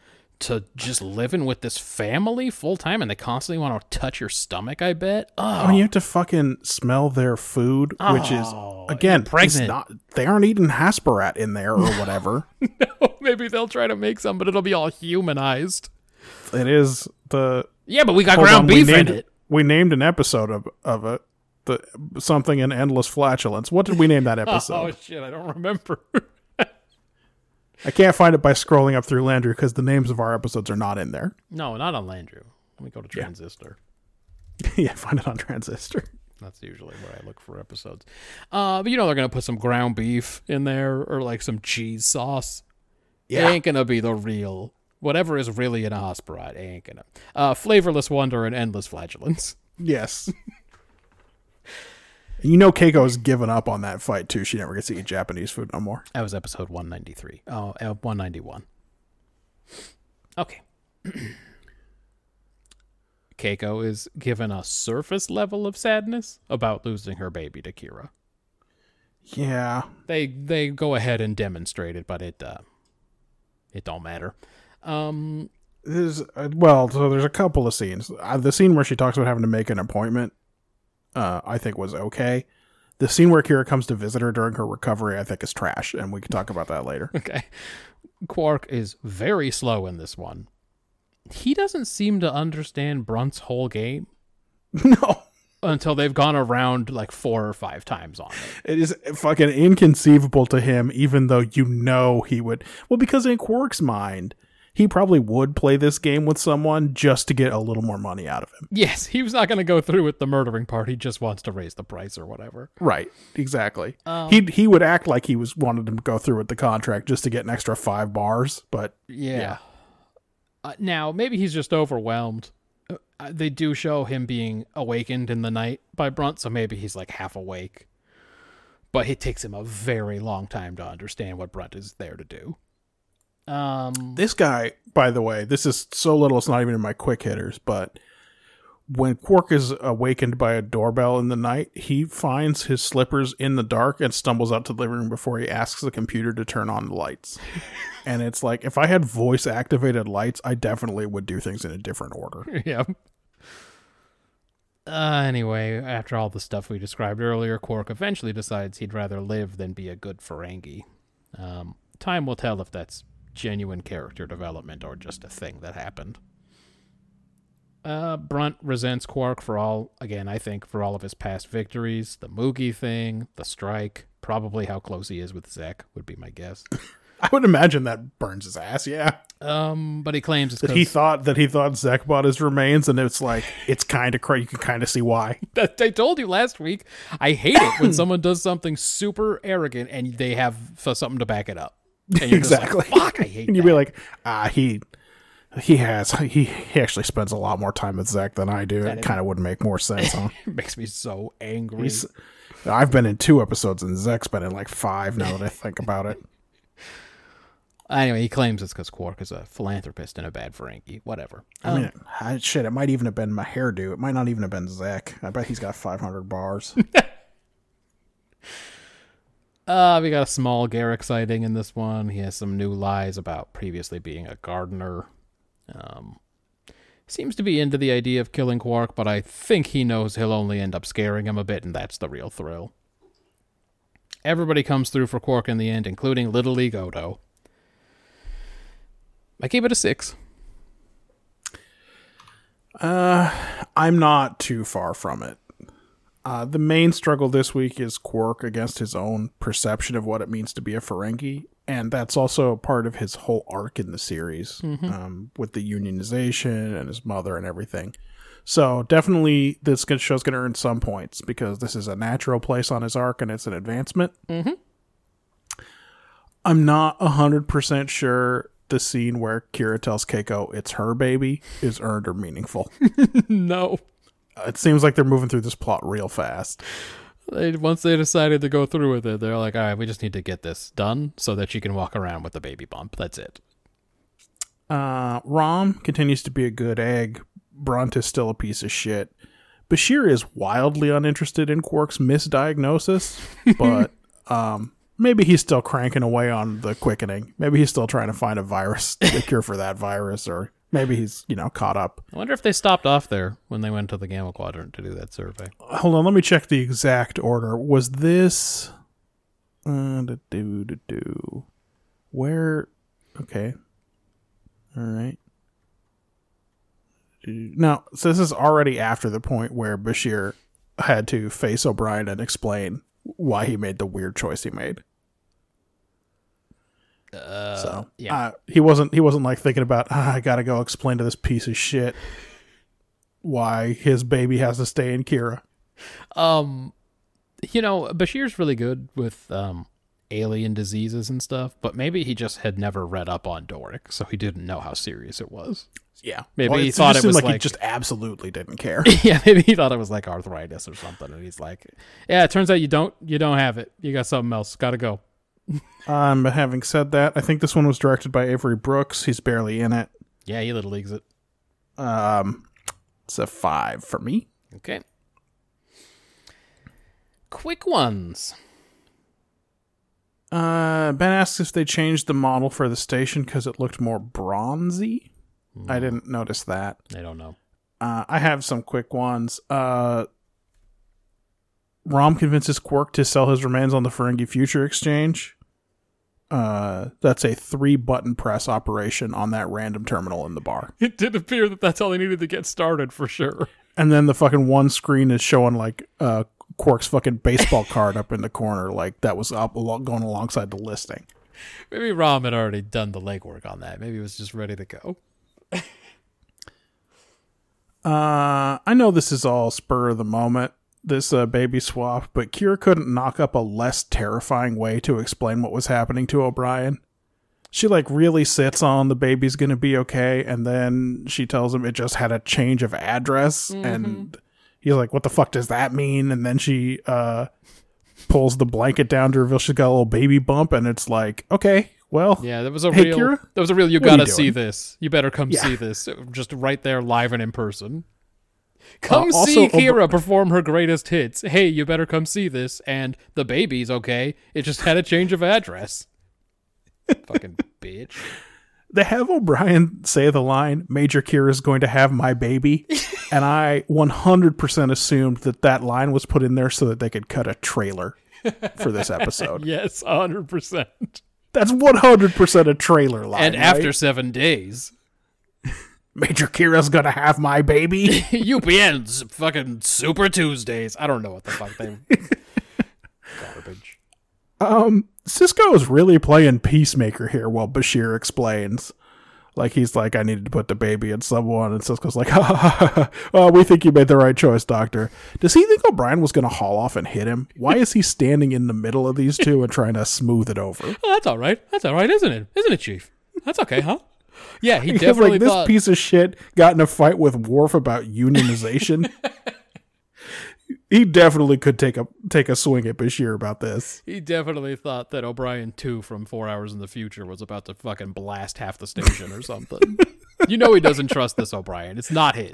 to just living with this family full time, and they constantly want to touch your stomach. I bet. Oh, you have to fucking smell their food, which is Oh, again, pregnant. not they aren't eating Hasperat in there or whatever. (laughs) no, maybe they'll try to make some, but it'll be all humanized. it is the Yeah, but we got ground on, beef in it. We named an episode of of it. The something in endless flatulence. What did we name that (laughs) oh, episode? Oh shit, I don't remember. (laughs) I can't find it by scrolling up through Landry because the names of our episodes are not in there. no, not on Landrew. Let me go to Transistor. (laughs) yeah, find it on Transistor. That's usually where I look for episodes. Uh, but you know they're gonna put some ground beef in there or like some cheese sauce. Yeah. It ain't gonna be the real whatever is really in a Hasperat. Ain't gonna. Uh, flavorless wonder and endless flatulence. Yes. (laughs) you know Keiko's given up on that fight too. She never gets to eat Japanese food no more. That was episode one ninety three. Oh, uh, one ninety one. Okay. (clears throat) Keiko is given a surface level of sadness about losing her baby to Kira. Yeah. they they go ahead and demonstrate it, but it uh, it don't matter. Um, There's uh, well, so there's a couple of scenes. Uh, the scene where she talks about having to make an appointment, uh, I think was okay. The scene where Kira comes to visit her during her recovery, I think is trash, and we can talk about that later. (laughs) okay, Quark is very slow in this one. He doesn't seem to understand Brunt's whole game (laughs) no, until they've gone around like four or five times on it. it is fucking inconceivable to him, even though you know he would. Well, because in Quark's mind, he probably would play this game with someone just to get a little more money out of him. Yes, he was not going to go through with the murdering part. He just wants to raise the price or whatever. Right, exactly. he he would act like he was wanted to go through with the contract just to get an extra five bars, but Yeah. Uh, now, maybe he's just overwhelmed. Uh, uh, they do show him being awakened in the night by Brunt, so maybe he's like half awake. But it takes him a very long time to understand what Brunt is there to do. Um, This guy, by the way, this is so little it's not even in my quick hitters, but when Quark is awakened by a doorbell in the night, he finds his slippers in the dark and stumbles out to the living room before he asks the computer to turn on the lights. (laughs) and it's like if I had voice activated lights, I definitely would do things in a different order. (laughs) yeah. Uh, anyway, after all the stuff we described earlier, Quark eventually decides he'd rather live than be a good Ferengi. Um, time will tell if that's genuine character development or just a thing that happened. Uh, Brunt resents Quark for all, again, I think, for all of his past victories. The Moogie thing, the strike, probably how close he is with Zek, would be my guess. (laughs) I would imagine that burns his ass, yeah. Um, but he claims it's That he thought that he thought Zek bought his remains, and it's like it's kind of crazy. You can kind of see why. (laughs) I told you last week. I hate it when someone does something super arrogant and they have something to back it up. And you're like, Exactly. Fuck, I hate (laughs) and you'd that. be like, ah, he he has he, he actually spends a lot more time with Zek than I do. It kind of would make more sense, huh? it (laughs) makes me so angry. He's, I've been in two episodes, and Zek's been in like five. Now that I think about it, (laughs) Anyway, he claims it's because Quark is a philanthropist and a bad Ferengi. Whatever. I mean, I, shit, it might even have been my hairdo. It might not even have been Zek. I bet he's got five hundred bars. Uh, we got a small Garak sighting in this one. He has some new lies about previously being a gardener. Um, seems to be into the idea of killing Quark, but I think he knows he'll only end up scaring him a bit, and that's the real thrill. Everybody comes through for Quark in the end, including Little League Odo. I gave it a six. I'm not too far from it. Uh, the main struggle this week is Quark against his own perception of what it means to be a Ferengi. and that's also a part of his whole arc in the series um, with the unionization and his mother and everything. So definitely, this show's going to earn some points because this is a natural place on his arc and it's an advancement. Mm-hmm. I'm not hundred percent sure the scene where Kira tells Keiko it's her baby is earned or meaningful. (laughs) no. It seems like they're moving through this plot real fast. They, once they decided to go through with it, they're like, all right, we just need to get this done so that she can walk around with the baby bump. That's it. Uh, Rom continues to be a good egg. Brunt is still a piece of shit. Bashir is wildly uninterested in Quark's misdiagnosis, (laughs) but um, maybe he's still cranking away on the quickening. Maybe he's still trying to find a virus, a cure for that virus, or maybe he's you know caught up. I wonder if they stopped off there when they went to the Gamma Quadrant to do that survey. Hold on, let me check the exact order. Was this? Uh, do do. Where? Okay. All right. Now, so this is already after the point where Bashir had to face O'Brien and explain why he made the weird choice he made. Uh, So yeah. uh, he wasn't he wasn't like thinking about ah, I gotta go explain to this piece of shit why his baby has to stay in Kira. Um, you know, Bashir's really good with um alien diseases and stuff, but maybe he just had never read up on Dorek, so he didn't know how serious it was. Yeah, Maybe he it thought just it was like, he like- just absolutely didn't care. (laughs) yeah, maybe he thought it was like arthritis or something, and he's like, "Yeah, it turns out you don't, you don't have it. You got something else. Got to go." Um, but having said that, I think this one was directed by Avery Brooks. He's barely in it. Yeah, he little leagues it. Um, it's a five for me. Okay. Quick ones. Uh, ben asks if they changed the model for the station because it looked more bronzy. I didn't notice that. I don't know. Uh, I have some quick ones. Uh, Rom convinces Quark to sell his remains on the Ferengi Future Exchange. Uh, that's a three button press operation on that random terminal in the bar. It did appear that that's all they needed to get started for sure. And then the fucking one screen is showing like uh, Quark's fucking baseball card up in the corner, like that was up going alongside the listing. Maybe Rom had already done the legwork on that. Maybe he was just ready to go. Uh, I know this is all spur of the moment, this uh, baby swap, but Kira couldn't knock up a less terrifying way to explain what was happening to O'Brien. She like really sits on the baby's gonna be okay, and then she tells him it just had a change of address, and he's like, "What the fuck does that mean?" And then she uh pulls the blanket down to reveal she's got a little baby bump, and it's like, okay, well, Yeah, that was a Hey, real. Kira? That was a real. You What are you gotta see this. You better come Yeah. see this. Just right there, live and in person. Come Uh, see Kira perform her greatest hits. Hey, you better come see this. And the baby's okay. It just had a change of address. (laughs) Fucking bitch. they have O'Brien say the line, Major Kira is going to have my baby. (laughs) and I 100% assumed that that line was put in there so that they could cut a trailer for this (laughs) episode. Yes, hundred percent. That's 100% a trailer line. And right? after seven days, Major Kira's to have my baby. (laughs) UPN's fucking Super Tuesdays. I don't know what the fuck they. (laughs) Garbage. um, Sisko is really playing peacemaker here while Bashir explains. Like he's like, I needed to put the baby in someone, and Sisko's like, ha ha ha, ha. Oh, we think you made the right choice, Doctor. Does he think O'Brien was going to haul off and hit him? Why is he standing in the middle of these two and trying to smooth it over? Oh, (laughs) that's all right. That's all right, isn't it? Isn't it, Chief? That's okay, huh? Yeah, he (laughs) definitely like this thought. piece of shit got in a fight with Worf about unionization. (laughs) he definitely could take a take a swing at Bashir about this. he definitely thought that O'Brien two from Four Hours in the Future was about to fucking blast half the station or something. (laughs) you know he doesn't trust this O'Brien. It's not his.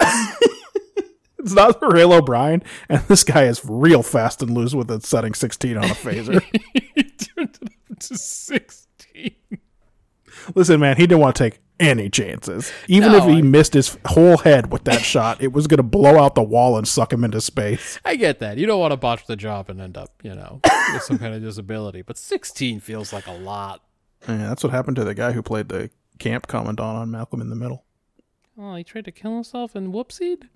It's not the real O'Brien, and this guy is real fast and loose with a setting sixteen on a phaser. he turned it up to sixteen. Listen, man, he didn't want to take any chances. Even No, if he missed his whole head with that (laughs) shot, it was going to blow out the wall and suck him into space. I get that. You don't want to botch the job and end up, you know, with some kind of disability. But sixteen feels like a lot. Yeah, that's what happened to the guy who played the camp commandant on Malcolm in the Middle. Oh, he tried to kill himself and whoopsied.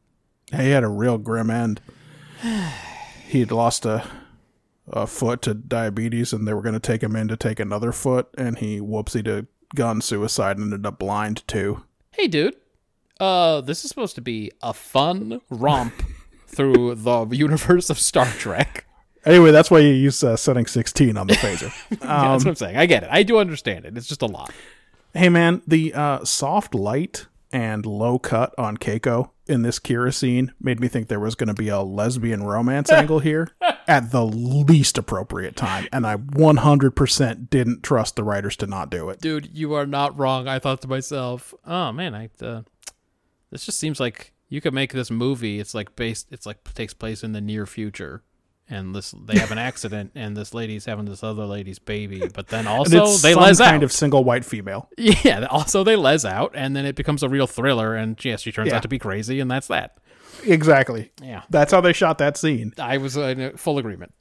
He had a real grim end. (sighs) He'd lost a a foot to diabetes, and they were going to take him in to take another foot, and he whoopsie to gun suicide and ended up blind too. Hey, dude. Uh, this is supposed to be a fun romp (laughs) through the universe of Star Trek. Anyway, that's why you use uh, setting 16 on the (laughs) phaser. Yeah, that's what I'm saying. I get it. I do understand it. It's just a lot. Hey man, the uh, soft light and low cut on Keiko in this Kira scene made me think there was going to be a lesbian romance (laughs) angle here at the least appropriate time, and I 100% didn't trust the writers to not do it. Dude, you are not wrong. I thought to myself, oh man, I uh, this just seems like you could make this movie. It's like based. It's like takes place in the near future, and this they have an accident, (laughs) and this lady's having this other lady's baby. But then also they some les kind out. of single white female. (laughs) yeah, also they les out, and then it becomes a real thriller. And yes, she turns Yeah. out to be crazy, and that's that. Exactly. Yeah, That's how they shot that scene. I was in full agreement.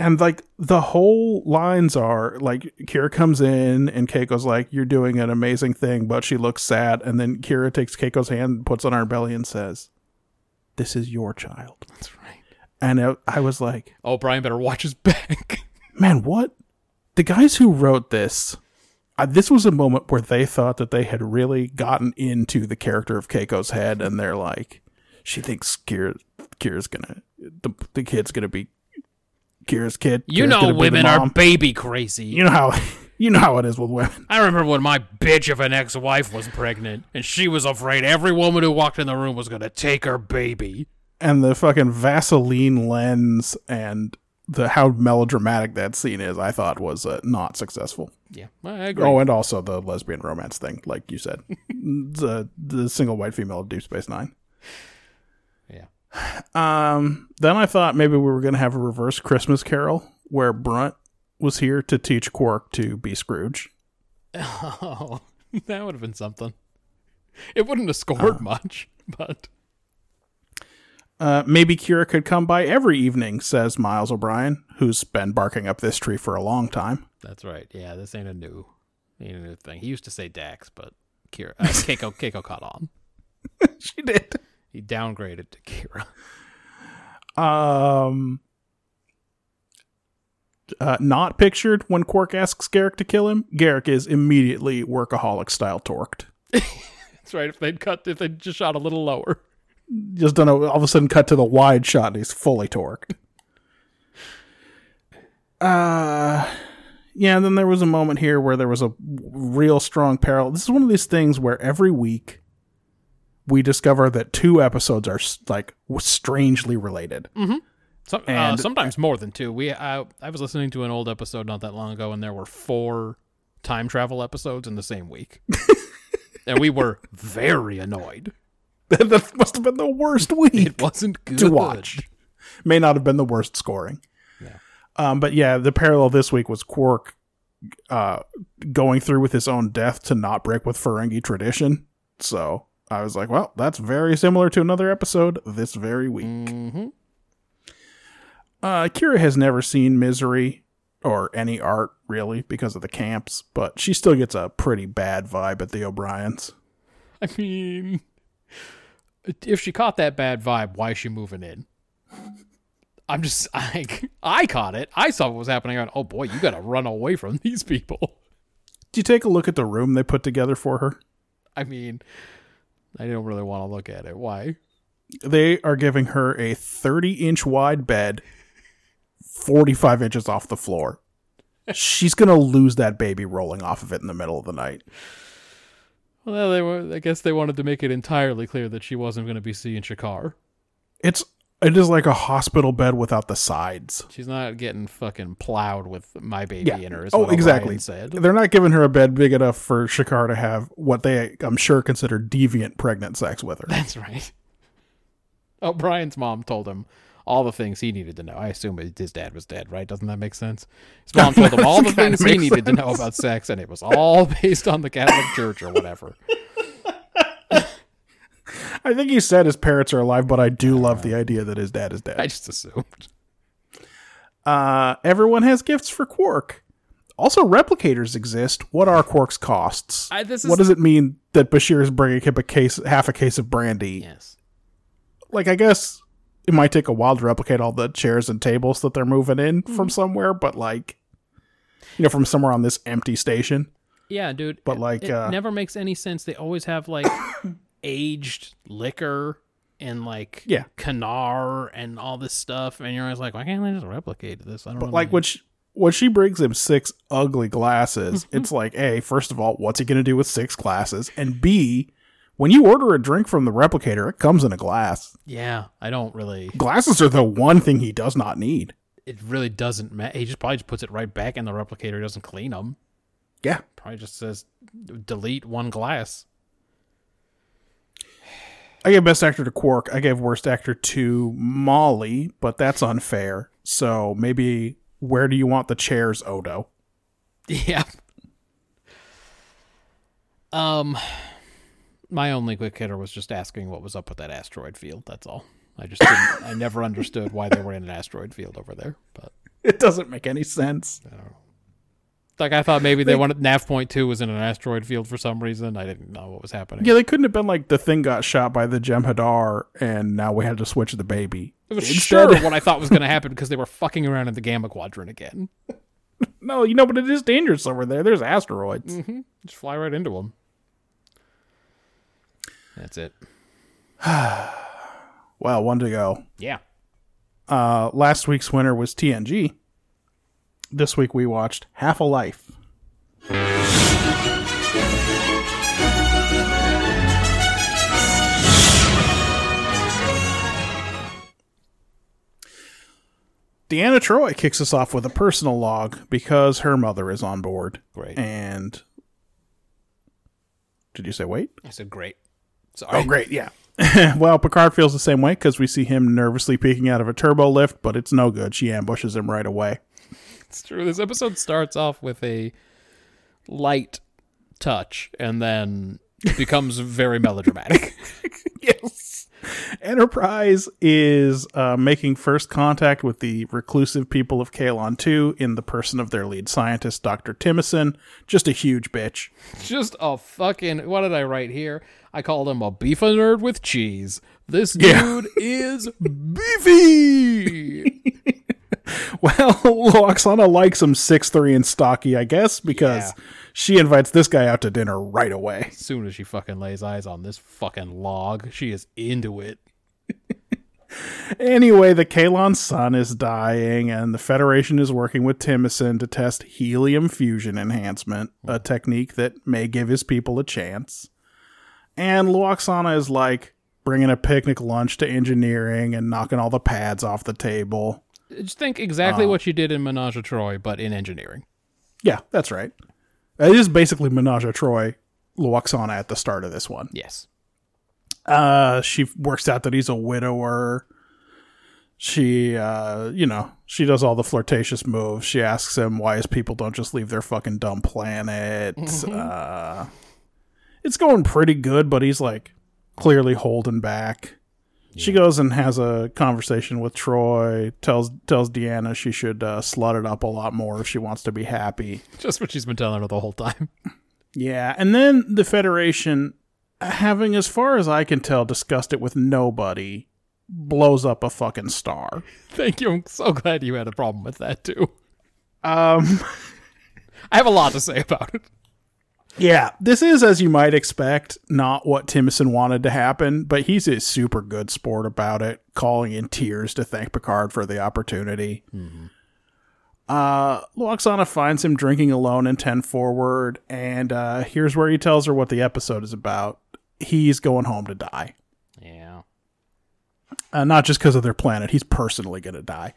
And like the whole lines are like Kira comes in and Keiko's like, You're doing an amazing thing, but she looks sad. And then Kira takes Keiko's hand, puts on her belly, and says, This is your child. That's right. And it, I was like, Oh, Brian better watch his back. (laughs) Man, what? The guys who wrote this, uh, this was a moment where they thought that they had really gotten into the character of Keiko's head, and they're like, She thinks Kira, Kira's gonna, the, the kid's gonna be Kira's kid. you know, gonna be the women are baby crazy. You know how (laughs) you know how it is with women. I remember when my bitch of an ex-wife was pregnant, and she was afraid every woman who walked in the room was gonna take her baby. And the fucking Vaseline lens and the how melodramatic that scene is, I thought was uh, not successful. Yeah, I agree. Oh, and also the lesbian romance thing, like you said, (laughs) the the single white female of Deep Space Nine. yeah. Um, then I thought maybe we were gonna have a reverse Christmas Carol where Brunt was here to teach Quark to be Scrooge. (laughs) Oh, (laughs) that would have been something. It wouldn't have scored much, but Uh, maybe Kira could come by every evening, says Miles O'Brien, who's been barking up this tree for a long time. that's right. Yeah, this ain't a new, ain't a new thing. He used to say Dax, but Kira, uh, (laughs) Keiko, Keiko caught on. (laughs) she did. He downgraded to Kira. Um, uh, not pictured when Quark asks Garak to kill him. Garak is immediately workaholic style torqued. (laughs) That's right. If they'd cut, if they just shot a little lower. Just done a, all of a sudden cut to the wide shot and he's fully torqued. Uh, yeah. And then there was a moment here where there was a real strong parallel. This is one of these things where every week we discover that two episodes are like strangely related. Some, uh, And- sometimes more than two. We, I, I was listening to an old episode not that long ago, and there were four time travel episodes in the same week, (laughs) and we were very annoyed. (laughs) that must have been the worst (laughs) week. It wasn't good to watch. May not have been the worst scoring. Yeah. Um, but yeah, the parallel this week was Quark uh, going through with his own death to not break with Ferengi tradition. So I was like, well, that's very similar to another episode this very week. Mm-hmm. Uh, Kira has never seen Misery or any art really because of the camps, but she still gets a pretty bad vibe at the O'Briens. I mean, if she caught that bad vibe, why is she moving in? I'm just, (laughs) I, I caught it. I saw what was happening. I went, oh boy, you got to run away from (laughs) these people. Do you take a look at the room they put together for her? I mean, I don't really want to look at it. Why? they are giving her a 30 inch wide bed 45 inches off the floor she's gonna lose that baby rolling off of it in the middle of the night Well, they were. I guess they wanted to make it entirely clear that she wasn't going to be seeing Shakaar. it's it is like a hospital bed without the sides She's not getting fucking plowed with my baby in her. oh exactly Said. they're not giving her a bed big enough for Shakaar to have what they i'm sure consider deviant pregnant sex with her (laughs) That's right. Oh, O'Brien's mom told him all the things he needed to know. I assume his dad was dead, right? Doesn't that make sense? His (laughs) mom told him all the things he needed to know about sex, and it was all (laughs) based on the Catholic Church or whatever. i think he said his parents are alive but i do love the idea that his dad is dead I just assumed. Uh, everyone has gifts for Quark. Also, replicators exist. What are Quark's costs? I- is- what does it mean that Bashir is bringing him a case, half a case of brandy? Yes. Like, I guess it might take a while to replicate all the chairs and tables that they're moving in from somewhere, but like, you know, from somewhere on this empty station. Yeah, dude. But, it- like, it uh, never makes any sense. They always have like (coughs) aged liquor and like Yeah. kanar and all this stuff, and you're always like, why can't they just replicate this? I don't But know. like she, when she brings him six ugly glasses, (laughs) it's like, A, first of all, what's he going to do with six glasses? And B, when you order a drink from the replicator, it comes in a glass. yeah, I don't really. Glasses are the one thing he does not need. It really doesn't matter. He just probably just puts it right back in the replicator. He doesn't clean them. Yeah. Probably just says delete one glass. I gave best actor to Quark. I gave worst actor to Molly, but that's unfair. So maybe where do you want the chairs, Odo? (laughs) Yeah. Um, my only quick hitter was just asking what was up with that asteroid field. That's all. I just didn't, I never understood why they were in an asteroid field over there. But It doesn't make any sense. like I thought maybe they wanted Nav Point Two was in an asteroid field for some reason. I didn't know what was happening. Yeah, they couldn't have been like the thing got shot by the Jem'Hadar, and now we had to switch the baby. It was Instead- sure (laughs) what I thought was going to happen because they were fucking around in the Gamma Quadrant again. (laughs) No, you know, but it is dangerous over there. There's asteroids. Mm-hmm. Just fly right into them. That's it. (sighs) Well, one to go. Yeah. Uh, last week's winner was TNG. This week we watched Half a Life. Deanna Troy kicks us off with a personal log because her mother is on board. Great. And did you say wait? I said great. Sorry. Oh, great, yeah. (laughs) well, Picard feels the same way because we see him nervously peeking out of a turbo lift, but it's no good. She ambushes him right away. It's true. This episode starts off with a light touch and then becomes very melodramatic. (laughs) (laughs) yes. Enterprise is uh, making first contact with the reclusive people of Kaelon 2 in the person of their lead scientist, Dr. Timicin. Just a huge bitch. Just a fucking. What did I write here? I called him a beef nerd with cheese. This Yeah. dude is beefy. (laughs) Well, Lwaxana likes him six three and stocky, I guess, because Yeah. she invites this guy out to dinner right away. as soon as she fucking lays eyes on this fucking log, she is into it. Anyway, the Kaelon sun is dying, and the Federation is working with Timicin to test helium fusion enhancement, a hmm. technique that may give his people a chance. And Lwaxana is like bringing a picnic lunch to engineering and knocking all the pads off the table. Just think exactly what you did in Menage a Troi, but in engineering. Yeah, that's right. It is basically Menage a Troi, Lwaxana at the start of this one. Yes. Uh, she works out that he's a widower. She, uh, you know, she does all the flirtatious moves. She asks him why his people don't just leave their fucking dumb planet. uh, it's going pretty good, but he's like clearly holding back. She goes and has a conversation with Troi. tells tells Deanna she should uh, slut it up a lot more if she wants to be happy. (laughs) Just what she's been telling her the whole time. (laughs) Yeah, and then the Federation, having, as far as I can tell, discussed it with nobody, blows up a fucking star. Thank you. I'm so glad you had a problem with that too. Um, (laughs) I have a lot to say about it. Yeah, this is, as you might expect, not what Timicin wanted to happen, but he's a super good sport about it, calling in tears to thank Picard for the opportunity. Uh, Lwaxana finds him drinking alone in 10 Forward, and uh, here's where he tells her what the episode is about. He's going home to die. Yeah. uh, not just because of their planet. He's personally going to die.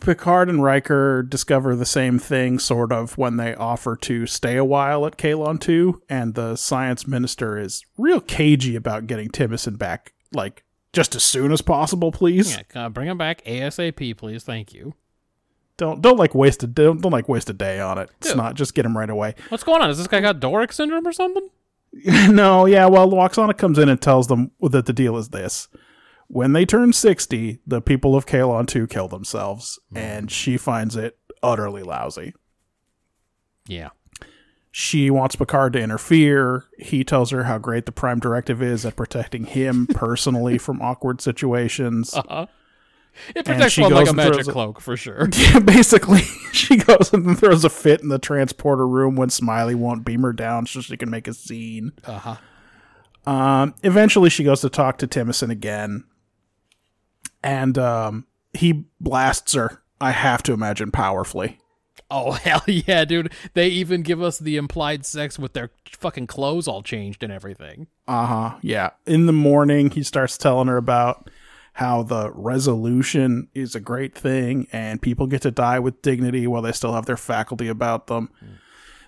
Picard and Riker discover the same thing, sort of, when they offer to stay a while at Kaelon 2, and the science minister is real cagey about getting Timicin back, like, just as soon as possible, please. Yeah, uh, bring him back ASAP, please. Thank you. Don't don't like waste a don't, don't like waste a day on it. It's Dude. not just get him right away. What's going on? Has this guy got Dorek syndrome or something? (laughs) no, yeah, well, Lwaxana comes in and tells them that the deal is this. When they turn 60, the people of Kaelon 2 kill themselves, and she finds it utterly lousy. Yeah. She wants Picard to interfere. He tells her how great the Prime Directive is at protecting him (laughs) personally from awkward situations. Uh-huh. It protects one like a magic throws a- cloak for sure. (laughs) Yeah, basically, (laughs) she goes and throws a fit in the transporter room when Smiley won't beam her down so she can make a scene. Uh huh. Um, eventually, she goes to talk to Timicin again, and um, he blasts her. I have to imagine powerfully. Oh (laughs) hell yeah, dude! They even give us the implied sex with their fucking clothes all changed and everything. Uh huh. Yeah. In the morning, he starts telling her about how the resolution is a great thing and people get to die with dignity while they still have their faculty about them.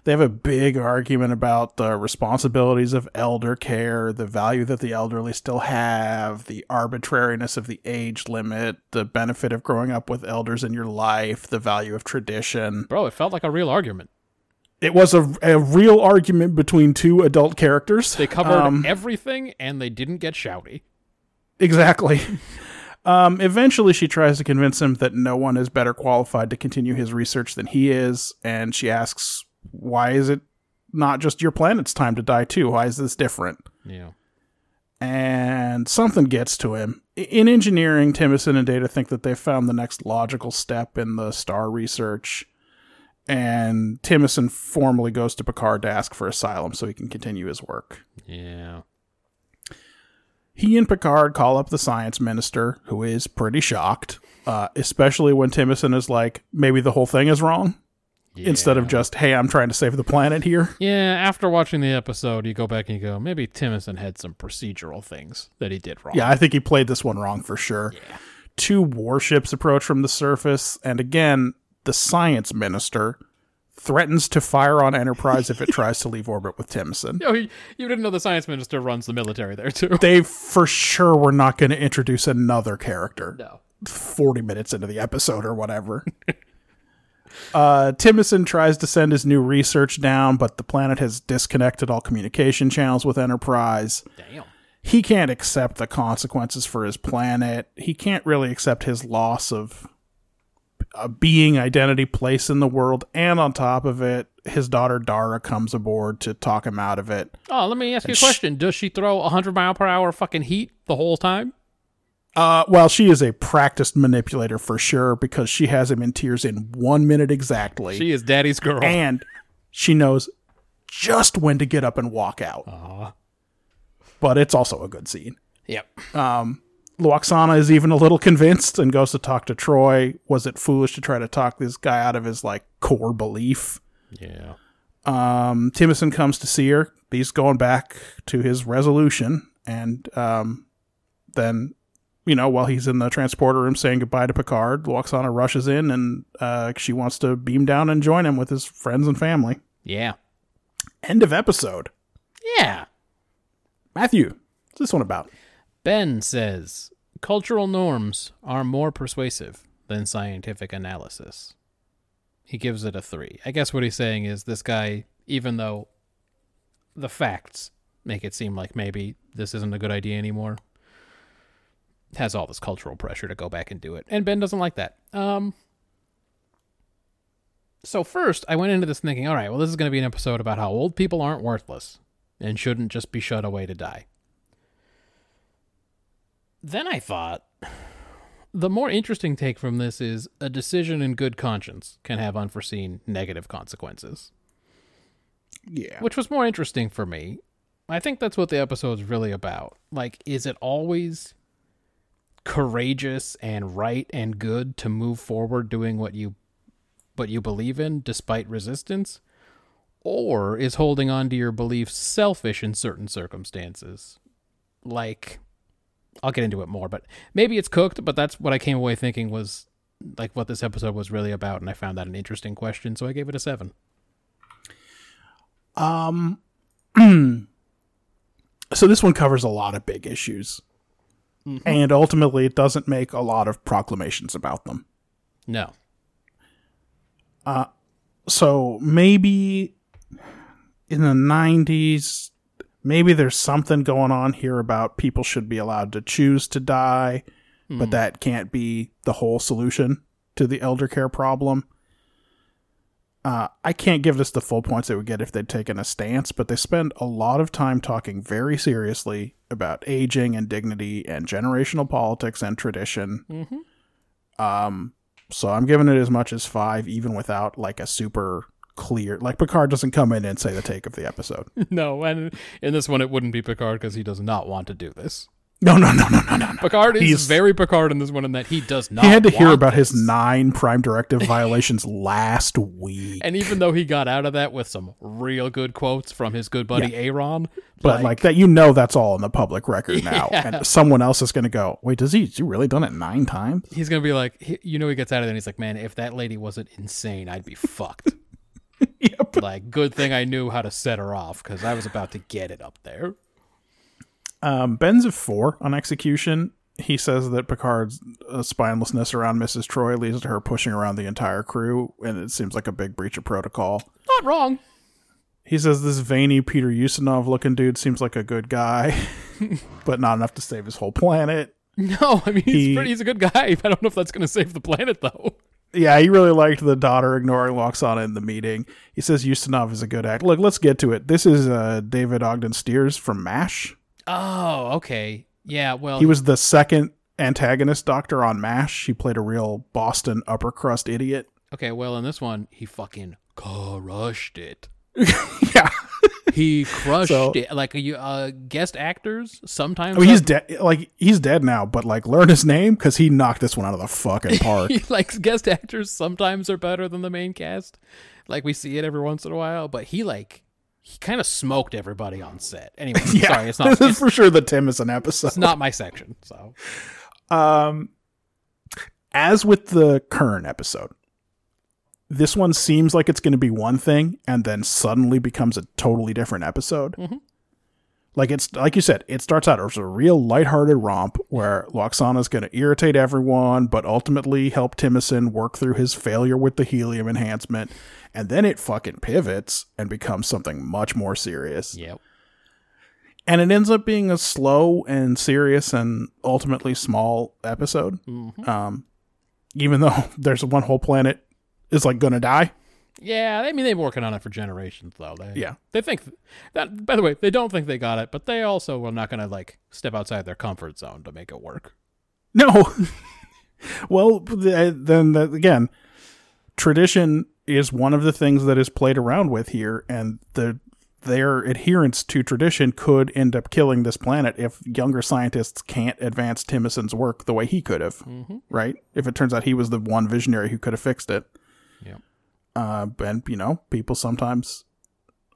They have a big argument about the responsibilities of elder care, the value that the elderly still have, the arbitrariness of the age limit, the benefit of growing up with elders in your life, the value of tradition. Bro, it felt like a real argument. It was a, a real argument between two adult characters. They covered Um, everything and they didn't get shouty. Exactly. (laughs) Um, eventually, she tries to convince him that no one is better qualified to continue his research than he is, and she asks, "Why is it not just your planet's time to die too? Why is this different?" Yeah. And something gets to him. In engineering, Timicin and Data think that they've found the next logical step in the star research, and Timicin formally goes to Picard to ask for asylum so he can continue his work. Yeah. he and Picard call up the science minister, who is pretty shocked, uh, especially when Timicin is like, maybe the whole thing is wrong, instead of just, hey, I'm trying to save the planet here. Yeah, after watching the episode, you go back and you go, maybe Timothy had some procedural things that he did wrong. Yeah, I think he played this one wrong for sure. Two warships approach from the surface, and again, the science minister threatens to fire on Enterprise if it (laughs) tries to leave orbit with Timicin. Yo, you you didn't know the science minister runs the military there too. They for sure were not going to introduce another character. No. 40 minutes into the episode or whatever. (laughs) uh, Timicin tries to send his new research down, but the planet has disconnected all communication channels with Enterprise. Damn. He can't accept the consequences for his planet. He can't really accept his loss of a being identity place in the world. And on top of it, his daughter Dara comes aboard to talk him out of it. Oh, let me ask you a sh- question. Does she throw a 100 mile per hour fucking heat the whole time? Uh, well, she is a practiced manipulator for sure because she has him in tears in one minute exactly. She is daddy's girl. and she knows just when to get up and walk out. Aw. But it's also a good scene. Yep. Um, Lwaxana is even a little convinced and goes to talk to Troi. Was it foolish to try to talk this guy out of his like core belief? Yeah. Um, Timicin comes to see her. He's going back to his resolution, and um, then you know while he's in the transporter room saying goodbye to Picard, Lwaxana rushes in and uh, she wants to beam down and join him with his friends and family. Yeah. End of episode. Yeah. Matthew, what's this one about? Ben says cultural norms are more persuasive than scientific analysis. He gives it a three. I guess what he's saying is this guy, even though the facts make it seem like maybe this isn't a good idea anymore, has all this cultural pressure to go back and do it. And Ben doesn't like that. Um, so first, I went into this thinking, all right, well, this is going to be an episode about how old people aren't worthless and shouldn't just be shut away to die. Then I thought the more interesting take from this is a decision in good conscience can have unforeseen negative consequences, Yeah. which was more interesting for me. I think that's what the episode's really about. Like, is it always courageous and right and good to move forward doing what you what you believe in despite resistance? Or is holding on to your beliefs selfish in certain circumstances? Like I'll get into it more, but maybe it's cooked, but that's what I came away thinking was like what this episode was really about, and I found that an interesting question, so I gave it a seven. Um (clears throat) so this one covers a lot of big issues. Mm-hmm. And ultimately it doesn't make a lot of proclamations about them. No. Uh, so maybe in the 90s maybe there's something going on here about people should be allowed to choose to die, but mm. that can't be the whole solution to the elder care problem. Uh, I can't give this the full points they would get if they'd taken a stance, but they spend a lot of time talking very seriously about aging and dignity and generational politics and tradition. Mm-hmm. Um, so I'm giving it as much as five, even without like a super clear. Like Picard doesn't come in and say the take of the episode. (laughs) No, and in this one it wouldn't be Picard because he does not want to do this. No, no, no, no, no, no. Picard is He's- very Picard in this one in that he does not. He had to hear about his nine Prime Directive (laughs) violations last week. And even though he got out of that with some real good quotes from his good buddy Aaron, But like, that, you know, that's all in the public record (laughs) now, and someone else is going to go, "Wait, does he? Has he really done it nine times?" he's gonna be like, he, you know, he gets out of there and he's like, man, if that lady wasn't insane, I'd be fucked. (laughs) yep. like, good thing I knew how to set her off because I was about to get it up there. Um, Ben's a four on execution. He says that Picard's uh, spinelessness around Mrs. Troi leads to her pushing around the entire crew, and it seems like a big breach of protocol. Not wrong. He says this veiny Peter Ustinov looking dude seems like a good guy, (laughs) but not enough to save his whole planet. No, I mean he's He- pretty, he's a good guy. (laughs) I don't know if that's gonna save the planet though. Yeah, he really liked the daughter ignoring Lwaxana in the meeting. He says Ustinov is a good act. Look, let's get to it. This is uh, David Ogden Stiers from MASH. Oh, okay. Yeah, well, He was the second antagonist doctor on MASH. He played a real Boston upper crust idiot. okay. Well, in this one, he fucking crushed it. (laughs) yeah. He crushed So- it. Like you, uh, guest actors sometimes. I mean, he's dead. Like he's dead now, but like learn his name because he knocked this one out of the fucking (laughs) park. like guest actors sometimes are better than the main cast. Like we see it every once in a while, but he like he kind of smoked everybody on set. Anyway, (laughs) yeah, sorry, it's not (laughs) this is for sure the Timicin episode. it's not my section. So Um, as with the current episode, this one seems like it's going to be one thing and then suddenly becomes a totally different episode. Mhm. Like it's like you said, it starts out as a real lighthearted romp where Lwaxana's going to irritate everyone, but ultimately help Timicin work through his failure with the helium enhancement, and then it fucking pivots and becomes something much more serious yep. and it ends up being a slow and serious and ultimately small episode. Mhm. Um, even though (laughs) there's one whole planet is like gonna die. Yeah, I mean they've been working on it for generations though. They, Yeah. they think that. By the way, they don't think they got it, but they also are not going to like step outside their comfort zone to make it work. No. (laughs) well, then that, again, tradition is one of the things that is played around with here, and the their adherence to tradition could end up killing this planet if younger scientists can't advance Timicin's work the way he could have. Mm-hmm. right? If it turns out he was the one visionary who could have fixed it. Yeah. Uh, and, you know, people sometimes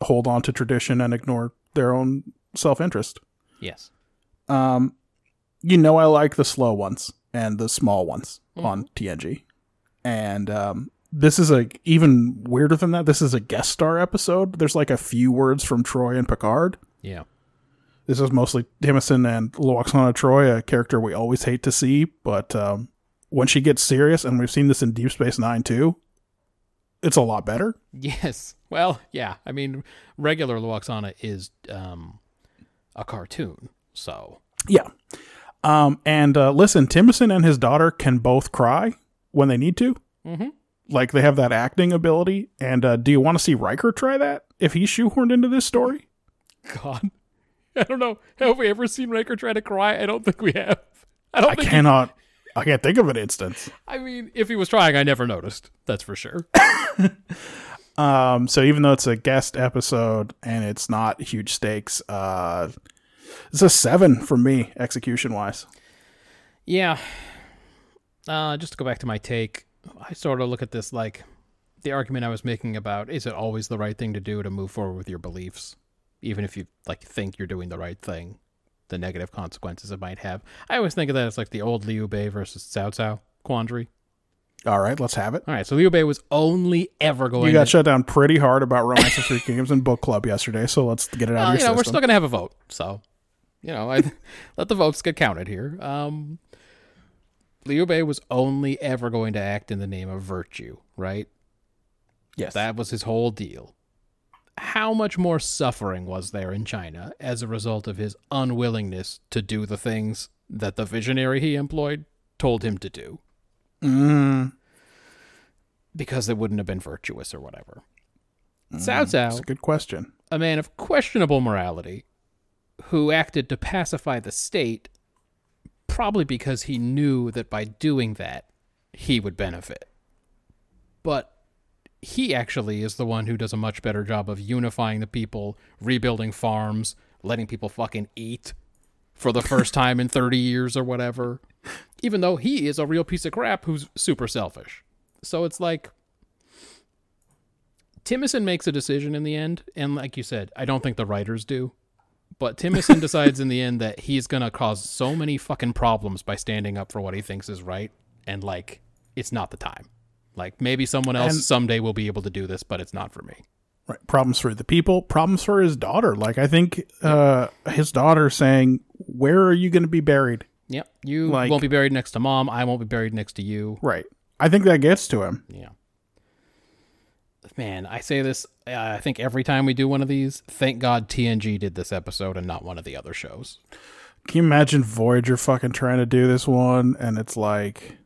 hold on to tradition and ignore their own self interest. Yes. Um, you know, I like the slow ones and the small ones on TNG. And um, this is a even weirder than that. This is a guest star episode. There's like a few words from Troi and Picard. Yeah. This is mostly Timicin and Lwaxana Troi, a character we always hate to see, but um, when she gets serious, and we've seen this in Deep Space Nine too, it's a lot better. Yes. Well, yeah. I mean, regular Lwaxana is um, a cartoon, so Yeah. Um, and uh, listen, Timicin and his daughter can both cry when they need to. Mhm. Like they have that acting ability. And uh, do you want to see Riker try that if he's shoehorned into this story? God, (laughs) I don't know. Have we ever seen Riker try to cry? I don't think we have. I don't I cannot. I can't think of an instance. I mean, if he was trying, I never noticed. That's for sure. (laughs) Um, so even though it's a guest episode and it's not huge stakes, uh, it's a seven for me execution wise. Yeah. Uh, just to go back to my take, I sort of look at this like the argument I was making about is it always the right thing to do to move forward with your beliefs, even if you like think you're doing the right thing, the negative consequences it might have. I always think of that as like the old Liu Bei versus Cao Cao quandary. All right, let's have it. All right, so Liu Bei was only ever going. You got to, shut down pretty hard about Romance of Three Kingdoms and Book Club yesterday, so let's get it out Well, of you your know, we're still gonna have a vote, so you know, I (laughs) let the votes get counted here. Um, Liu Bei was only ever going to act in the name of virtue, right? yes. That was his whole deal. How much more suffering was there in China as a result of his unwillingness to do the things that the visionary he employed told him to do? Mm, because it wouldn't have been virtuous or whatever. Cao That's Cao, a good question. a man of questionable morality, who acted to pacify the state, probably because he knew that by doing that, he would benefit. But he actually is the one who does a much better job of unifying the people, rebuilding farms, letting people fucking eat for the first (laughs) time in 30 years or whatever. Even though he is a real piece of crap who's super selfish. So it's like Timicin makes a decision in the end, and like you said, I don't think the writers do. But Timicin (laughs) decides in the end that he's gonna cause so many fucking problems by standing up for what he thinks is right, and like it's not the time. Like maybe someone else And- someday will be able to do this, but it's not for me. Right. Problems for the people, problems for his daughter. Like I think uh his daughter saying, "Where are you going to be buried?" Yep, you Like- won't be buried next to mom. I won't be buried next to you. Right. I think that gets to him. Yeah. Man, I say this. Uh, I think every time we do one of these, thank God TNG did this episode and not one of the other shows. Can you imagine Voyager fucking trying to do this one and it's like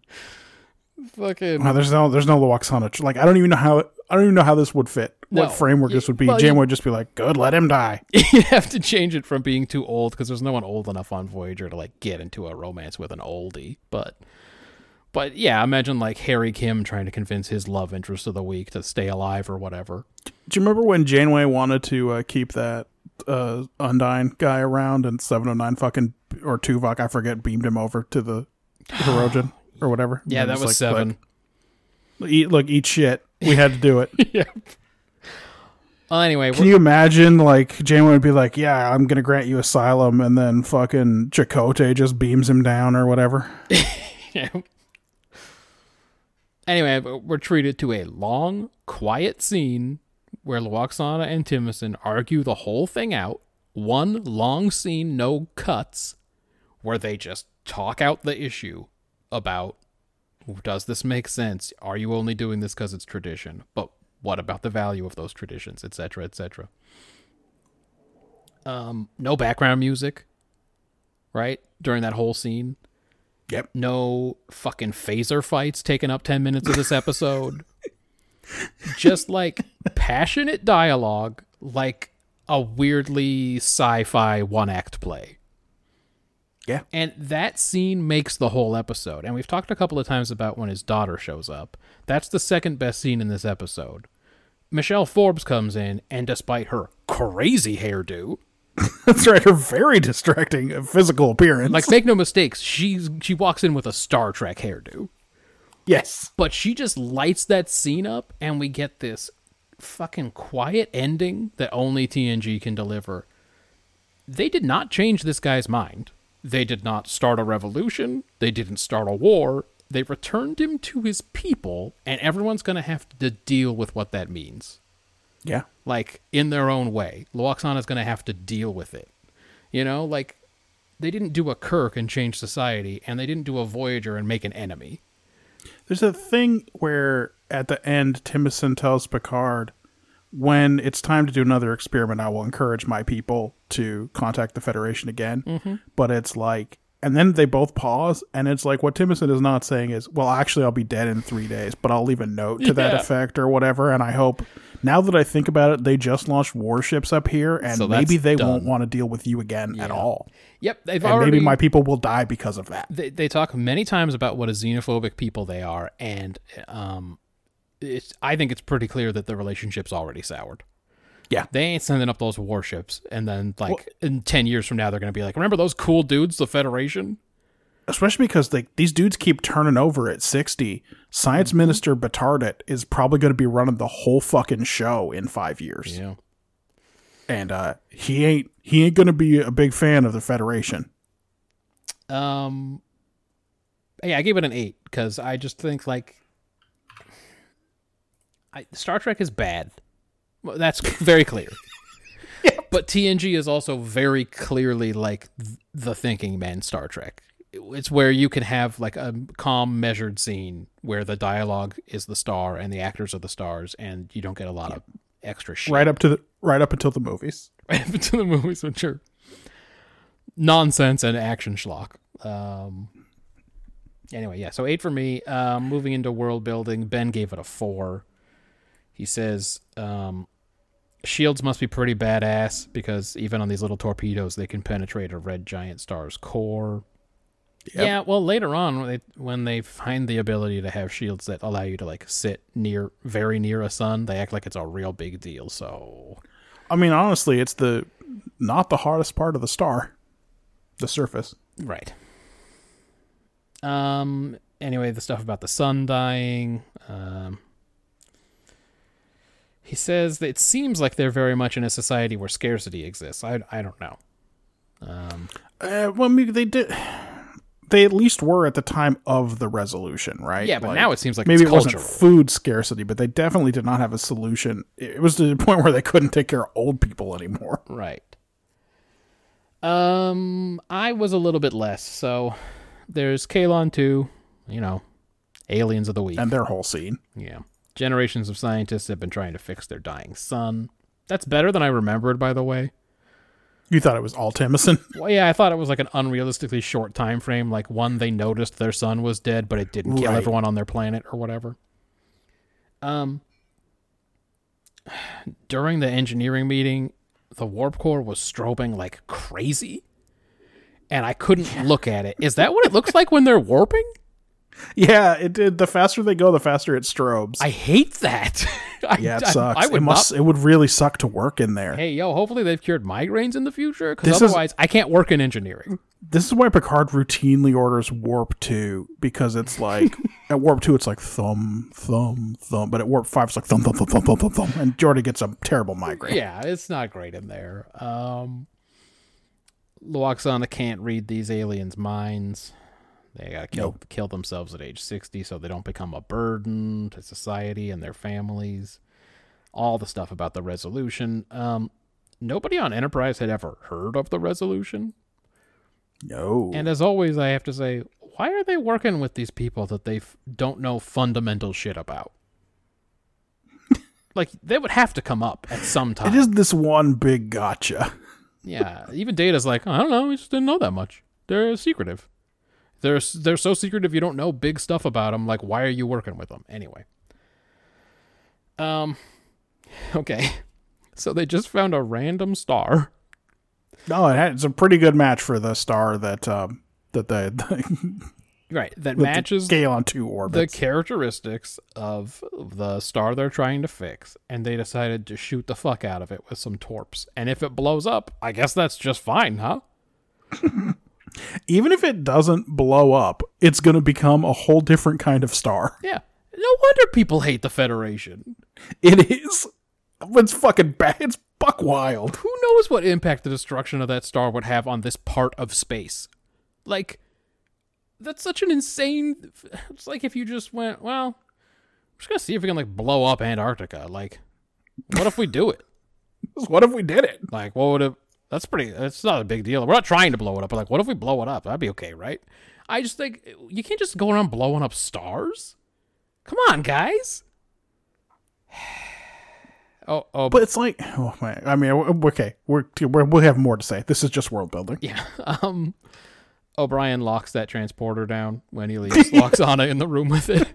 Fucking wow, there's no there's no Lwaxana. tr- Like I don't even know how I don't even know how this would fit. No. What framework this would be. well, Jam you- would just be like, "Good, let him die." (laughs) You'd have to change it from being too old because there's no one old enough on Voyager to like get into a romance with an oldie. But, but yeah, imagine like Harry Kim trying to convince his love interest of the week to stay alive or whatever. Do you remember when Janeway wanted to uh, keep that uh, Undyne guy around and 709 fucking or Tuvok, I forget, beamed him over to the (sighs) Hirogen or whatever? Yeah, that was like, seven. Look, eat, look, eat shit. We had to do it. (laughs) yeah. Well, anyway, Can you imagine, like, Janeway would be like, yeah, I'm going to grant you asylum, and then fucking Chakotay just beams him down or whatever? (laughs) (laughs) Yeah. Anyway, we're treated to a long, quiet scene where Lwaxana and Timicin argue the whole thing out. One long scene, no cuts, where they just talk out the issue about does this make sense? Are you only doing this because it's tradition? But what about the value of those traditions, etc., etc. Um, no background music, right? During that whole scene Yep. no fucking phaser fights taking up 10 minutes of this episode. (laughs) Just like passionate dialogue, like a weirdly sci fi one act play. Yeah. And that scene makes the whole episode. And we've talked a couple of times about when his daughter shows up. That's the second best scene in this episode. Michelle Forbes comes in, and despite her crazy hairdo, (laughs) That's right. Her very distracting physical appearance. like make no mistakes, she's she walks in with a Star Trek hairdo. yes. but she just lights that scene up and we get this fucking quiet ending that only TNG can deliver. They did not change this guy's mind. They did not start a revolution. They didn't start a war. They returned him to his people, and everyone's going to have to deal with what that means. Yeah. Like, in their own way. Lwaxana's going to have to deal with it. You know, like, they didn't do a Kirk and change society, and they didn't do a Voyager and make an enemy. There's a thing where at the end, Timison tells Picard, when it's time to do another experiment, I will encourage my people to contact the Federation again. Mm-hmm. But it's like, and then they both pause, and it's like what Timicin is not saying is, well, actually, I'll be dead in three days, but I'll leave a note to that effect or whatever. And I hope, now that I think about it, they just launched warships up here, and So maybe they won't want to deal with you again at all. Yep, they've And already maybe my people will die because of that. they, they talk many times about what a xenophobic people they are and um it's i think it's pretty clear that the relationship's already soured. Yeah. they ain't sending up those warships and then like in 10 years from now they're going to be like remember those cool dudes the federation? Especially because like these dudes keep turning over at 60 science minister B'Tardat is probably going to be running the whole fucking show in five years. Yeah. And uh, he ain't he ain't going to be a big fan of the federation. Um yeah i gave it an 8 cuz i just think like I, star trek is bad Well, that's (laughs) very clear (laughs) but TNG is also very clearly like th- the thinking man Star Trek. It's where you can have like a calm, measured scene where the dialogue is the star and the actors are the stars, and you don't get a lot of extra shit. right up to the right up until the movies (laughs) right up until the movies, which are nonsense and action schlock. Um, Anyway, yeah. So eight for me. Um, moving into world building, Ben gave it a four. He says um, shields must be pretty badass because even on these little torpedoes, they can penetrate a red giant star's core. Yep. Yeah, well, later on, when they, when they find the ability to have shields that allow you to like sit near, very near a sun, they act like it's a real big deal. So I mean, honestly, it's the not the hardest part of the star, the surface. Right. Um. Anyway, the stuff about the sun dying. Um. He says that it seems like they're very much in a society where scarcity exists. I I don't know. Um. Uh, well, mean, they did. They at least were at the time of the resolution, right? Yeah, but Like, now it seems like maybe it's it wasn't food scarcity, but they definitely did not have a solution. It was to the (laughs) point where they couldn't take care of old people anymore. Right. Um, I was a little bit less. So there's Kaelon 2, you know, aliens of the week. And their whole scene. Yeah. Generations of scientists have been trying to fix their dying sun. That's better than I remembered, by the way. You thought it was all Timicin. (laughs) Well, yeah, I thought it was like an unrealistically short time frame. Like one, they noticed their son was dead, but it didn't kill Right. everyone on their planet or whatever. Um, (sighs) during the engineering meeting, the warp core was strobing like crazy, and I couldn't look at it. Is that what it looks like when they're warping? (laughs) (laughs) yeah, it did. The faster they go, the faster it strobes. I hate that. (laughs) I, yeah, it sucks. I, would it must. not. It would really suck to work in there. Hey, yo, hopefully they've cured migraines in the future, because This is- otherwise I can't work in engineering. This is why Picard routinely orders warp two because it's like (laughs) at warp two it's like thumb thumb thumb, but at warp five it's like thumb thumb thumb thumb thumb thumb, thumb and Geordi gets a terrible migraine. Yeah, it's not great in there. Um, Lwaxana can't read these aliens' minds. They gotta kill, Nope. kill themselves at age 60 so they don't become a burden to society and their families. All the stuff about the resolution. Um, nobody on Enterprise had ever heard of the resolution. No. And as always, I have to say, why are they working with these people that they f- don't know fundamental shit about? like, they would have to come up at some time. it is this one big gotcha. Yeah, even Data's like, I don't know, we just didn't know that much. They're secretive. They're they're so secretive you don't know big stuff about them. Like, why are you working with them anyway? Um, (laughs) okay, so they just found a random star. No, it had, it's a pretty good match for the star that um that the, the (laughs) Right, that matches the on two the characteristics of the star they're trying to fix, and they decided to shoot the fuck out of it with some torps. And if it blows up, I guess that's just fine, huh? (laughs) Even if it doesn't blow up, it's going to become a whole different kind of star. Yeah. No wonder people hate the Federation. It is. It's fucking bad. It's buck wild. Who knows what impact the destruction of that star would have on this part of space? Like, that's such an insane. It's like if you just went, well, we're just gonna see if we can like blow up Antarctica. Like, what if we do it? (laughs) What if we did it? Like, what would it? That's pretty. That's not a big deal. We're not trying to blow it up, but like, what if we blow it up? That'd be okay, right? I just think you can't just go around blowing up stars. Come on, guys. (sighs) Oh, oh, But it's like, oh man. I mean, okay, we're, we're we have more to say. This is just world building. Yeah. (laughs) Um O'Brien locks that transporter down when he leaves. locks (laughs) Anna in the room with it.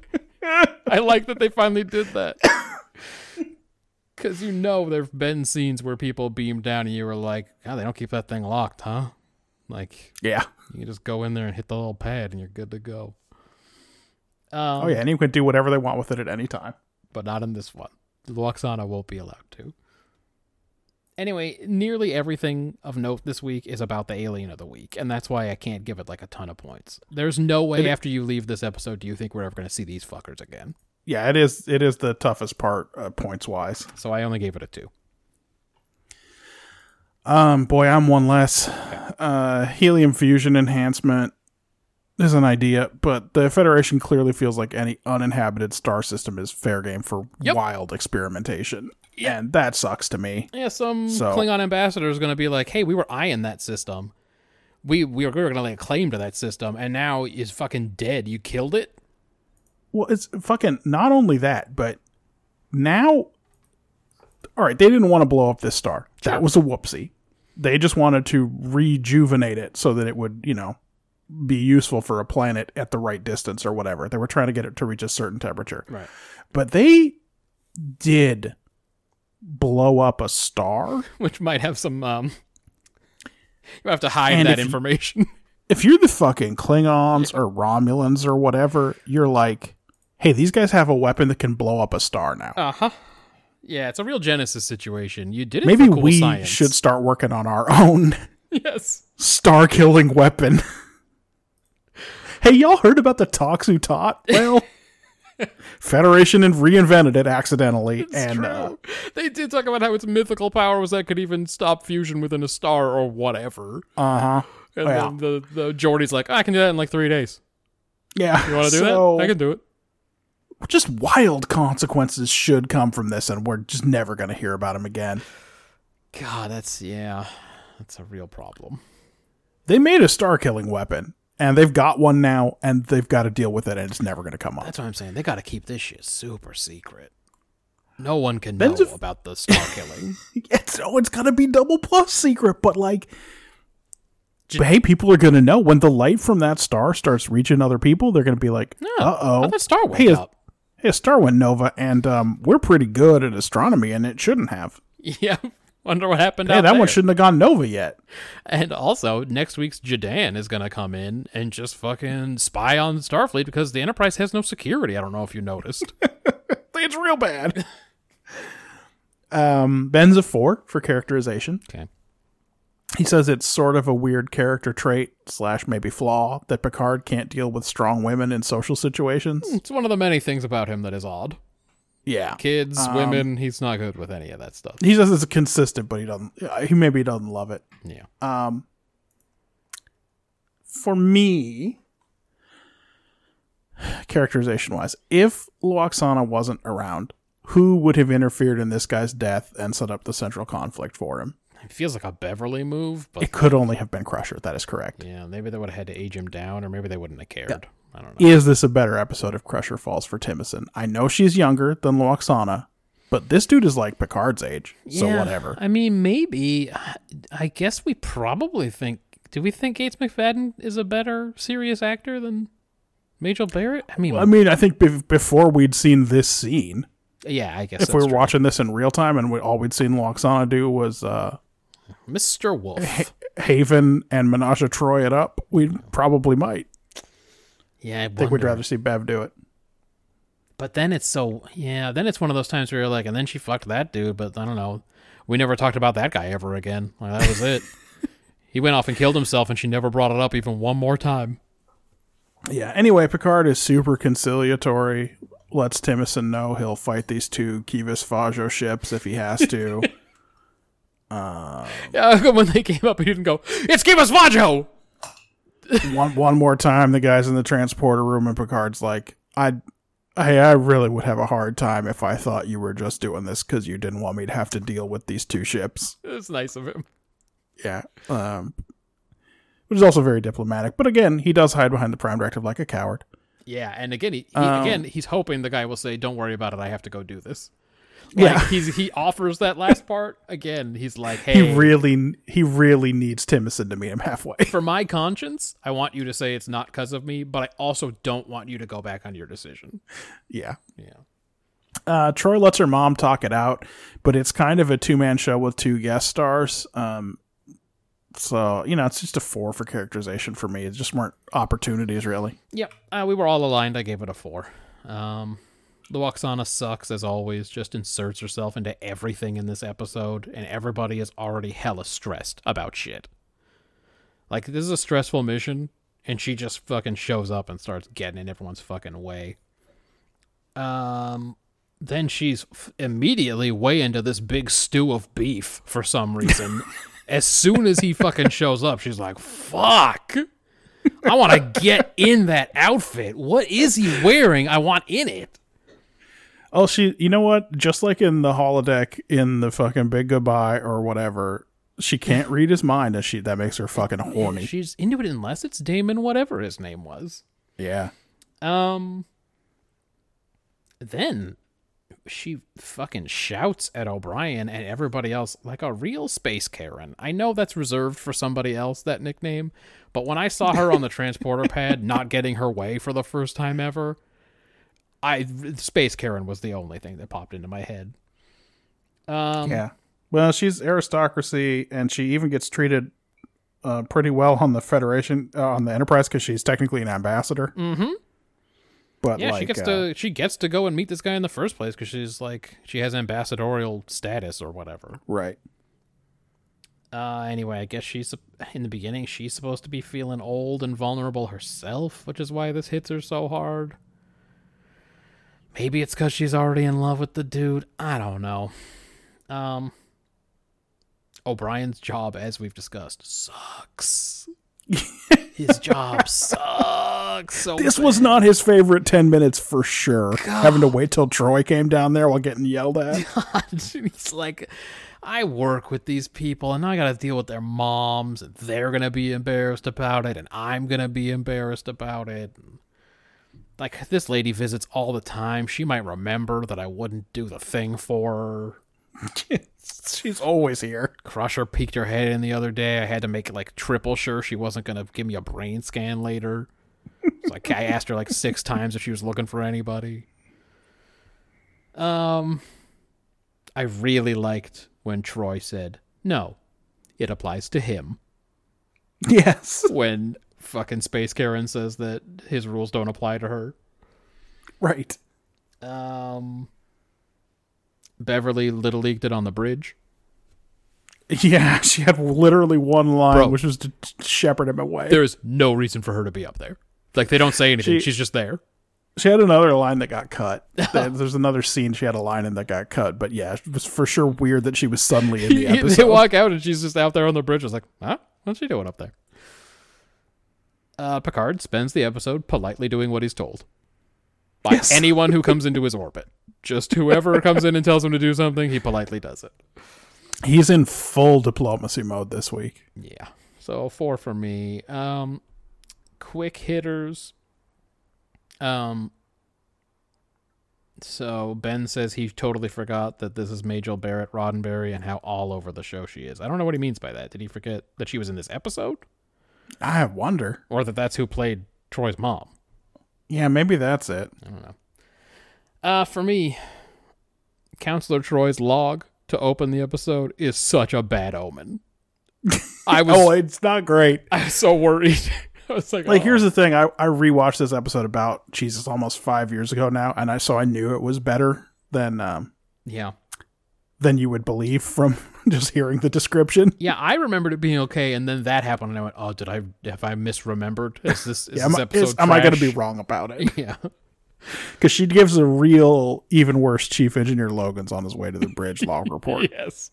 I like that they finally did that. (laughs) Cause you know there've been scenes where people beam down and you were like, God, they don't keep that thing locked, huh? Like Yeah. you can just go in there and hit the little pad and you're good to go. Um, Oh yeah, anyone can do whatever they want with it at any time. but not in this one. Lwaxana won't be allowed to. Anyway, nearly everything of note this week is about the alien of the week, and that's why I can't give it like a ton of points. There's no way It- after you leave this episode do you think we're ever going to see these fuckers again. Yeah, it is. It is the toughest part uh, points wise. So I only gave it a two. Um, boy, I'm one less. Uh, helium fusion enhancement is an idea, but the Federation clearly feels like any uninhabited star system is fair game for Yep. wild experimentation, and that sucks to me. Yeah, some So- Klingon ambassador is going to be like, "Hey, we were eyeing that system. We we were, we were going to lay a claim to that system, and now is fucking dead. You killed it." Well, it's fucking not only that, but now, all right, they didn't want to blow up this star. Sure. That was a whoopsie. They just wanted to rejuvenate it so that it would, you know, be useful for a planet at the right distance or whatever. They were trying to get it to reach a certain temperature. Right. But they did blow up a star. (laughs) Which might have some. um You have to hide And that if information. (laughs) If you're the fucking Klingons or Romulans or whatever, you're like, hey, these guys have a weapon that can blow up a star now. uh huh. Yeah, it's a real Genesis situation. You did it. Maybe for cool we science. should start working on our (laughs) own (laughs) Yes. star killing weapon. (laughs) hey, y'all heard about the Tox Uthat? Well, Federation and reinvented it accidentally, and True. uh, they did talk about how its mythical power was that could even stop fusion within a star or whatever. uh huh, And Yeah. then the the Geordi's like, I can do that in like three days. yeah. You want to do so, that? I can do it. Just wild consequences should come from this, and we're just never going to hear about him again. God, that's yeah, that's a real problem. They made a star killing weapon, and they've got one now, and they've got to deal with it, and it's never going to come up. That's what I'm saying. They got to keep this shit super secret. No one can Ben's know a- about the star killing. It's (laughs) oh, it's gotta be double plus secret, but like, but hey, people are gonna know when the light from that star starts reaching other people. They're gonna be like, uh oh, that star wake Hey, up? Hey, a star went nova, and um, we're pretty good at astronomy, and it shouldn't have. Yeah. (laughs) Wonder what happened. Hey, that there. one shouldn't have gone nova yet. And also, next week's J'Dan is gonna come in and just fucking spy on Starfleet because the Enterprise has no security. I don't know if you noticed. (laughs) It's real bad. (laughs) um, Ben's a four for characterization. okay. He says it's sort of a weird character trait slash maybe flaw that Picard can't deal with strong women in social situations. It's one of the many things about him that is odd. Yeah, Kids, Um, women, he's not good with any of that stuff. he says it's consistent, but he doesn't. He maybe doesn't love it. Yeah. Um, for me, characterization wise, if Lwaxana wasn't around, who would have interfered in this guy's death and set up the central conflict for him? It feels like a Beverly move, but It could only have been Crusher. That is correct. yeah, maybe they would have had to age him down, or maybe they wouldn't have cared. I don't know. Is this a better episode of Crusher Falls for Timicin? I know she's younger than Lwaxana, but this dude is like Picard's age, so Yeah, whatever. I mean, maybe. I guess we probably think. Do we think Gates McFadden is a better serious actor than Majel Barrett? I mean, I mean, I think be- before we'd seen this scene, yeah, I guess if we were true. watching this in real time and we, all we'd seen Lwaxana do was uh, Mr. Wolf. Haven and Menage Troi it up, we probably might. Yeah, I I think we'd rather see Bev do it. But then it's so yeah. Then it's one of those times where you're like, and then she fucked that dude. But I don't know. We never talked about that guy ever again. Like, that was it. (laughs) he went off and killed himself, and she never brought it up even one more time. Yeah. Anyway, Picard is super conciliatory. Lets Timicin know he'll fight these two Kivas Fajo ships if he has to. (laughs) Yeah, (laughs) when they came up, he didn't go. It's Kivas Vajo. (laughs) one one more time, the guys in the transporter room, and Picard's like, "I, I, I really would have a hard time if I thought you were just doing this because you didn't want me to have to deal with these two ships." It's nice of him. Yeah. Um, which is also very diplomatic. But again, he does hide behind the Prime Directive like a coward. Yeah, and again, he, he Um, again he's hoping the guy will say, "Don't worry about it. I have to go do this." Like, Yeah. he's he offers that last part again. He's like, "Hey, He really, he really needs Timicin to meet him halfway. for my conscience, I want you to say it's not because of me, but I also don't want you to go back on your decision." yeah. Yeah. Uh, Troi lets her mom talk it out, but it's kind of a two man show with two guest stars. Um, so you know, it's just a four for characterization for me. It just weren't opportunities really. Yep, uh, we were all aligned. I gave it a four. Um, Lwaxana sucks as always. Just inserts herself into everything in this episode, and everybody is already hella stressed about shit. Like this is a stressful mission, and she just fucking shows up and starts getting in everyone's fucking way. Um, then she's f- immediately way into this big stew of beef for some reason. (laughs) as soon as he fucking shows up, she's like, "Fuck." I want to get in that outfit. What is he wearing? I want in it. Oh, she. You know what? Just like in the holodeck in the fucking Big Goodbye or whatever, she can't read his mind, and she that makes her fucking horny. She's into it unless it's Damon, whatever his name was. Yeah. Um. Then she fucking shouts at O'Brien and everybody else like a real space Karen. I know that's reserved for somebody else, that nickname, but when I saw her on the transporter pad not getting her way for the first time ever, I space Karen was the only thing that popped into my head. Um, yeah. Well, she's aristocracy, and she even gets treated uh, pretty well on the Federation, uh, on the Enterprise, because she's technically an ambassador. Mm-hmm. But Yeah, like, she gets uh, to she gets to go and meet this guy in the first place because she's like she has ambassadorial status or whatever. right. Uh, anyway, I guess she's in the beginning. She's supposed to be feeling old and vulnerable herself, which is why this hits her so hard. Maybe it's because she's already in love with the dude. I don't know. Um, O'Brien's job, as we've discussed, sucks. (laughs) His job sucks. So This was not his favorite ten minutes for sure. Having to wait till Troi came down there while getting yelled at. (laughs) God. He's like, I work with these people and I got to deal with their moms and they're going to be embarrassed about it and I'm going to be embarrassed about it. Like, this lady visits all the time. She might remember that I wouldn't do the thing for her. (laughs) She's always here. Crusher peeked her head in the other day. I had to make it like triple sure she wasn't going to give me a brain scan later. So like, I asked her like six times if she was looking for anybody. Um, I really liked when Troi said, no, it applies to him. Yes. When fucking Space Karen says that his rules don't apply to her. Right. Um, Beverly Little Leagued it on the bridge. Yeah, (laughs) she had literally one line, Bro. which was to shepherd him away. There is no reason for her to be up there. Like, they don't say anything. She- She's just there. She had another line that got cut. (laughs) There's another scene she had a line in that got cut, but yeah, it was for sure weird that she was suddenly in the (laughs) episode. they walk out and she's just out there on the bridge. I was like, huh? What's she doing up there? Uh, Picard spends the episode politely doing what he's told by Yes. anyone who comes into his (laughs) orbit. Just whoever comes in and tells him to do something, he politely does it. He's in full diplomacy mode this week. Yeah. So four for me. Um, quick hitters. Um. So Ben says he totally forgot that this is Majel Barrett Roddenberry and how all over the show she is. I don't know what he means by that. Did he forget that she was in this episode, I wonder. or that that's who played Troi's mom? Yeah, maybe that's it. I don't know. Uh, for me, Counselor Troi's log to open the episode is such a bad omen. (laughs) I was Oh, it's not great. I was so worried. (laughs) I was like, Like, oh. here's the thing. I, I rewatched this episode about Jesus almost five years ago now, and I so I knew it was better than um yeah, than you would believe from (laughs) just hearing the description. yeah. I remembered it being okay, and then that happened, and I went, "Oh, did I have I misremembered? Is this is (laughs) Yeah, am, this I- episode? is- am I going to be wrong about it? (laughs) Yeah, Because she gives a real, even worse Chief Engineer Logan's on his way to the bridge log report. yes.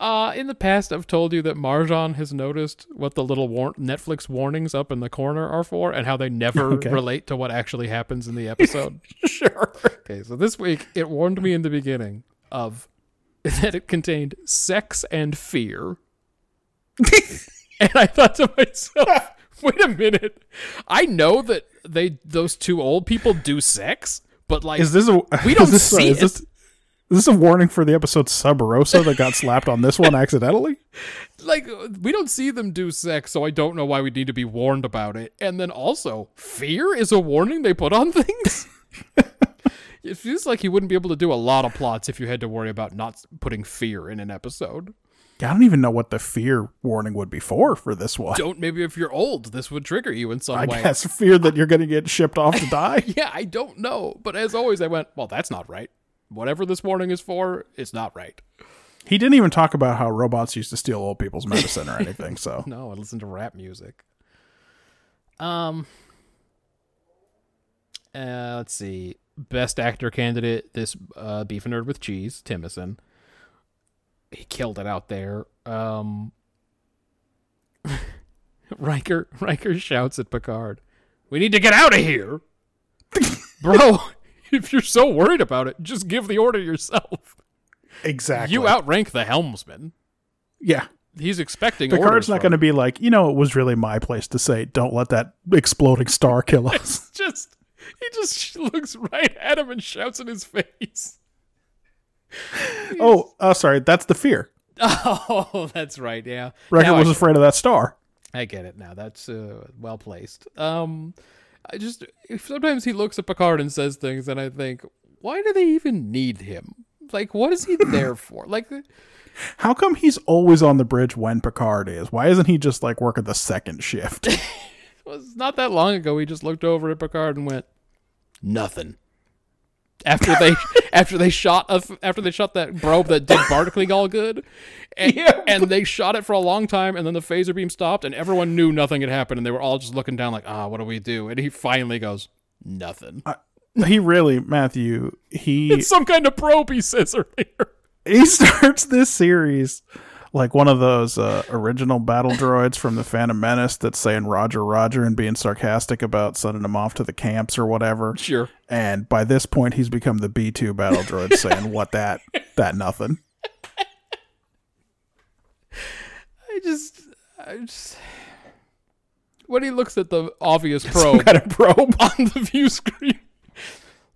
Uh, in the past, I've told you that Marjan has noticed what the little war- Netflix warnings up in the corner are for, and how they never Okay. relate to what actually happens in the episode. sure. Okay, so this week it warned me in the beginning of (laughs) that it contained sex and fear. (laughs) and I thought to myself, wait a minute. I know that they those two old people do sex, but like Is this a We don't is this, see is this, it. is this a warning for the episode Sub Rosa that got slapped on this one (laughs) accidentally? like we don't see them do sex, so I don't know why we need to be warned about it. And then also, fear is a warning they put on things. It feels like you wouldn't be able to do a lot of plots if you had to worry about not putting fear in an episode. I don't even know what the fear warning would be for for this one. don't maybe if you're old this would trigger you in some I way I guess fear that you're going to get shipped off to die. (laughs) yeah i don't know but as always i went well that's not right whatever this warning is for it's not right he didn't even talk about how robots used to steal old people's medicine or anything. So (laughs) no i listen to rap music um uh, let's see best actor candidate this uh beef and nerd with cheese timicin he killed it out there um (laughs) Riker Riker shouts at Picard, "We need to get out of here." (laughs) Bro, if you're so worried about it, just give the order yourself. exactly, You outrank the helmsman. Yeah, He's expecting Picard's not going to be like, you know, it was really my place to say, don't let that exploding star kill (laughs) us. just He just (laughs) looks right at him and shouts in his face. (laughs) Oh, uh, sorry, that's the fear. (laughs) Oh, that's right. Yeah. Now was sh- afraid of that star. I get it now. That's uh, well placed. Um, I just sometimes he looks at Picard and says things, and I think, why do they even need him? Like, what is he there for? Like, How come he's always on the bridge when Picard is? Why isn't he just like working the second shift? it was not that long ago. He just looked over at Picard and went, nothing. After they (laughs) after they shot a, after they shot that probe that did barnacling all good, (laughs) and, and they shot it for a long time, and then the phaser beam stopped, and everyone knew nothing had happened, and they were all just looking down like, ah, what do we do? And he finally goes, nothing. he really, Matthew, he It's some kind of probe, he says earlier. he (laughs) starts this series like one of those uh, original battle droids from the Phantom Menace that's saying Roger, Roger and being sarcastic about sending him off to the camps or whatever. Sure. And by this point, he's become the B two battle droid (laughs) saying what that that nothing. I just, I just. When he looks at the obvious probe Kind of probe. (laughs) on the view screen,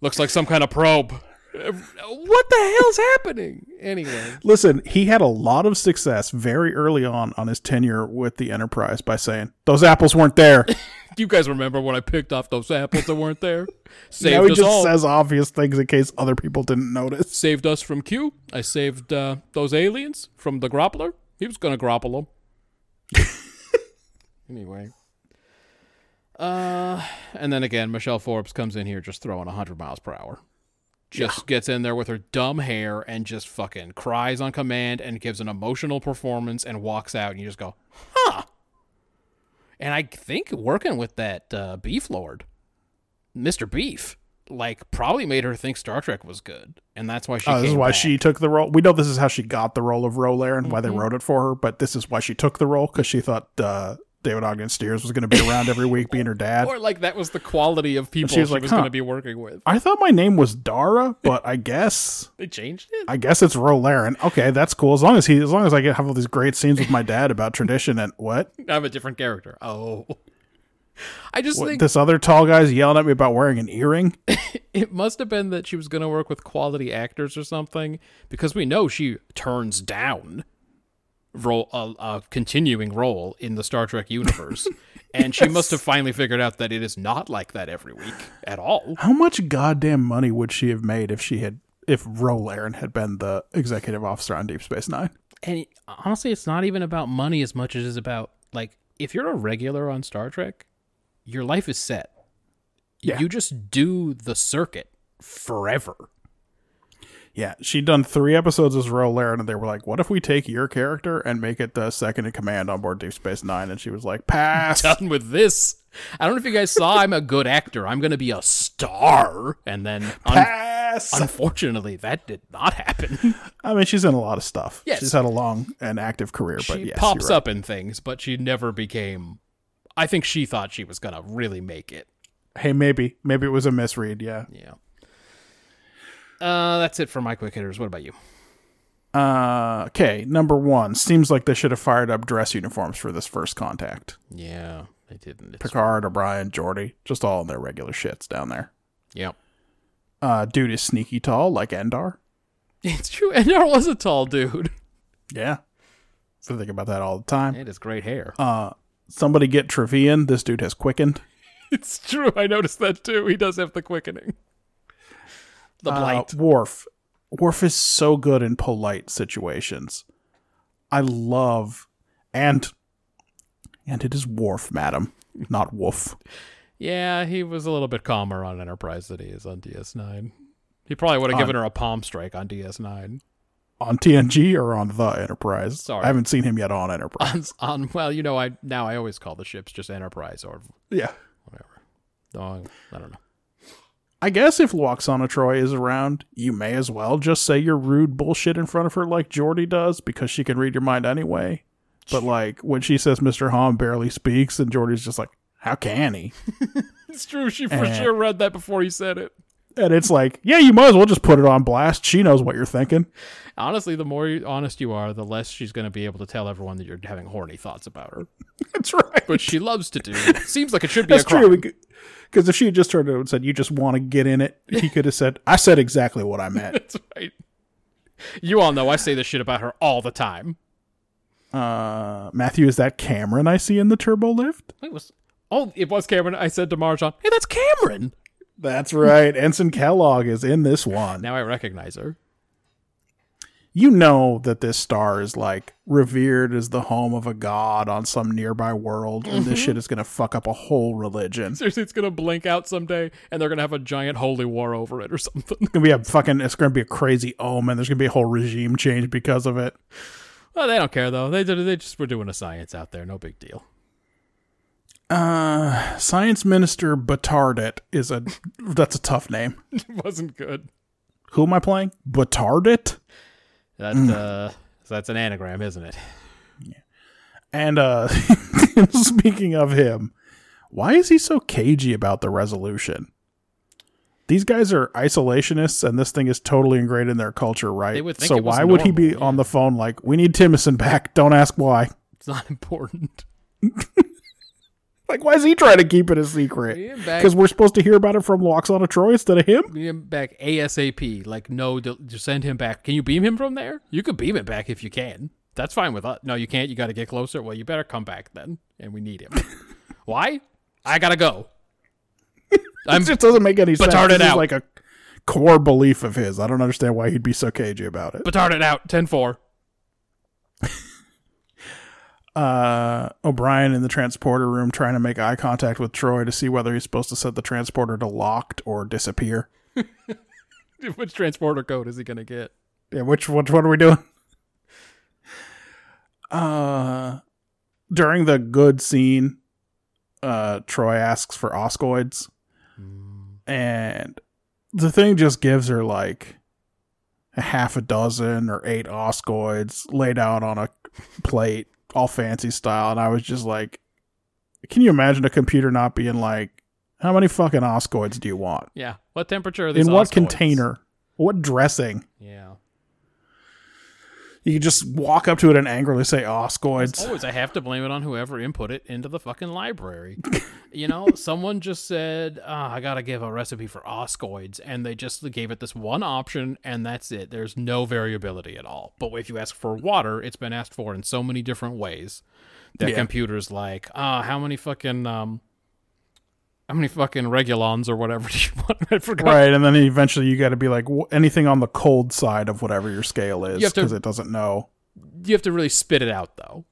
looks like some kind of probe. What the hell's happening? Anyway, Listen, he had a lot of success very early on on his tenure with the Enterprise by saying those apples weren't there. (laughs) do you guys remember when I picked off those apples that weren't there? Saved (laughs) now he us just all. says obvious things in case other people didn't notice. saved us from Q. I saved uh, those aliens from the Groppler. He was gonna grapple them. (laughs) anyway. Uh, and then again, Michelle Forbes comes in here just throwing 100 miles per hour. Just gets in there with her dumb hair and just fucking cries on command and gives an emotional performance and walks out. And you just go, huh. And I think working with that uh, Beef Lord, Mr. Beef, like probably made her think Star Trek was good. And that's why she Oh, this is why back. she took the role. We know this is how she got the role of Ro Laren and why they Mm-hmm. wrote it for her, but this is why she took the role because she thought uh, David Ogden Stiers was going to be around every week being her dad. Or like that was the quality of people she she was was, like, going huh. to be working with. I thought my name was Dara, but I guess They changed it. I guess it's Ro Laren. Okay, that's cool. As long as he, as long as I get have all these great scenes with my dad about tradition and what, I'm a different character. Oh, I just what think this other tall guy's yelling at me about wearing an earring. (laughs) it must have been that she was going to work with quality actors or something because we know she turns down role a, a continuing role in the Star Trek universe. (laughs) And she must have finally figured out that it is not like that every week at all. How much goddamn money would she have made if she had if Ro Laren had been the executive officer on Deep Space Nine? And honestly, it's not even about money as much as it's about like if you're a regular on Star Trek, your life is set. Yeah. You just do the circuit forever. Yeah, she'd done three episodes as Ro Laren, and they were like, "What if we take your character and make it the second in command on board Deep Space Nine? And she was like, "Pass." (laughs) Done with this. I don't know if you guys saw I'm a good actor. I'm going to be a star. And then un- Pass. unfortunately that did not happen. (laughs) I mean, she's in a lot of stuff. Yes. she's had a long and active career, but she yes, pops right. up in things, but she never became I think she thought she was going to really make it. Hey, maybe, maybe it was a misread. Yeah. Yeah. Uh, that's it for my quick hitters. What about you? Uh, okay. Number one seems like they should have fired up dress uniforms for this first contact. Yeah, they didn't. It's, Picard, O'Brien, Geordi, just all in their regular shits down there. yep. Uh, dude is sneaky tall like Endar. (laughs) It's true. There was a tall dude. Yeah. I think about that all the time. It is great hair. Uh, somebody get Trevean. This dude has quickened. (laughs) It's true. I noticed that too. He does have the quickening. The Uh, blight. Worf. Worf is so good in polite situations. I love and and it is Worf, madam, not Wolf. (laughs) yeah, he was a little bit calmer on Enterprise than he is on DS9. He probably would have given her a palm strike on DS9. On TNG or on the Enterprise? Sorry. I haven't seen him yet on Enterprise. On, on well, you know, I now I always call the ships just Enterprise or yeah. whatever. No, I don't know. I guess if Lwaxana Troi is around, you may as well just say your rude bullshit in front of her like Geordi does because she can read your mind anyway. But like when she says Mr. Homn barely speaks and Geordi's just like, how can he? (laughs) It's true. She for Eh. sure read that before he said it. And it's like, yeah, you might as well just put it on blast. She knows what you're thinking. Honestly, the more honest you are, the less she's going to be able to tell everyone that you're having horny thoughts about her. (laughs) That's right. Which she loves to do. Seems like it should be That's a crime. true. Because if she had just turned around and said, "You just want to get in it," he could have said, "I said exactly what I meant." (laughs) That's right. You all know I say this shit about her all the time. Uh, Matthew, is that Cameron I see in the turbo lift? Wait, was oh, it was Cameron. I said to Marjan, "Hey, that's Cameron." That's right. Ensign Kellogg is in this one. Now I recognize her. You know that this star is like revered as the home of a god on some nearby world, and this shit is gonna fuck up a whole religion. It's Seriously, it's gonna blink out someday, and they're gonna have a giant holy war over it or something. It's gonna be a fucking. It's gonna be a crazy omen. There's gonna be a whole regime change because of it. well, they don't care though. They they just were doing a science out there. No big deal. Uh, Science Minister B'Tardat is a. That's a tough name. It (laughs) wasn't good. Who am I playing? B'Tardat. That uh, that's an anagram, isn't it? And uh (laughs) speaking of him, why is he so cagey about the resolution? These guys are isolationists and this thing is totally ingrained in their culture, right? They would think so why would he be normal, on the phone like, "We need Timicin back. Don't ask why." It's not important. (laughs) Like why is he trying to keep it a secret? Cuz we're supposed to hear about it from Lwaxana Troi instead of him? Beam him back ASAP. Like, no, just send him back. Can you beam him from there? You could beam it back if you can. That's fine with us. No, you can't. You got to get closer. Well, you better come back then, and we need him. (laughs) Why? I gotta go. (laughs) I'm It just doesn't make any sense. Batarded This is out. like a core belief of his. I don't understand why he'd be so cagey about it. petarded out. 10-4. (laughs) uh, O'Brien in the transporter room trying to make eye contact with Troi to see whether he's supposed to set the transporter to locked or disappear. (laughs) Which transporter code is he gonna get? Yeah, which which one are we doing? Uh, during the good scene, uh, Troi asks for oskoids, and the thing just gives her like a half a dozen or eight oskoids laid out on a plate, all fancy style, and I was just like, can you imagine a computer not being like, how many fucking oskoids do you want? Yeah. What temperature are these? In what oskoids? container? What dressing? Yeah. You could just walk up to it and angrily say oskoids. Always, I have to blame it on whoever input it into the fucking library. (laughs) you know, someone just said, oh, I gotta give a recipe for oskoids, and they just gave it this one option, and that's it. There's no variability at all. But if you ask for water, it's been asked for in so many different ways that Yeah. computers like, ah, how many fucking um, how many fucking regulons or whatever (laughs) do you want? I forgot. Right, and then eventually you got to be like anything on the cold side of whatever your scale is to- because it doesn't know. You have to really spit it out though.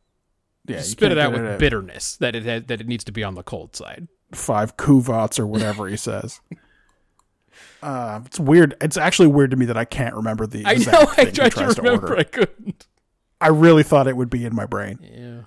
Yeah, spit it out with at bitterness that it has, that it needs to be on the cold side. five kuvats or whatever he says. (laughs) Uh, it's weird. It's actually weird to me that I can't remember the. I exact know. I tried to remember. order. I couldn't. I really thought it would be in my brain. Yeah.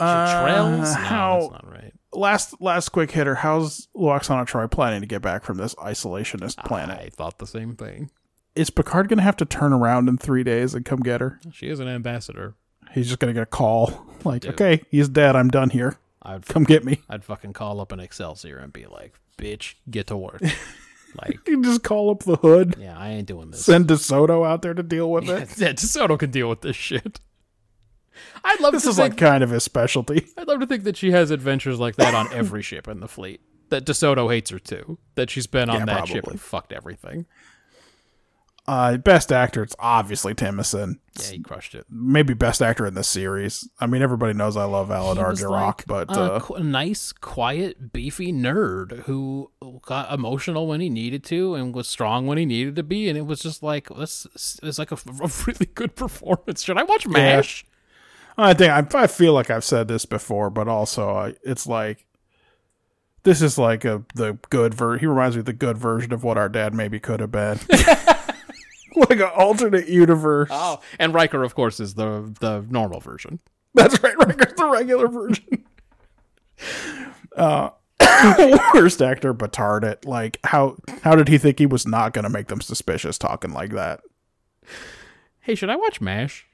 Uh, Trails? No, how that's not right. Last last quick hitter? How's Lwaxana Troi planning to get back from this isolationist planet? I thought the same thing. Is Picard going to have to turn around in three days and come get her? She is an ambassador. He's just going to get a call (laughs) like, Dude. okay, he's dead. I'm done here. I'd Come get me. I'd fucking call up an Excelsior and be like, "Bitch, get to work." (laughs) like, You just call up the hood. yeah, I ain't doing this. Send DeSoto out there to deal with it. (laughs) yeah, DeSoto can deal with this shit. I'd love This to is think. like kind of his specialty. I'd love to think that she has adventures like that on (coughs) every ship in the fleet. That DeSoto hates her too. That she's been on Yeah, that ship probably. and fucked everything. Uh, best actor, it's obviously Timicin. Yeah, he crushed it. Maybe best actor in this series. I mean, everybody knows I love Aladar was like but a uh, qu- a nice, quiet, beefy nerd who got emotional when he needed to and was strong when he needed to be, and it was just like this is like a, a really good performance. Should I watch Mash? I think I, I feel like I've said this before, but also I, it's like this is like a the good ver. He reminds me of the good version of what our dad maybe could have been, (laughs) like an alternate universe. Oh, and Riker, of course, is the the normal version. That's right, Riker's the regular version. (laughs) uh, (coughs) worst actor B'Tardat. Like how how did he think he was not going to make them suspicious talking like that? Hey, should I watch Mash?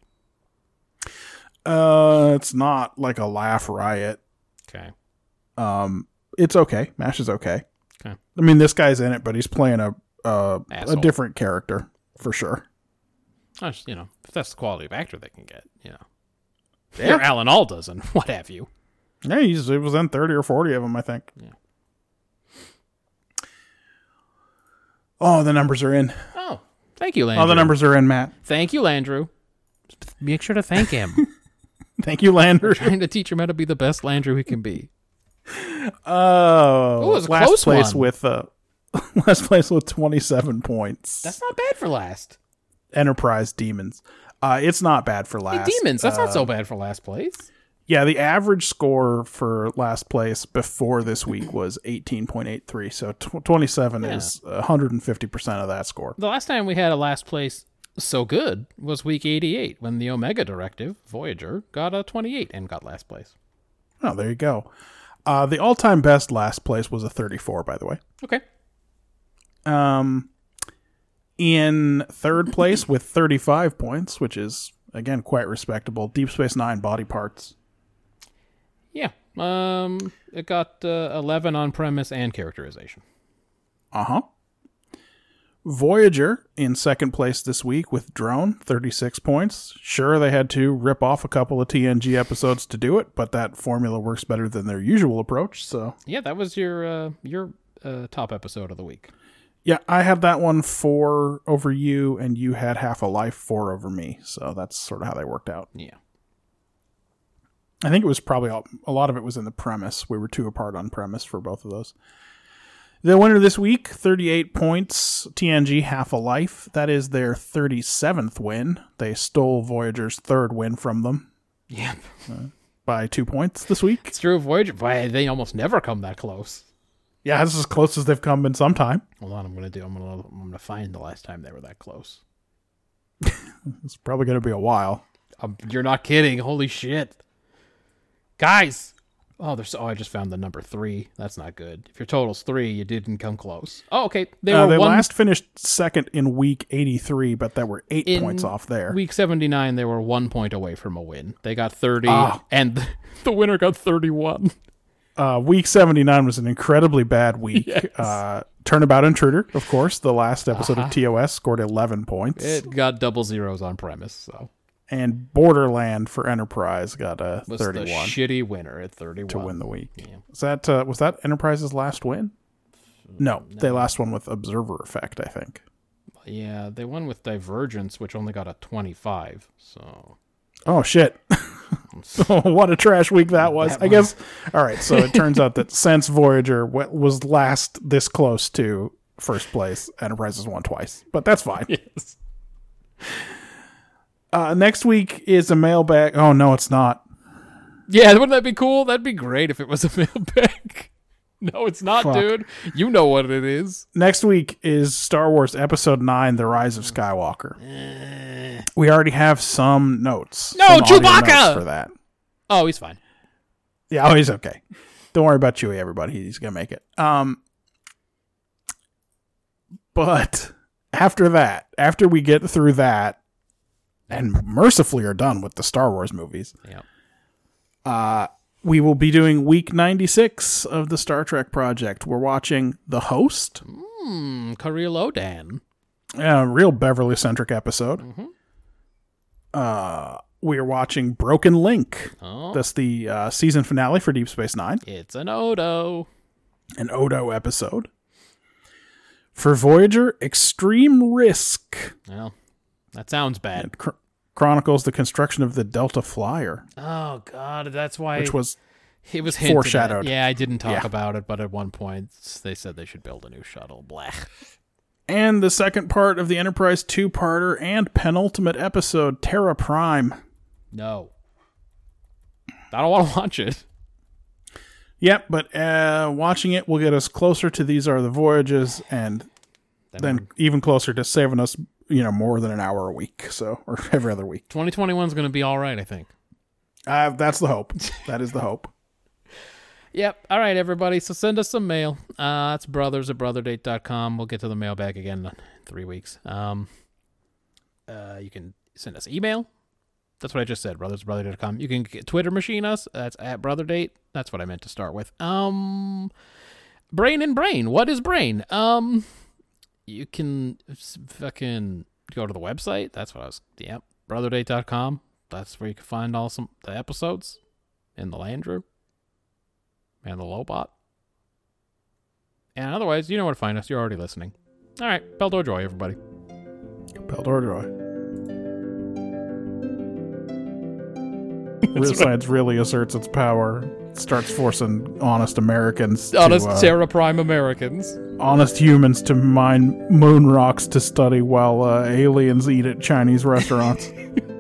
Uh, it's not like a laugh riot. Okay. Um, it's okay. Mash is okay. Okay. I mean, this guy's in it, but he's playing a uh, a different character for sure. Just, you know, if that's the quality of actor they can get, you know. Yeah. Or Alan Alda and (laughs) what have you. Yeah, he's it was in thirty or forty of them, I think. Yeah. Oh, the numbers are in. Oh, thank you, Landrew. All the numbers are in, Matt. Thank you, Landrew. Make sure to thank him. (laughs) (laughs) Thank you, Landry. Trying to teach him how to be the best Landrew he can be. Oh, Ooh, it was a last close place one. with uh, (laughs) last place with twenty seven points. That's not bad for last. Enterprise Demons. Uh, it's not bad for Hey, last. demons. That's Uh, not so bad for last place. Yeah, the average score for last place before this week was eighteen point eight three. So tw- twenty seven Yeah. is one hundred and fifty percent of that score. The last time we had a last place so good was week 88 when the Omega Directive, Voyager, got a 28 and got last place. Oh, there you go. Uh, the all time best last place was a thirty four, by the way. Okay. Um, in third place with 35 points, which is again quite respectable. Deep Space Nine body parts. Yeah. Um, it got uh, 11 on premise and characterization. Uh huh. Voyager in second place this week with Drone, 36 points. Sure, they had to rip off a couple of TNG episodes to do it, but that formula works better than their usual approach. So, Yeah, that was your uh, your uh, top episode of the week. yeah, I had that one four over you, and you had half a life four over me. So that's sort of how they worked out. Yeah. I think it was probably all, a lot of it was in the premise. We were two apart on premise for both of those. The winner this week, 38 points, TNG half a life. That is their 37th win. They stole Voyager's third win from them Yeah. by two points this week. It's true of Voyager. Boy, they almost never come that close. Yeah, that's as close as they've come in some time. Hold on, I'm gonna do. I'm gonna. I'm gonna find the last time they were that close. (laughs) It's probably going to be a while. Um, you're not kidding. Holy shit, guys! Oh, there's. Oh, I just found the number three. That's not good. If your total's three, you didn't come close. Oh, okay. They Uh, were they one last finished second in week 83, but that were eight In points off there. week 79. They were one point away from a win. They got 30, Ah. and (laughs) the winner got 31. Uh, week 79 was an incredibly bad week. (laughs) Yes. Uh, Turnabout Intruder, of course, the last episode of TOS scored 11 points. It got double zeros on premise, so and Borderland for Enterprise got a was 31 the shitty winner at 31 to win the week. Yeah. Was that uh, was that Enterprise's last win? No, they last one with Observer Effect, I think. Yeah, they won with Divergence, which only got a 25. So Oh shit! (laughs) (laughs) (laughs) what a trash week that was. That I guess. All right, so it turns out that since Voyager was last this close to first place, Enterprise has won twice, but that's fine. yes. Uh, next week is a mailbag. Oh no, it's not. Yeah, wouldn't that be cool? That'd be great if it was a (laughs) mailbag. no, it's not, Fuck. dude. You know what it is. Next week is Star Wars Episode Nine: The Rise of Skywalker. We already have some notes. No, some Chewbacca! notes for that. Oh, he's fine. Yeah, oh, he's okay. Don't worry about Chewie, everybody. He's gonna make it. Um, but after that, after we get through that, and mercifully are done with the Star Wars movies, Yeah. uh, we will be doing week ninety six of the Star Trek project. We're watching The Host, Hmm, Kareel Odan. a real Beverly centric episode. Mhm. Uh, we are watching Broken Link. Oh, That's the uh, season finale for Deep Space Nine. it's an Odo. an Odo episode. For Voyager, Extreme Risk Well, that sounds bad. Chro- chronicles the construction of the Delta Flyer, Oh God, that's why which was it was hinted at. foreshadowed. Yeah, I didn't talk Yeah. about it, but at one point they said they should build a new shuttle. Blech. and the second part of the Enterprise two-parter and penultimate episode, Terra Prime. No, I don't want to watch it. Yep, but uh, watching it will get us closer to These Are the Voyages, and then even closer to saving us, you know, more than an hour a week, so (laughs) or every other week. 2021 is going to be all right, I think. Uh, that's the hope. That is the hope. (laughs) Yep. All right, everybody. So send us some mail. Uh, that's brothers at brotherdate.com. We'll get to the mailbag again in three weeks. Um, uh, you can send us email. That's what I just said, brothers at brotherdate.com. You can get Twitter machine us. That's at brotherdate. That's what I meant to start with. Um, brain and brain. What is brain? Um, you can fucking go to the website. That's what I was. Yep. Brotherdate.com. That's where you can find all some the episodes in the Landrew and the Lobot. And otherwise, you know where to find us. You're already listening. All right, Peldor Joi, everybody. Peldor Joi. (laughs) Real science really asserts its power. Starts forcing honest Americans, Honest to, uh, Terra Prime Americans. honest humans to mine moon rocks to study while uh, aliens eat at Chinese restaurants. (laughs)